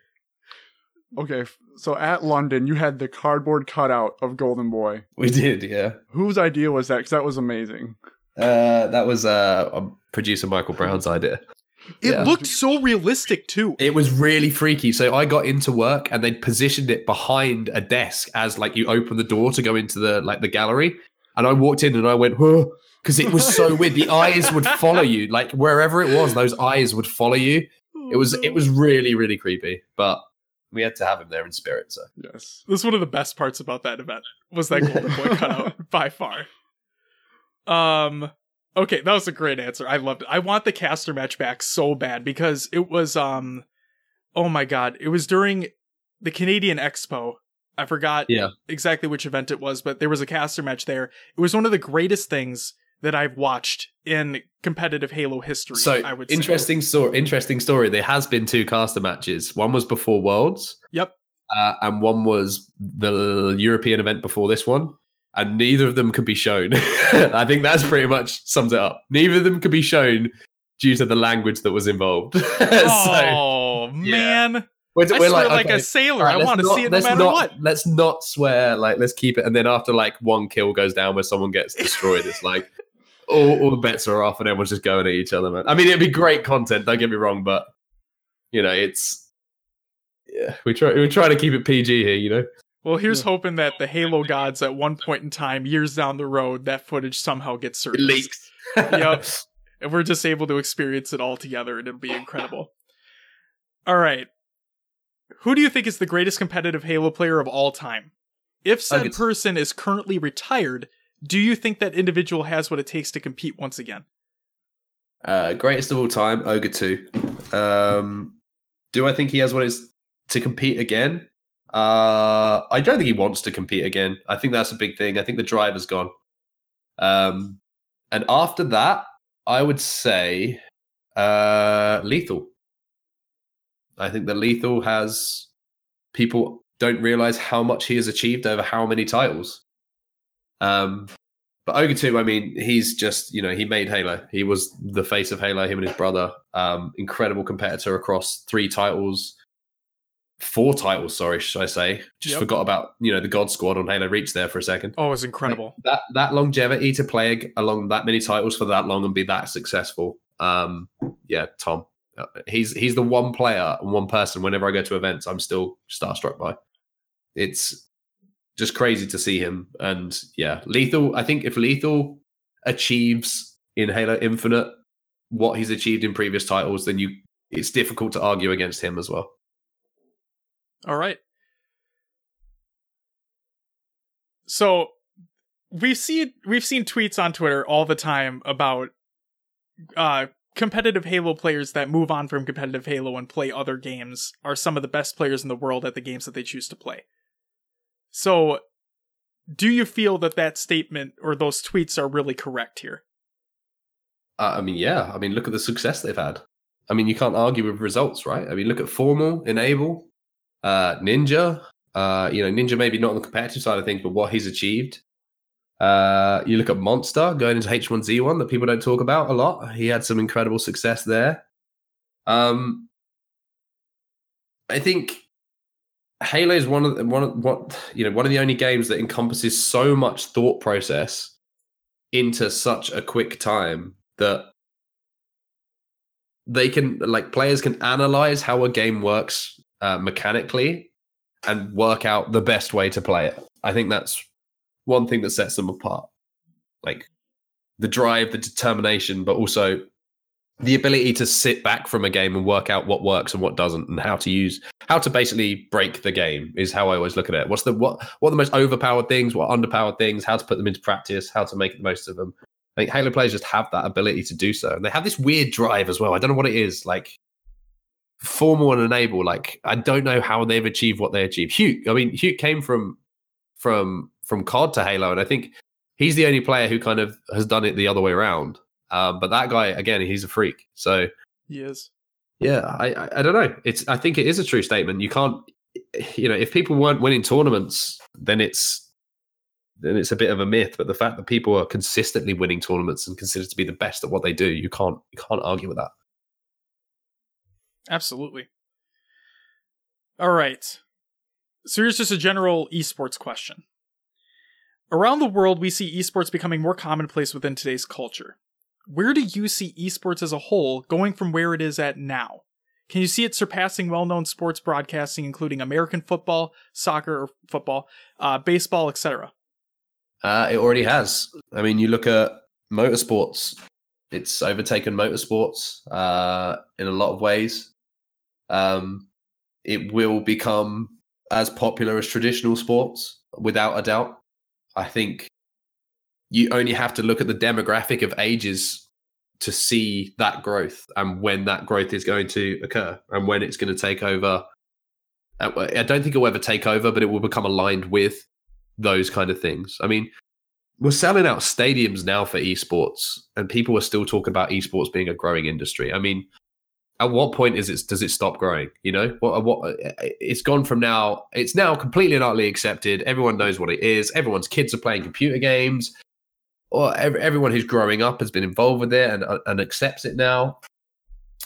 Okay, so at London, you had the cardboard cutout of Golden Boy. We did, yeah. Whose idea was that? Because that was amazing. Uh, that was uh, producer Michael Brown's idea. It Yeah. looked so realistic too. It was really freaky. So I got into work and they'd positioned it behind a desk as like you open the door to go into the like the gallery. And I walked in and I went, because it was so <laughs> weird. The eyes would follow you, like wherever it was, those eyes would follow you. It was it was really really creepy, but we had to have him there in spirit. So Yes. This is one of the best parts about that event was that Golden Boy cutout <laughs> by far. Um okay, that was a great answer. I loved it. I want the caster match back so bad because it was um oh my god, it was during the Canadian Expo. I forgot Yeah. exactly which event it was, but there was a caster match there. It was one of the greatest things that I've watched in competitive Halo history. so I would say. interesting story. Interesting story. There has been two caster matches. One was before Worlds, Yep. uh, and one was the European event before this one. And neither of them could be shown. <laughs> I think that's pretty much sums it up. Neither of them could be shown due to the language that was involved. <laughs> so oh yeah. man. we're, I we're swear like, okay, a sailor. right, I want to see it no matter not- what. Let's not swear. Like, let's keep it. And then after like one kill goes down where someone gets destroyed, it's like <laughs> all, all the bets are off and everyone's just going at each other, man. I mean, it'd be great content. Don't get me wrong, but you know, it's yeah, we try we try to keep it PG here. You know, Well, here's hoping that the Halo gods at one point in time, years down the road, that footage somehow gets it surfaced. leaks. Yep. <laughs> And we're just able to experience it all together, and it'll be incredible. All right. Who do you think is the greatest competitive Halo player of all time? If said Okay. person is currently retired, do you think that individual has what it takes to compete once again? Uh, greatest of all time, Ogre Two. Um, do I think he has what it is to compete again? Uh, I don't think he wants to compete again. I think that's a big thing. I think the drive has gone. Um, and after that, I would say uh, Lethal. I think that Lethal has people don't realize how much he has achieved over how many titles. Um, but 2, I mean, he's just, you know, he made Halo. He was the face of Halo, him and his brother. Um, incredible competitor across three titles, four titles, sorry, should I say. Just Yep. forgot about, you know, the God Squad on Halo Reach there for a second. Oh, it's incredible. That that longevity to play along that many titles for that long and be that successful. Um, yeah, Tom. Uh, He's he's the one player and one person whenever I go to events I'm still starstruck by. It's just crazy to see him. And yeah, Lethal, I think if Lethal achieves in Halo Infinite what he's achieved in previous titles, then you it's difficult to argue against him as well. All right. So we've seen we've seen tweets on Twitter all the time about uh competitive Halo players that move on from competitive Halo and play other games are some of the best players in the world at the games that they choose to play. So do you feel that that statement or those tweets are really correct here? Uh, I mean, yeah. I mean, look at the success they've had. I mean, you can't argue with results, right? I mean, look at Formal, Enable, uh, Ninja. Uh, you know, Ninja maybe not on the competitive side of things, but what he's achieved. Uh, you look at Monster going into H1Z1 that people don't talk about a lot. He had some incredible success there. Um, I think Halo is one of the, one of what you know one of the only games that encompasses so much thought process into such a quick time that they can like players can analyze how a game works uh, mechanically and work out the best way to play it. I think that's one thing that sets them apart. Like the drive, the determination, but also the ability to sit back from a game and work out what works and what doesn't and how to use how to basically break the game is how I always look at it. What's the what what are the most overpowered things, what underpowered things, how to put them into practice, how to make the most of them. I think Halo players just have that ability to do so. And they have this weird drive as well. I don't know what it is. Like formal and enable, like I don't know how they've achieved what they achieved. Huke, I mean, Huke came from from from COD to Halo, and I think he's the only player who kind of has done it the other way around. Um, but that guy, again, he's a freak. So He is. yeah, I, I I don't know. It's I think it is a true statement. You can't, you know, if people weren't winning tournaments, then it's then it's a bit of a myth. But the fact that people are consistently winning tournaments and considered to be the best at what they do, you can't you can't argue with that. Absolutely. All right. So here's just a general esports question. Around the world, we see esports becoming more commonplace within today's culture. Where do you see esports as a whole going from where it is at now? Can you see it surpassing well known sports broadcasting, including American football, soccer, or football, uh, baseball, etc.? Uh, it already has. I mean, you look at motorsports; it's overtaken motorsports uh, in a lot of ways. Um, it will become as popular as traditional sports, without a doubt. I think you only have to look at the demographic of ages to see that growth and when that growth is going to occur and when it's going to take over. Uh, I don't think it will ever take over, but it will become aligned with those kind of things. I mean, we're selling out stadiums now for esports, and people are still talking about esports being a growing industry. I mean, at what point is it does it stop growing? You know, what uh, what uh, it's gone from now. It's now completely and utterly accepted. Everyone knows what it is. Everyone's kids are playing computer games, or every, everyone who's growing up has been involved with it and uh, and accepts it now.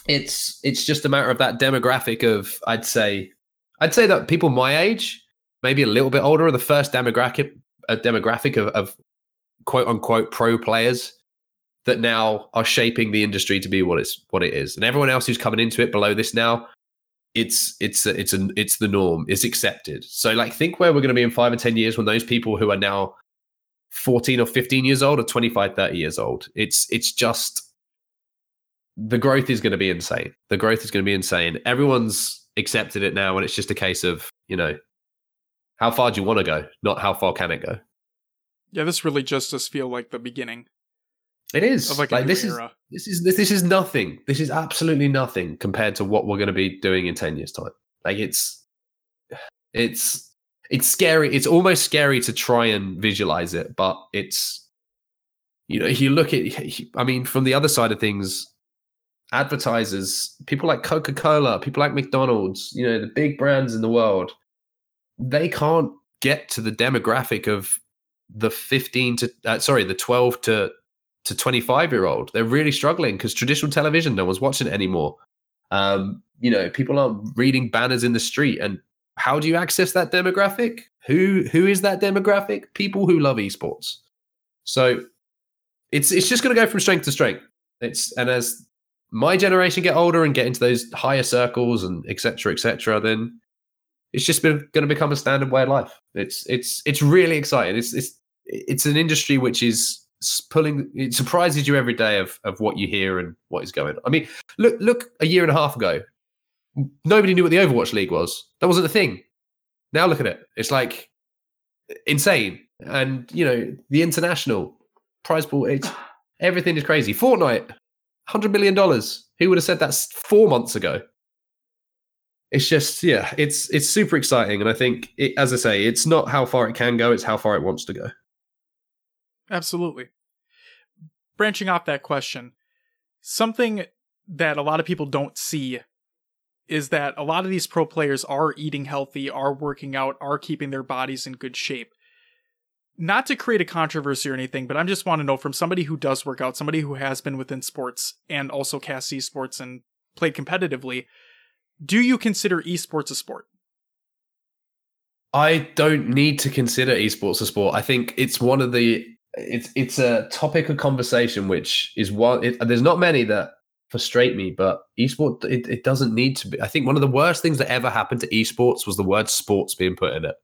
It's it's just a matter of that demographic of I'd say I'd say that people my age, maybe a little bit older, are the first demographic a demographic of, of quote unquote pro players that now are shaping the industry to be what it's what it is. And everyone else who's coming into it below this now, it's it's it's an it's the norm. It's accepted. So like think where we're going to be in 5 or 10 years when those people who are now 14 or 15 years old or 25 30 years old. It's it's just the growth is going to be insane. The growth is going to be insane. Everyone's accepted it now and it's just a case of, you know, how far do you want to go, not how far can it go. Yeah, this really just does feel like the beginning It is like like this is this is this, this is nothing. This is absolutely nothing compared to what we're going to be doing in 10 years time. Like it's it's it's scary. It's almost scary to try and visualize it, but it's you know, if you look at I mean from the other side of things advertisers, people like Coca-Cola, people like McDonald's, you know, the big brands in the world, they can't get to the demographic of the 15 to uh, sorry, the 12 to to 25 year old. They're really struggling because traditional television, no one's watching it anymore. Um, you know, people aren't reading banners in the street. And how do you access that demographic? Who who is that demographic? People who love esports. So it's it's just going to go from strength to strength. It's and as my generation get older and get into those higher circles and etc etc, then it's just been going to become a standard way of life. It's it's it's really exciting. It's it's it's an industry which is pulling. It surprises you every day of of what you hear and what is going on. I mean, look look a year and a half ago, nobody knew what the Overwatch League was. That wasn't a thing. Now look at it. It's like insane. And you know the international prize pool. It's <sighs> everything is crazy. Fortnite, hundred million dollars. Who would have said that four months ago? It's just yeah, it's it's super exciting, and I think it, as I say, it's not how far it can go; it's how far it wants to go. Absolutely. Branching off that question, something that a lot of people don't see is that a lot of these pro players are eating healthy, are working out, are keeping their bodies in good shape. Not to create a controversy or anything, but I just want to know from somebody who does work out, somebody who has been within sports and also cast esports and played competitively, do you consider esports a sport? I don't need to consider esports a sport. I think it's one of the it's it's a topic of conversation which is one. It, there's not many that frustrate me, but esports it, it doesn't need to be. I think one of the worst things that ever happened to esports was the word sports being put in it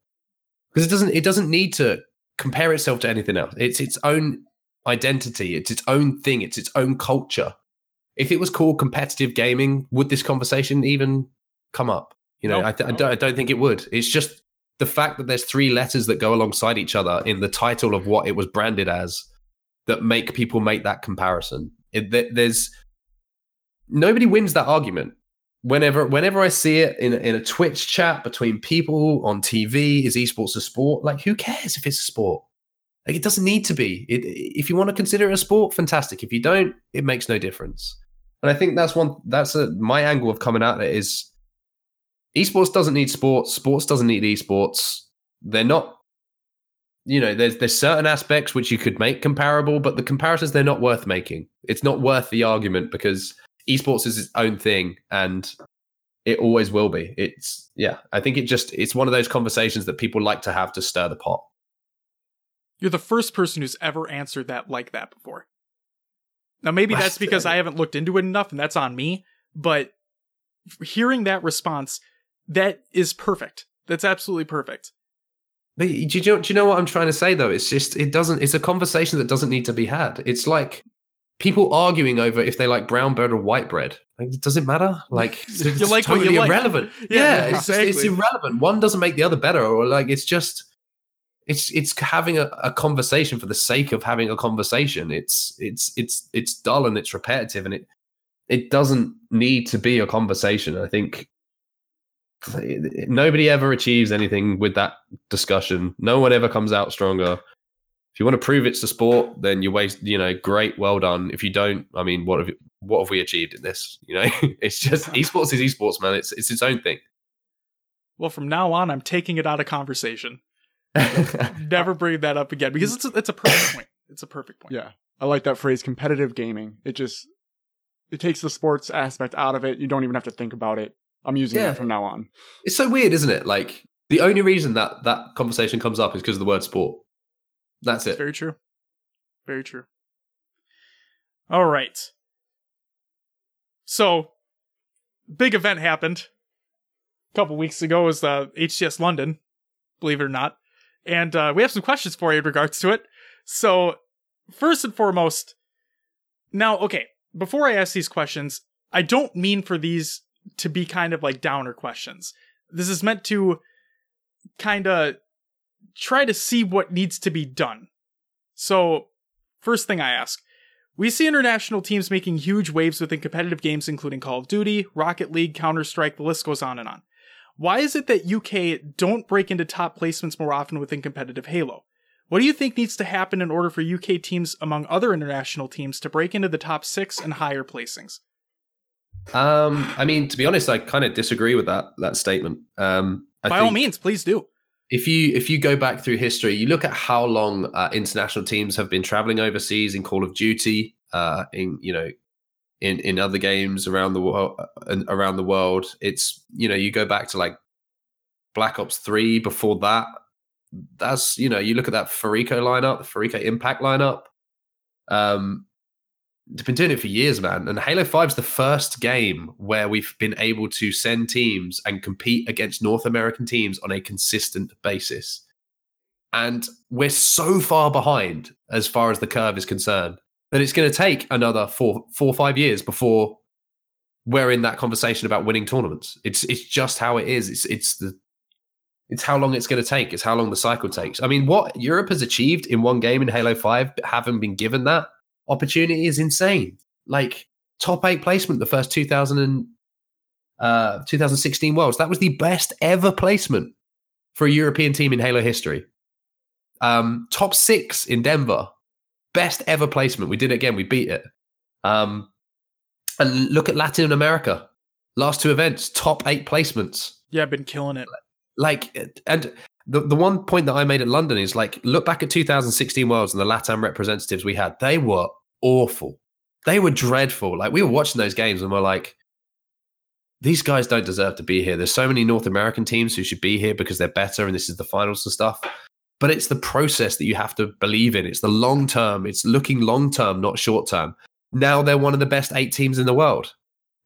because it doesn't it doesn't need to compare itself to anything else. It's its own identity. It's its own thing. It's its own culture. If it was called competitive gaming, would this conversation even come up? You know, I, th- I, don't, I don't think it would. It's just the fact that there's three letters that go alongside each other in the title of what it was branded as that make people make that comparison. It, there's nobody wins that argument. Whenever whenever I see it in in a Twitch chat between people on TV, is esports a sport? Like, who cares if it's a sport? Like, it doesn't need to be. It, if you want to consider it a sport, fantastic. If you don't, it makes no difference. And I think that's one. That's a, my angle of coming at it is esports doesn't need sports. Sports doesn't need esports. They're not. You know, there's there's certain aspects which you could make comparable, but the comparisons they're not worth making. It's not worth the argument because esports is its own thing, and it always will be. It's yeah. I think it just it's one of those conversations that people like to have to stir the pot. You're the first person who's ever answered that like that before. Now maybe that's because I haven't looked into it enough, and that's on me. But hearing that response that is perfect. That's absolutely perfect. But do you, do you know what I'm trying to say though? It's just it doesn't. It's a conversation that doesn't need to be had. It's like people arguing over if they like brown bread or white bread. Like, does it matter? Like, <laughs> it's you like totally you irrelevant. Like. <laughs> Yeah, yeah, it's, it's irrelevant. One doesn't make the other better, or like it's just it's it's having a, a conversation for the sake of having a conversation. It's it's it's it's dull and it's repetitive, and it it doesn't need to be a conversation. I think nobody ever achieves anything with that discussion. No one ever comes out stronger. If you want to prove it's a sport, then you waste. You know, great, well done. If you don't, I mean, what have what have we achieved in this? You know, <laughs> it's just <laughs> esports is esports, man. It's it's its own thing. Well, from now on, I'm taking it out of conversation. <laughs> Never bring that up again because it's a, it's a perfect point. It's a perfect point. Yeah, I like that phrase, competitive gaming. It just it takes the sports aspect out of it. You don't even have to think about it. I'm using yeah. it from now on. It's so weird, isn't it? Like the only reason that that conversation comes up is because of the word sport. That's it. very true. Very true. All right. So, big event happened a couple weeks ago was the HCS London, believe it or not. And uh, we have some questions for you in regards to it. So, first and foremost, now, okay, before I ask these questions, I don't mean for these to be kind of like downer questions. This is meant to kind of try to see what needs to be done. So, first thing I ask we see international teams making huge waves within competitive games, including Call of Duty, Rocket League, Counter Strike, the list goes on and on. Why is it that UK don't break into top placements more often within competitive Halo? What do you think needs to happen in order for UK teams, among other international teams, to break into the top six and higher placings? Um, I mean, to be honest, I kind of disagree with that that statement. Um, By all means, please do. If you if you go back through history, you look at how long uh, international teams have been traveling overseas in Call of Duty, uh, in you know, in in other games around the world, uh, around the world. It's you know, you go back to like Black Ops Three. Before that, that's you know, you look at that Fariko lineup, the Fariko Impact lineup. Um, they've been doing it for years, man. And Halo 5 is the first game where we've been able to send teams and compete against North American teams on a consistent basis. And we're so far behind as far as the curve is concerned that it's going to take another four, four or five years before we're in that conversation about winning tournaments. It's it's just how it is. It's it's the it's how long it's going to take. It's how long the cycle takes. I mean, what Europe has achieved in one game in Halo Five, haven't been given that opportunity is insane. Like top eight placement the first 2000 and, uh, 2016 Worlds. That was the best ever placement for a European team in Halo history. Um, top six in Denver, best ever placement. We did it again. We beat it. Um, And look at Latin America. Last two events, top eight placements. Yeah, I've been killing it. Like, and the, the one point that I made at London is like, look back at 2016 Worlds and the LATAM representatives we had. They were awful. They were dreadful. Like, we were watching those games and we're like, these guys don't deserve to be here. There's so many North American teams who should be here because they're better and this is the finals and stuff. But it's the process that you have to believe in. It's the long term. It's looking long term, not short term. Now they're one of the best eight teams in the world.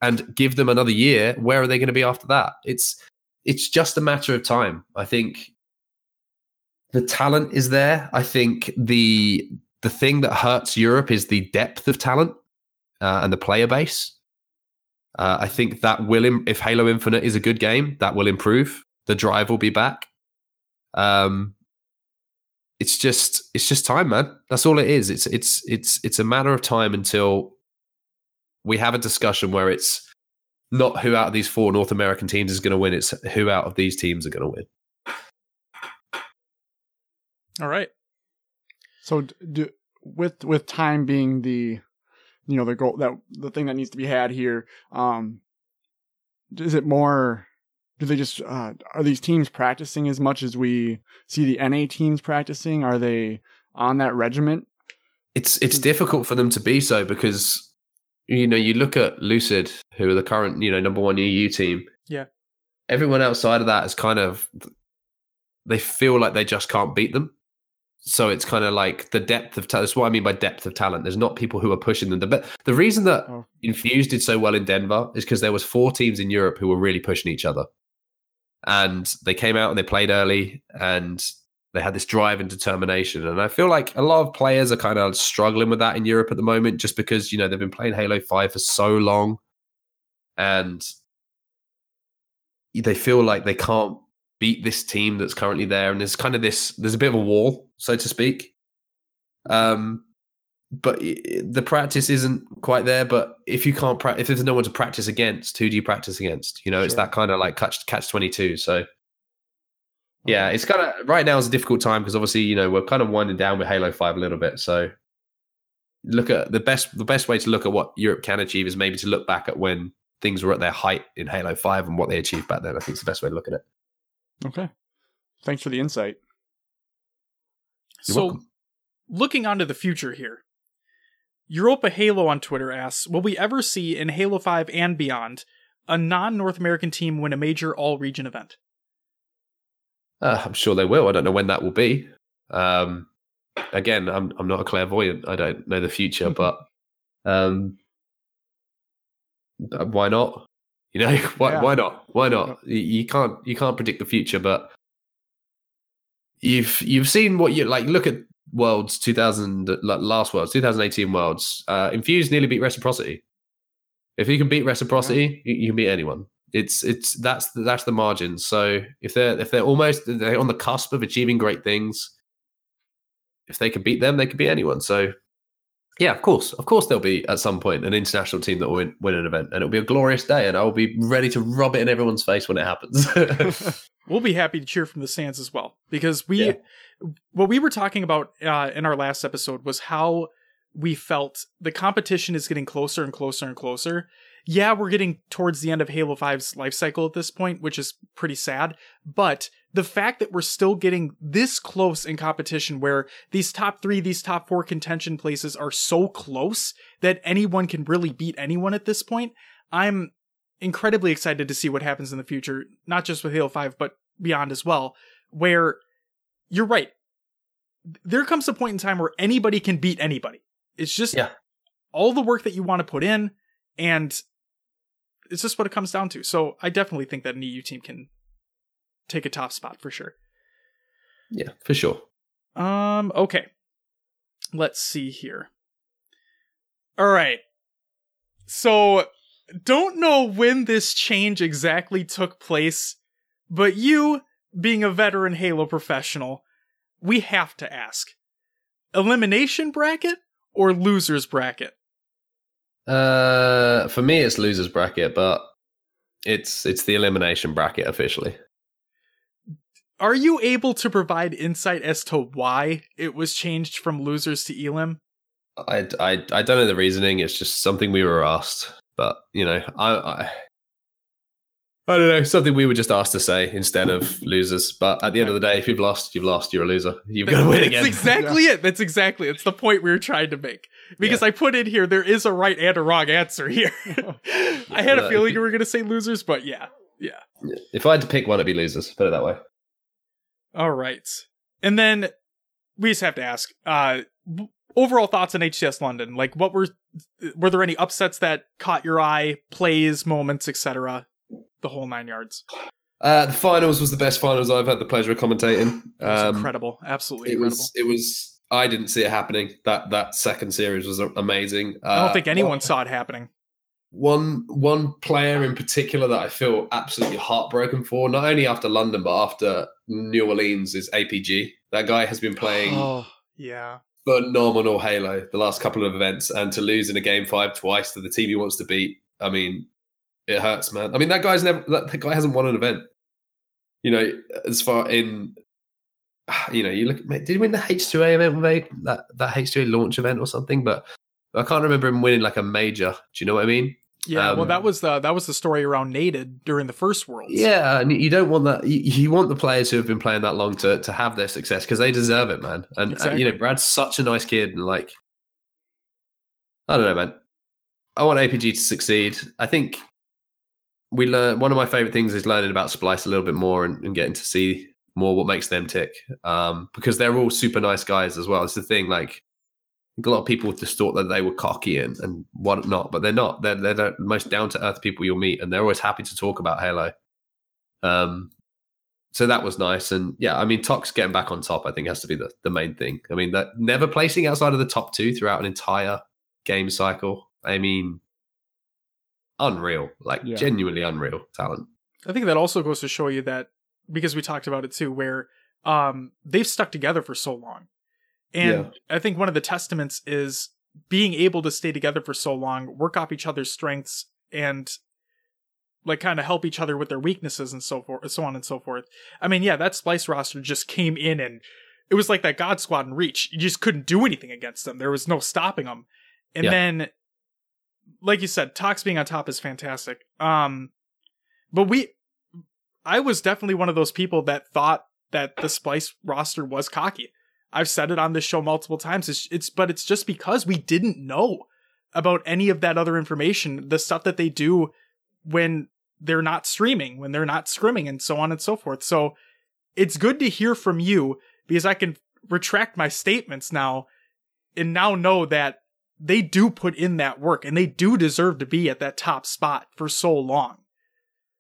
And give them another year, where are they going to be after that? It's it's just a matter of time. I think the talent is there. I think the the thing that hurts Europe is the depth of talent uh, and the player base. Uh, I think that will, Im- if Halo Infinite is a good game, that will improve. The drive will be back. Um, it's just, it's just time, man. That's all it is. It's, it's, it's, it's a matter of time until we have a discussion where it's not who out of these four North American teams is going to win. It's who out of these teams are going to win. All right. So do, with with time being the you know the goal that the thing that needs to be had here um is it more do they just uh, are these teams practicing as much as we see the NA teams practicing are they on that regiment It's it's difficult for them to be so because you know you look at Lucid, who are the current you know number one EU team. Yeah. Everyone outside of that is kind of they feel like they just can't beat them. So it's kind of like the depth of talent. That's what I mean by depth of talent. There's not people who are pushing them. The, the reason that Oh. Infused did so well in Denver is because there was four teams in Europe who were really pushing each other, and they came out and they played early, and they had this drive and determination. And I feel like a lot of players are kind of struggling with that in Europe at the moment, just because you know they've been playing Halo Five for so long, and they feel like they can't beat this team that's currently there. And there's kind of this, there's a bit of a wall, so to speak. Um, but the practice isn't quite there. But if you can't practice, if there's no one to practice against, who do you practice against? You know, it's that kind of like catch catch twenty two. So yeah, it's kind of right now is a difficult time because obviously you know we're kind of winding down with Halo Five a little bit. So look at the best the best way to look at what Europe can achieve is maybe to look back at when things were at their height in Halo Five and what they achieved back then. I think it's the best way to look at it. Okay thanks for the insight You're so, welcome. looking onto the future here, Europa Halo on Twitter asks, "Will we ever see in Halo 5 and beyond a non-North American team win a major all-region event?" Uh, I'm sure they will. I don't know when that will be. Um, again, I'm I'm not a clairvoyant. I don't know the future, but um, uh, why not? You know, <laughs> why Yeah. why not? Why not? You, can't you can't predict the future, but you've you've seen what you like. Look at Worlds 2000, like last Worlds 2018 Worlds. Uh, Infused nearly beat Reciprocity. If you can beat Reciprocity, you, you can beat anyone. It's it's that's the, that's the margin. So if they're if they're almost they're on the cusp of achieving great things, if they can beat them, they can beat anyone. So yeah, of course, of course, there'll be at some point an international team that will win, win an event, and it'll be a glorious day, and I will be ready to rub it in everyone's face when it happens. <laughs> <laughs> We'll be happy to cheer from the stands as well because we Yeah. what we were talking about uh, in our last episode was how we felt the competition is getting closer and closer and closer. Yeah, we're getting towards the end of Halo 5's life cycle at this point, which is pretty sad, but the fact that we're still getting this close in competition where these top 3, these top 4 contention places are so close that anyone can really beat anyone at this point, I'm incredibly excited to see what happens in the future, not just with Halo 5, but beyond as well, where you're right. There comes a point in time where anybody can beat anybody. It's just Yeah. all the work that you want to put in, and it's just what it comes down to. So I definitely think that an EU team can take a top spot for sure. yeah, for sure. Um, okay. Let's see here. All right. So, don't know when this change exactly took place, but you, being a veteran Halo professional, we have to ask. Elimination bracket or losers bracket? Uh, for me, it's losers bracket, but it's it's the elimination bracket officially. Are you able to provide insight as to why it was changed from losers to elim? I, I I don't know the reasoning. It's just something we were asked, But you know, I, I I don't know something we were just asked to say instead of <laughs> losers. But at the end of the day, if you've lost, you've lost. You're a loser. You've got to win again. That's <laughs> exactly it. That's exactly it. it's the point we were trying to make. Because I put in here there is a right and a wrong answer here. <laughs> I had a feeling you were going to say losers, but yeah, yeah. If I had to pick one, it'd be losers. Put it that way. All right, and then we just have to ask uh, overall thoughts on HCS London. Like, what were were there any upsets that caught your eye, plays, moments, etc. The whole nine yards. Uh, the finals was the best finals I've had the pleasure of commentating. It was Um, incredible, absolutely it incredible. was. It was. I didn't see it happening. That that second series was amazing. Uh, I don't think anyone one- saw it happening. One one player in particular that I feel absolutely heartbroken for, not only after London but after New Orleans, is APG. That guy has been playing Oh, yeah. phenomenal Halo the last couple of events, and to lose in a game five twice to the team he wants to beat, I mean, it hurts, man. I mean, that guy's never that, that guy hasn't won an event. You know, as far in, <sighs> you know, you look. Did he win the H2A event, mate? That that H2A launch event or something? But I can't remember him winning like a major. Do you know what I mean? Yeah, well, Um, that was the that was the story around Nated during the first world. Yeah, and you don't want that. You, you want the players who have been playing that long to to have their success because they deserve it, man. And, and you know, Brad's such a nice kid, and like, I don't know, man. I want APG to succeed. I think we learn. One of my favorite things is learning about Splyce a little bit more and, and getting to see more what makes them tick. Um, because they're all super nice guys as well. It's the thing, like. A lot of people just thought that they were cocky and, and whatnot, but they're not. They're, they're the most down to earth people you'll meet, and they're always happy to talk about Halo. Um, so that was nice, and yeah, I mean, Tox getting back on top, I think, has to be the, the main thing. I mean, that never placing outside of the top two throughout an entire game cycle. I mean, unreal, like Yeah. genuinely unreal talent. I think that also goes to show you that because we talked about it too, where um they've stuck together for so long. And I think one of the testaments is being able to stay together for so long, work off each other's strengths and like kind of help each other with their weaknesses and so forth so on and so forth. I mean, yeah, that Splyce roster just came in and it was like that God Squad in Reach. You just couldn't do anything against them. There was no stopping them. And Yeah. then like you said, Tox being on top is fantastic. Um but we I was definitely one of those people that thought that the Splyce roster was cocky. I've said it on this show multiple times. It's, it's but it's just because we didn't know about any of that other information, the stuff that they do when they're not streaming, when they're not scrimming, and so on and so forth. So it's good to hear from you because I can retract my statements now and now know that they do put in that work and they do deserve to be at that top spot for so long.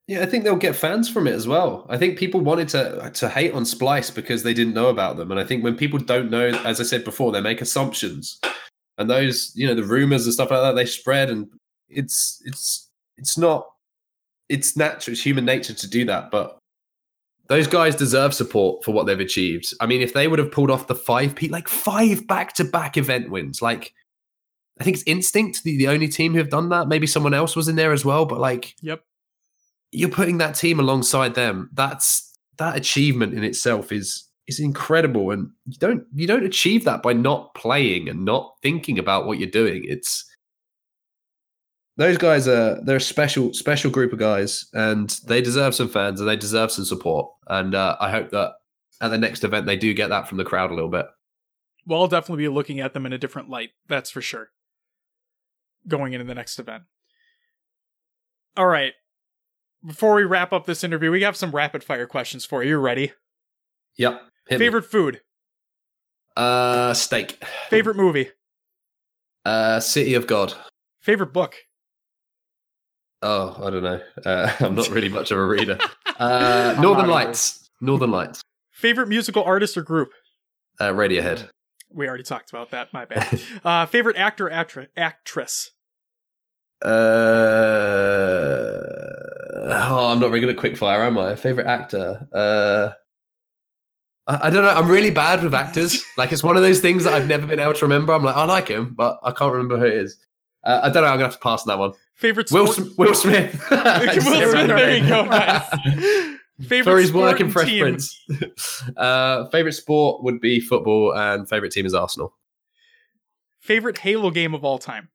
Yeah, I think they'll get fans from it as well. I think people wanted to to hate on Splyce because they didn't know about them, and I think when people don't know, as I said before, they make assumptions, and those you know the rumors and stuff like that they spread, and it's it's it's not it's natural, it's human nature to do that, but those guys deserve support for what they've achieved. I mean, if they would have pulled off the five P like five back to back event wins, like I think it's Instinct, the, the only team who have done that. Maybe someone else was in there as well, but like Yep. You're putting that team alongside them. That's that achievement in itself is is incredible, and you don't you don't achieve that by not playing and not thinking about what you're doing. It's those guys are they're a special special group of guys, and they deserve some fans and they deserve some support. And uh, I hope that at the next event they do get that from the crowd a little bit. Well, I'll definitely be looking at them in a different light. That's for sure. Going into the next event. All right. Before we wrap up this interview, we have some rapid fire questions for you. You ready? Yep. Hit me. Favorite food? uh steak. Favorite movie? Uh City of God. Favorite book? Oh, I don't know. Uh, <laughs> I'm not really much of a reader. <laughs> Uh, Northern. Lights. Northern Lights. Favorite musical artist or group? Uh, Radiohead. We already talked about that. My bad. <laughs> Uh, favorite actor, actri- actress? Uh, oh, I'm not very good at quickfire, am I? Favorite actor? Uh, I, I don't know. I'm really bad with actors. <laughs> like it's one of those things that I've never been able to remember. I'm like, I like him, but I can't remember who it is. Uh, I don't know. I'm gonna have to pass on that one. Favorite Will, sport- Sm- Will <laughs> Smith. <laughs> Will Smith, there you go. Nice. Favorite For his sport work in and Fresh team? Prince. uh, favorite sport would be football, and favorite team is Arsenal. Favorite Halo game of all time?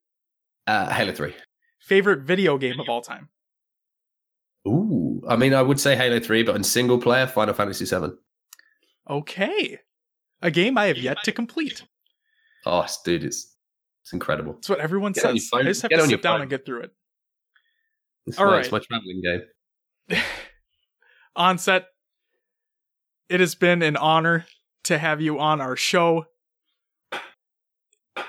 Uh, Halo Three. favorite video game of all time. Ooh, I mean, I would say Halo Three, but in single player, Final Fantasy Seven. Okay. A game I have yet to complete. Oh, dude, it's it's incredible. It's what everyone Get on your says. phone- I just have get to on sit your down phone. and get through it. It's, All my, right. it's my traveling game. <laughs> Onset, it has been an honor to have you on our show.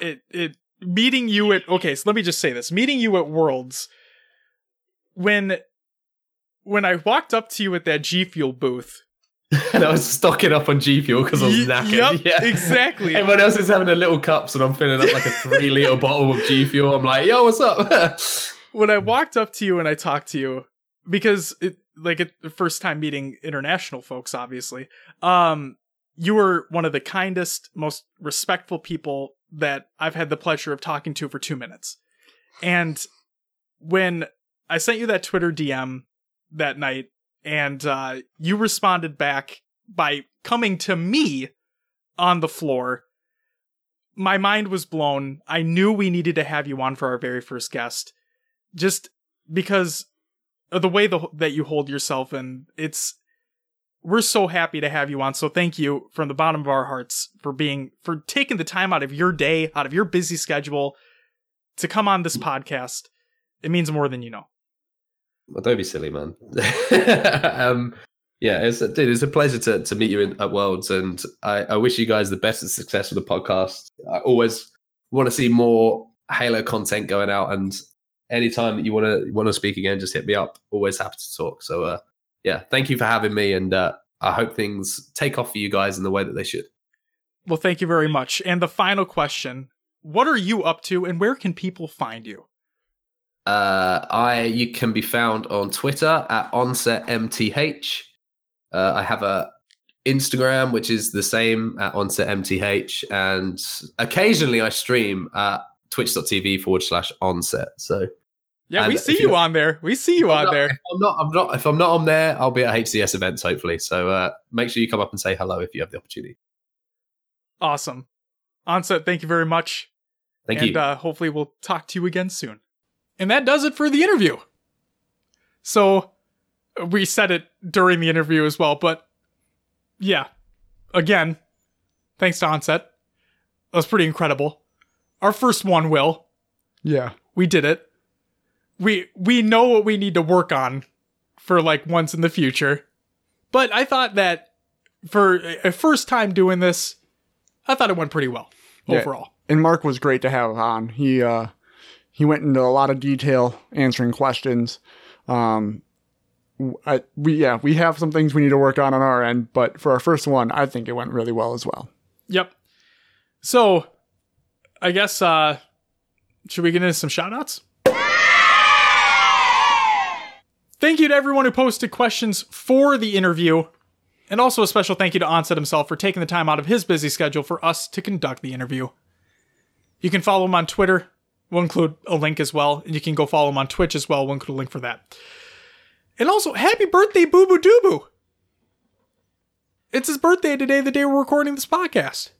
It it meeting you at okay, so let me just say this. Meeting you at Worlds when when I walked up to you at that G Fuel booth. <laughs> and I was stocking up on G Fuel because I was knackered. yep, <laughs> yeah, exactly. Everyone else is having their little cups, and I'm filling up like a three liter <laughs> bottle of G Fuel. I'm like, yo, what's up? when I walked up to you and I talked to you, because it like it, the first time meeting international folks, obviously, um, you were one of the kindest, most respectful people that I've had the pleasure of talking to for two minutes. And when I sent you that Twitter DM that night, and uh, you responded back by coming to me on the floor. My mind was blown. I knew we needed to have you on for our very first guest just because of the way the, that you hold yourself and it's we're so happy to have you on so thank you from the bottom of our hearts for being for taking the time out of your day out of your busy schedule to come on this podcast it means more than you know well, don't be silly, man. <laughs> um, yeah, it's dude, it's a pleasure to, to meet you in, at Worlds, and I, I wish you guys the best of success with the podcast. I always want to see more Halo content going out, and anytime that you want to want to speak again, just hit me up. Always happy to talk. So, uh, yeah, thank you for having me, and uh, I hope things take off for you guys in the way that they should. well thank you very much and the final question what are you up to and where can people find you Uh, I you can be found on Twitter at onsetmth. Uh, I have a Instagram which is the same at onsetmth, and occasionally I stream at twitch.tv forward slash onset. So yeah we see you you- on there we see you I'm on not- there If I'm not, I'm not. If I'm not on there, I'll be at HCS events hopefully. So uh, make sure you come up and say hello if you have the opportunity. awesome onset thank you very much Thank and you. Uh, hopefully we'll talk to you again soon. And that does it for the interview. So we said it during the interview as well, but yeah, again, thanks to Onset. That was pretty incredible. Our first one, Will. Yeah. We did it. We we know what we need to work on for like once in the future. But I thought that for a first time doing this, I thought it went pretty well Yeah. overall. And Mark was great to have on. He uh he went into a lot of detail answering questions. Um I, we yeah, we have some things we need to work on on our end, but for our first one, I think it went really well as well. Yep. So, I guess uh should we get into some shout outs? Thank you to everyone who posted questions for the interview. And also a special thank you to Onset himself for taking the time out of his busy schedule for us to conduct the interview. You can follow him on Twitter. We'll include a link as well. And you can go follow him on Twitch as well. We'll include a link for that. And also, happy birthday, Boo Boo Doo Boo! It's his birthday today, the day we're recording this podcast.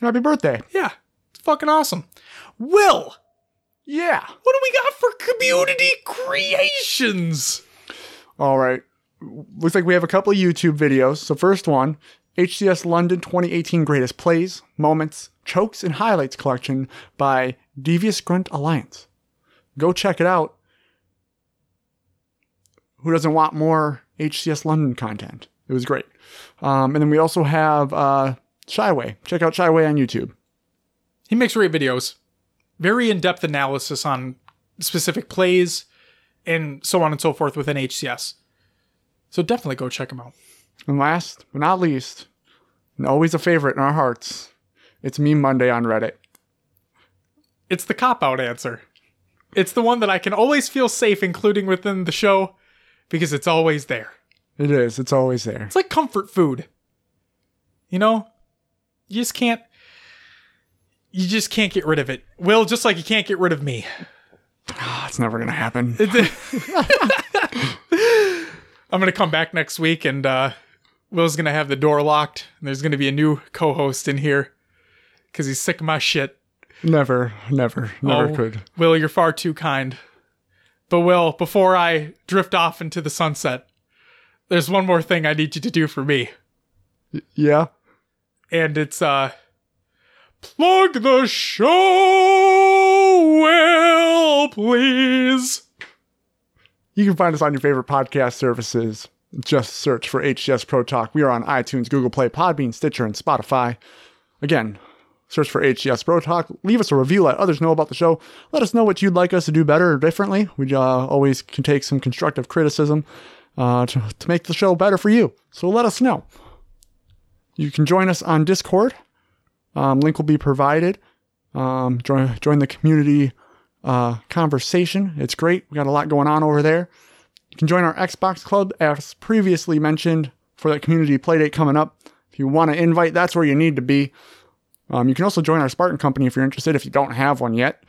Happy birthday. Yeah, it's fucking awesome. Will, Yeah. what do we got for community creations? All right. Looks like we have a couple YouTube videos. So first one, HCS London 2018 Greatest Plays, Moments, Chokes, and Highlights collection by Devious Grunt Alliance. Go check it out. Who doesn't want more HCS London content? It was great. Um, and then we also have uh, Shyway. Check out Shyway on YouTube. He makes great videos, very in depth analysis on specific plays and so on and so forth within HCS. So definitely go check him out. And last but not least, and always a favorite in our hearts, it's Meme Monday on Reddit. It's the cop out answer. It's the one that I can always feel safe including within the show because it's always there. It is. It's always there. It's like comfort food. You know? You just can't you just can't get rid of it. Will, just like you can't get rid of me. Ah, it's never gonna happen. <laughs> I'm gonna come back next week and uh Will's gonna have the door locked and there's gonna be a new co-host in here. Cause he's sick of my shit. Never, never, never Oh, could. Will, you're far too kind. But Will, before I drift off into the sunset, there's one more thing I need you to do for me. Yeah. And it's uh plug the show, Will, please. You can find us on your favorite podcast services. Just search for HCS Pro Talk. We are on iTunes, Google Play, Podbean, Stitcher, and Spotify. Again, search for HCS Pro Talk. Leave us a review. Let others know about the show. Let us know what you'd like us to do better or differently. We uh, always can take some constructive criticism uh, to, to make the show better for you. So let us know. You can join us on Discord. Um, link will be provided. Um, join join the community uh, conversation. It's great. We got a lot going on over there. You can join our Xbox Club, as previously mentioned, for that community playdate coming up. If you want to invite, that's where you need to be. Um, you can also join our Spartan Company if you're interested. If you don't have one yet,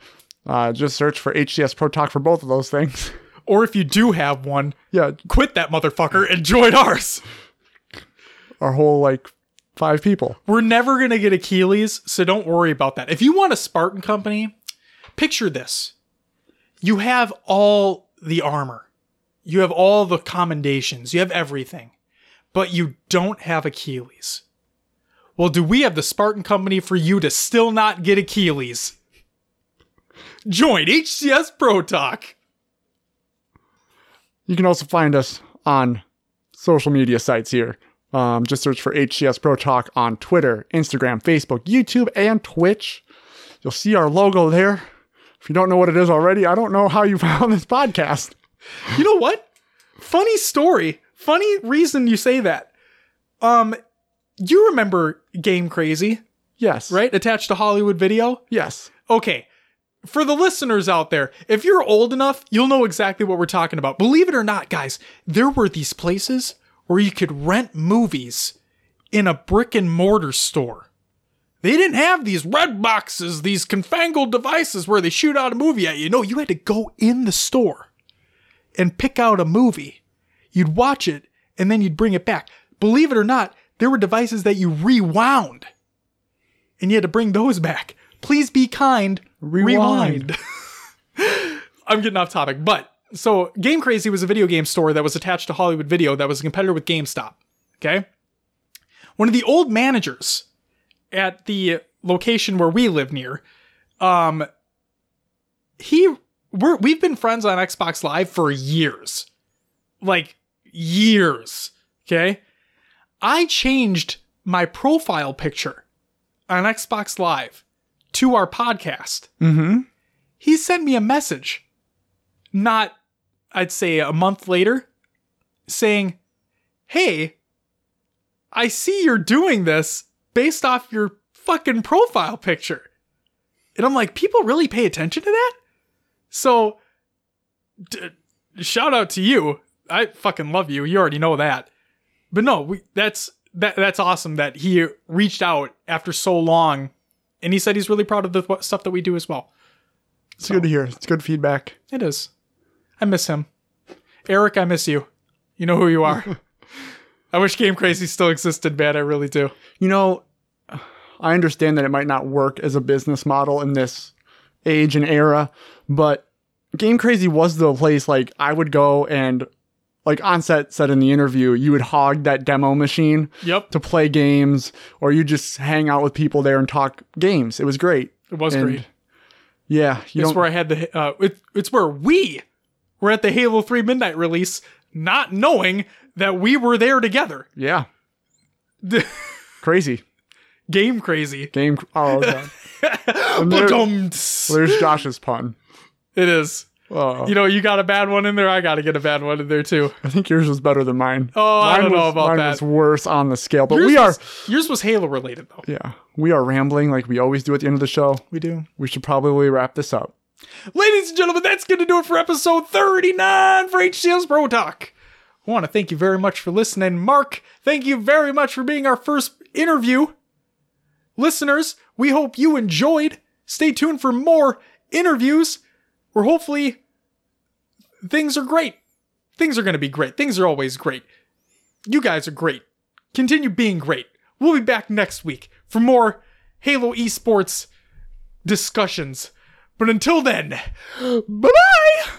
uh, just search for HCS Pro Talk for both of those things. <laughs> Or if you do have one, yeah, quit that motherfucker and join ours. our whole like five people. We're never going to get Achilles, so don't worry about that. If you want a Spartan company, picture this. You have all the armor. You have all the commendations. You have everything. But you don't have Achilles. Well, do we have the Spartan company for you to still not get Achilles? Join HCS Pro Talk. You can also find us on social media sites here. Um, just search for HCS Pro Talk on Twitter, Instagram, Facebook, YouTube, and Twitch. You'll see our logo there. If you don't know what it is already, I don't know how you <laughs> found this podcast. You know what? Funny story. Funny reason you say that. Um, you remember Game Crazy, Yes. right? Attached to Hollywood Video. Yes. Okay. For the listeners out there, if you're old enough, you'll know exactly what we're talking about. Believe it or not, guys, there were these places where you could rent movies in a brick and mortar store. They didn't have these red boxes, these confangled devices where they shoot out a movie at you. No, you had to go in the store and pick out a movie. You'd watch it and then you'd bring it back. Believe it or not, there were devices that you rewound and you had to bring those back. Please be kind. Rewind. Rewind. <laughs> I'm getting off topic, but so Game Crazy was a video game store that was attached to Hollywood Video that was a competitor with GameStop. Okay. One of the old managers at the location where we live near, um, he we're we've been friends on Xbox Live for years, like years. Okay, I changed my profile picture on Xbox Live to our podcast. Mm-hmm. He sent me a message, not I'd say a month later, saying, "Hey, I see you're doing this based off your fucking profile picture." And I'm like, people really pay attention to that? So, d- shout out to you. I fucking love you. You already know that. But no, we, that's that that's awesome that he reached out after so long, and he said he's really proud of the w- stuff that we do as well. It's good to hear. It's good feedback. It is. I miss him. Eric, I miss you. You know who you are. <laughs> I wish Game Crazy still existed, man. I really do. You know, I understand that it might not work as a business model in this age and era, but Game Crazy was the place like I would go and like Onset said in the interview, you would hog that demo machine Yep. to play games or you just hang out with people there and talk games. It was great. It was And great. Yeah, you It's where I had the uh, it, it's where we were at the Halo 3 Midnight release, not knowing that we were there together. Yeah. <laughs> Crazy. Game crazy. Game Oh god. <laughs> There- there's Josh's pun. It is. Oh, You know, you got a bad one in there. I got to get a bad one in there too. I think yours was better than mine. Oh, I Mine don't know was- about mine that. was worse on the scale, but Yours we are was, yours was Halo related though. yeah, we are rambling like we always do at the end of the show. We do. We should probably wrap this up. Ladies and gentlemen, that's going to do it for episode 39 for HCS Pro Talk. I want to thank you very much for listening. Mark, thank you very much for being our first interview. Listeners, we hope you enjoyed. Stay tuned for more interviews where hopefully things are great. Things are going to be great. Things are always great. You guys are great. Continue being great. We'll be back next week for more Halo esports discussions. But until then, <gasps> bye bye!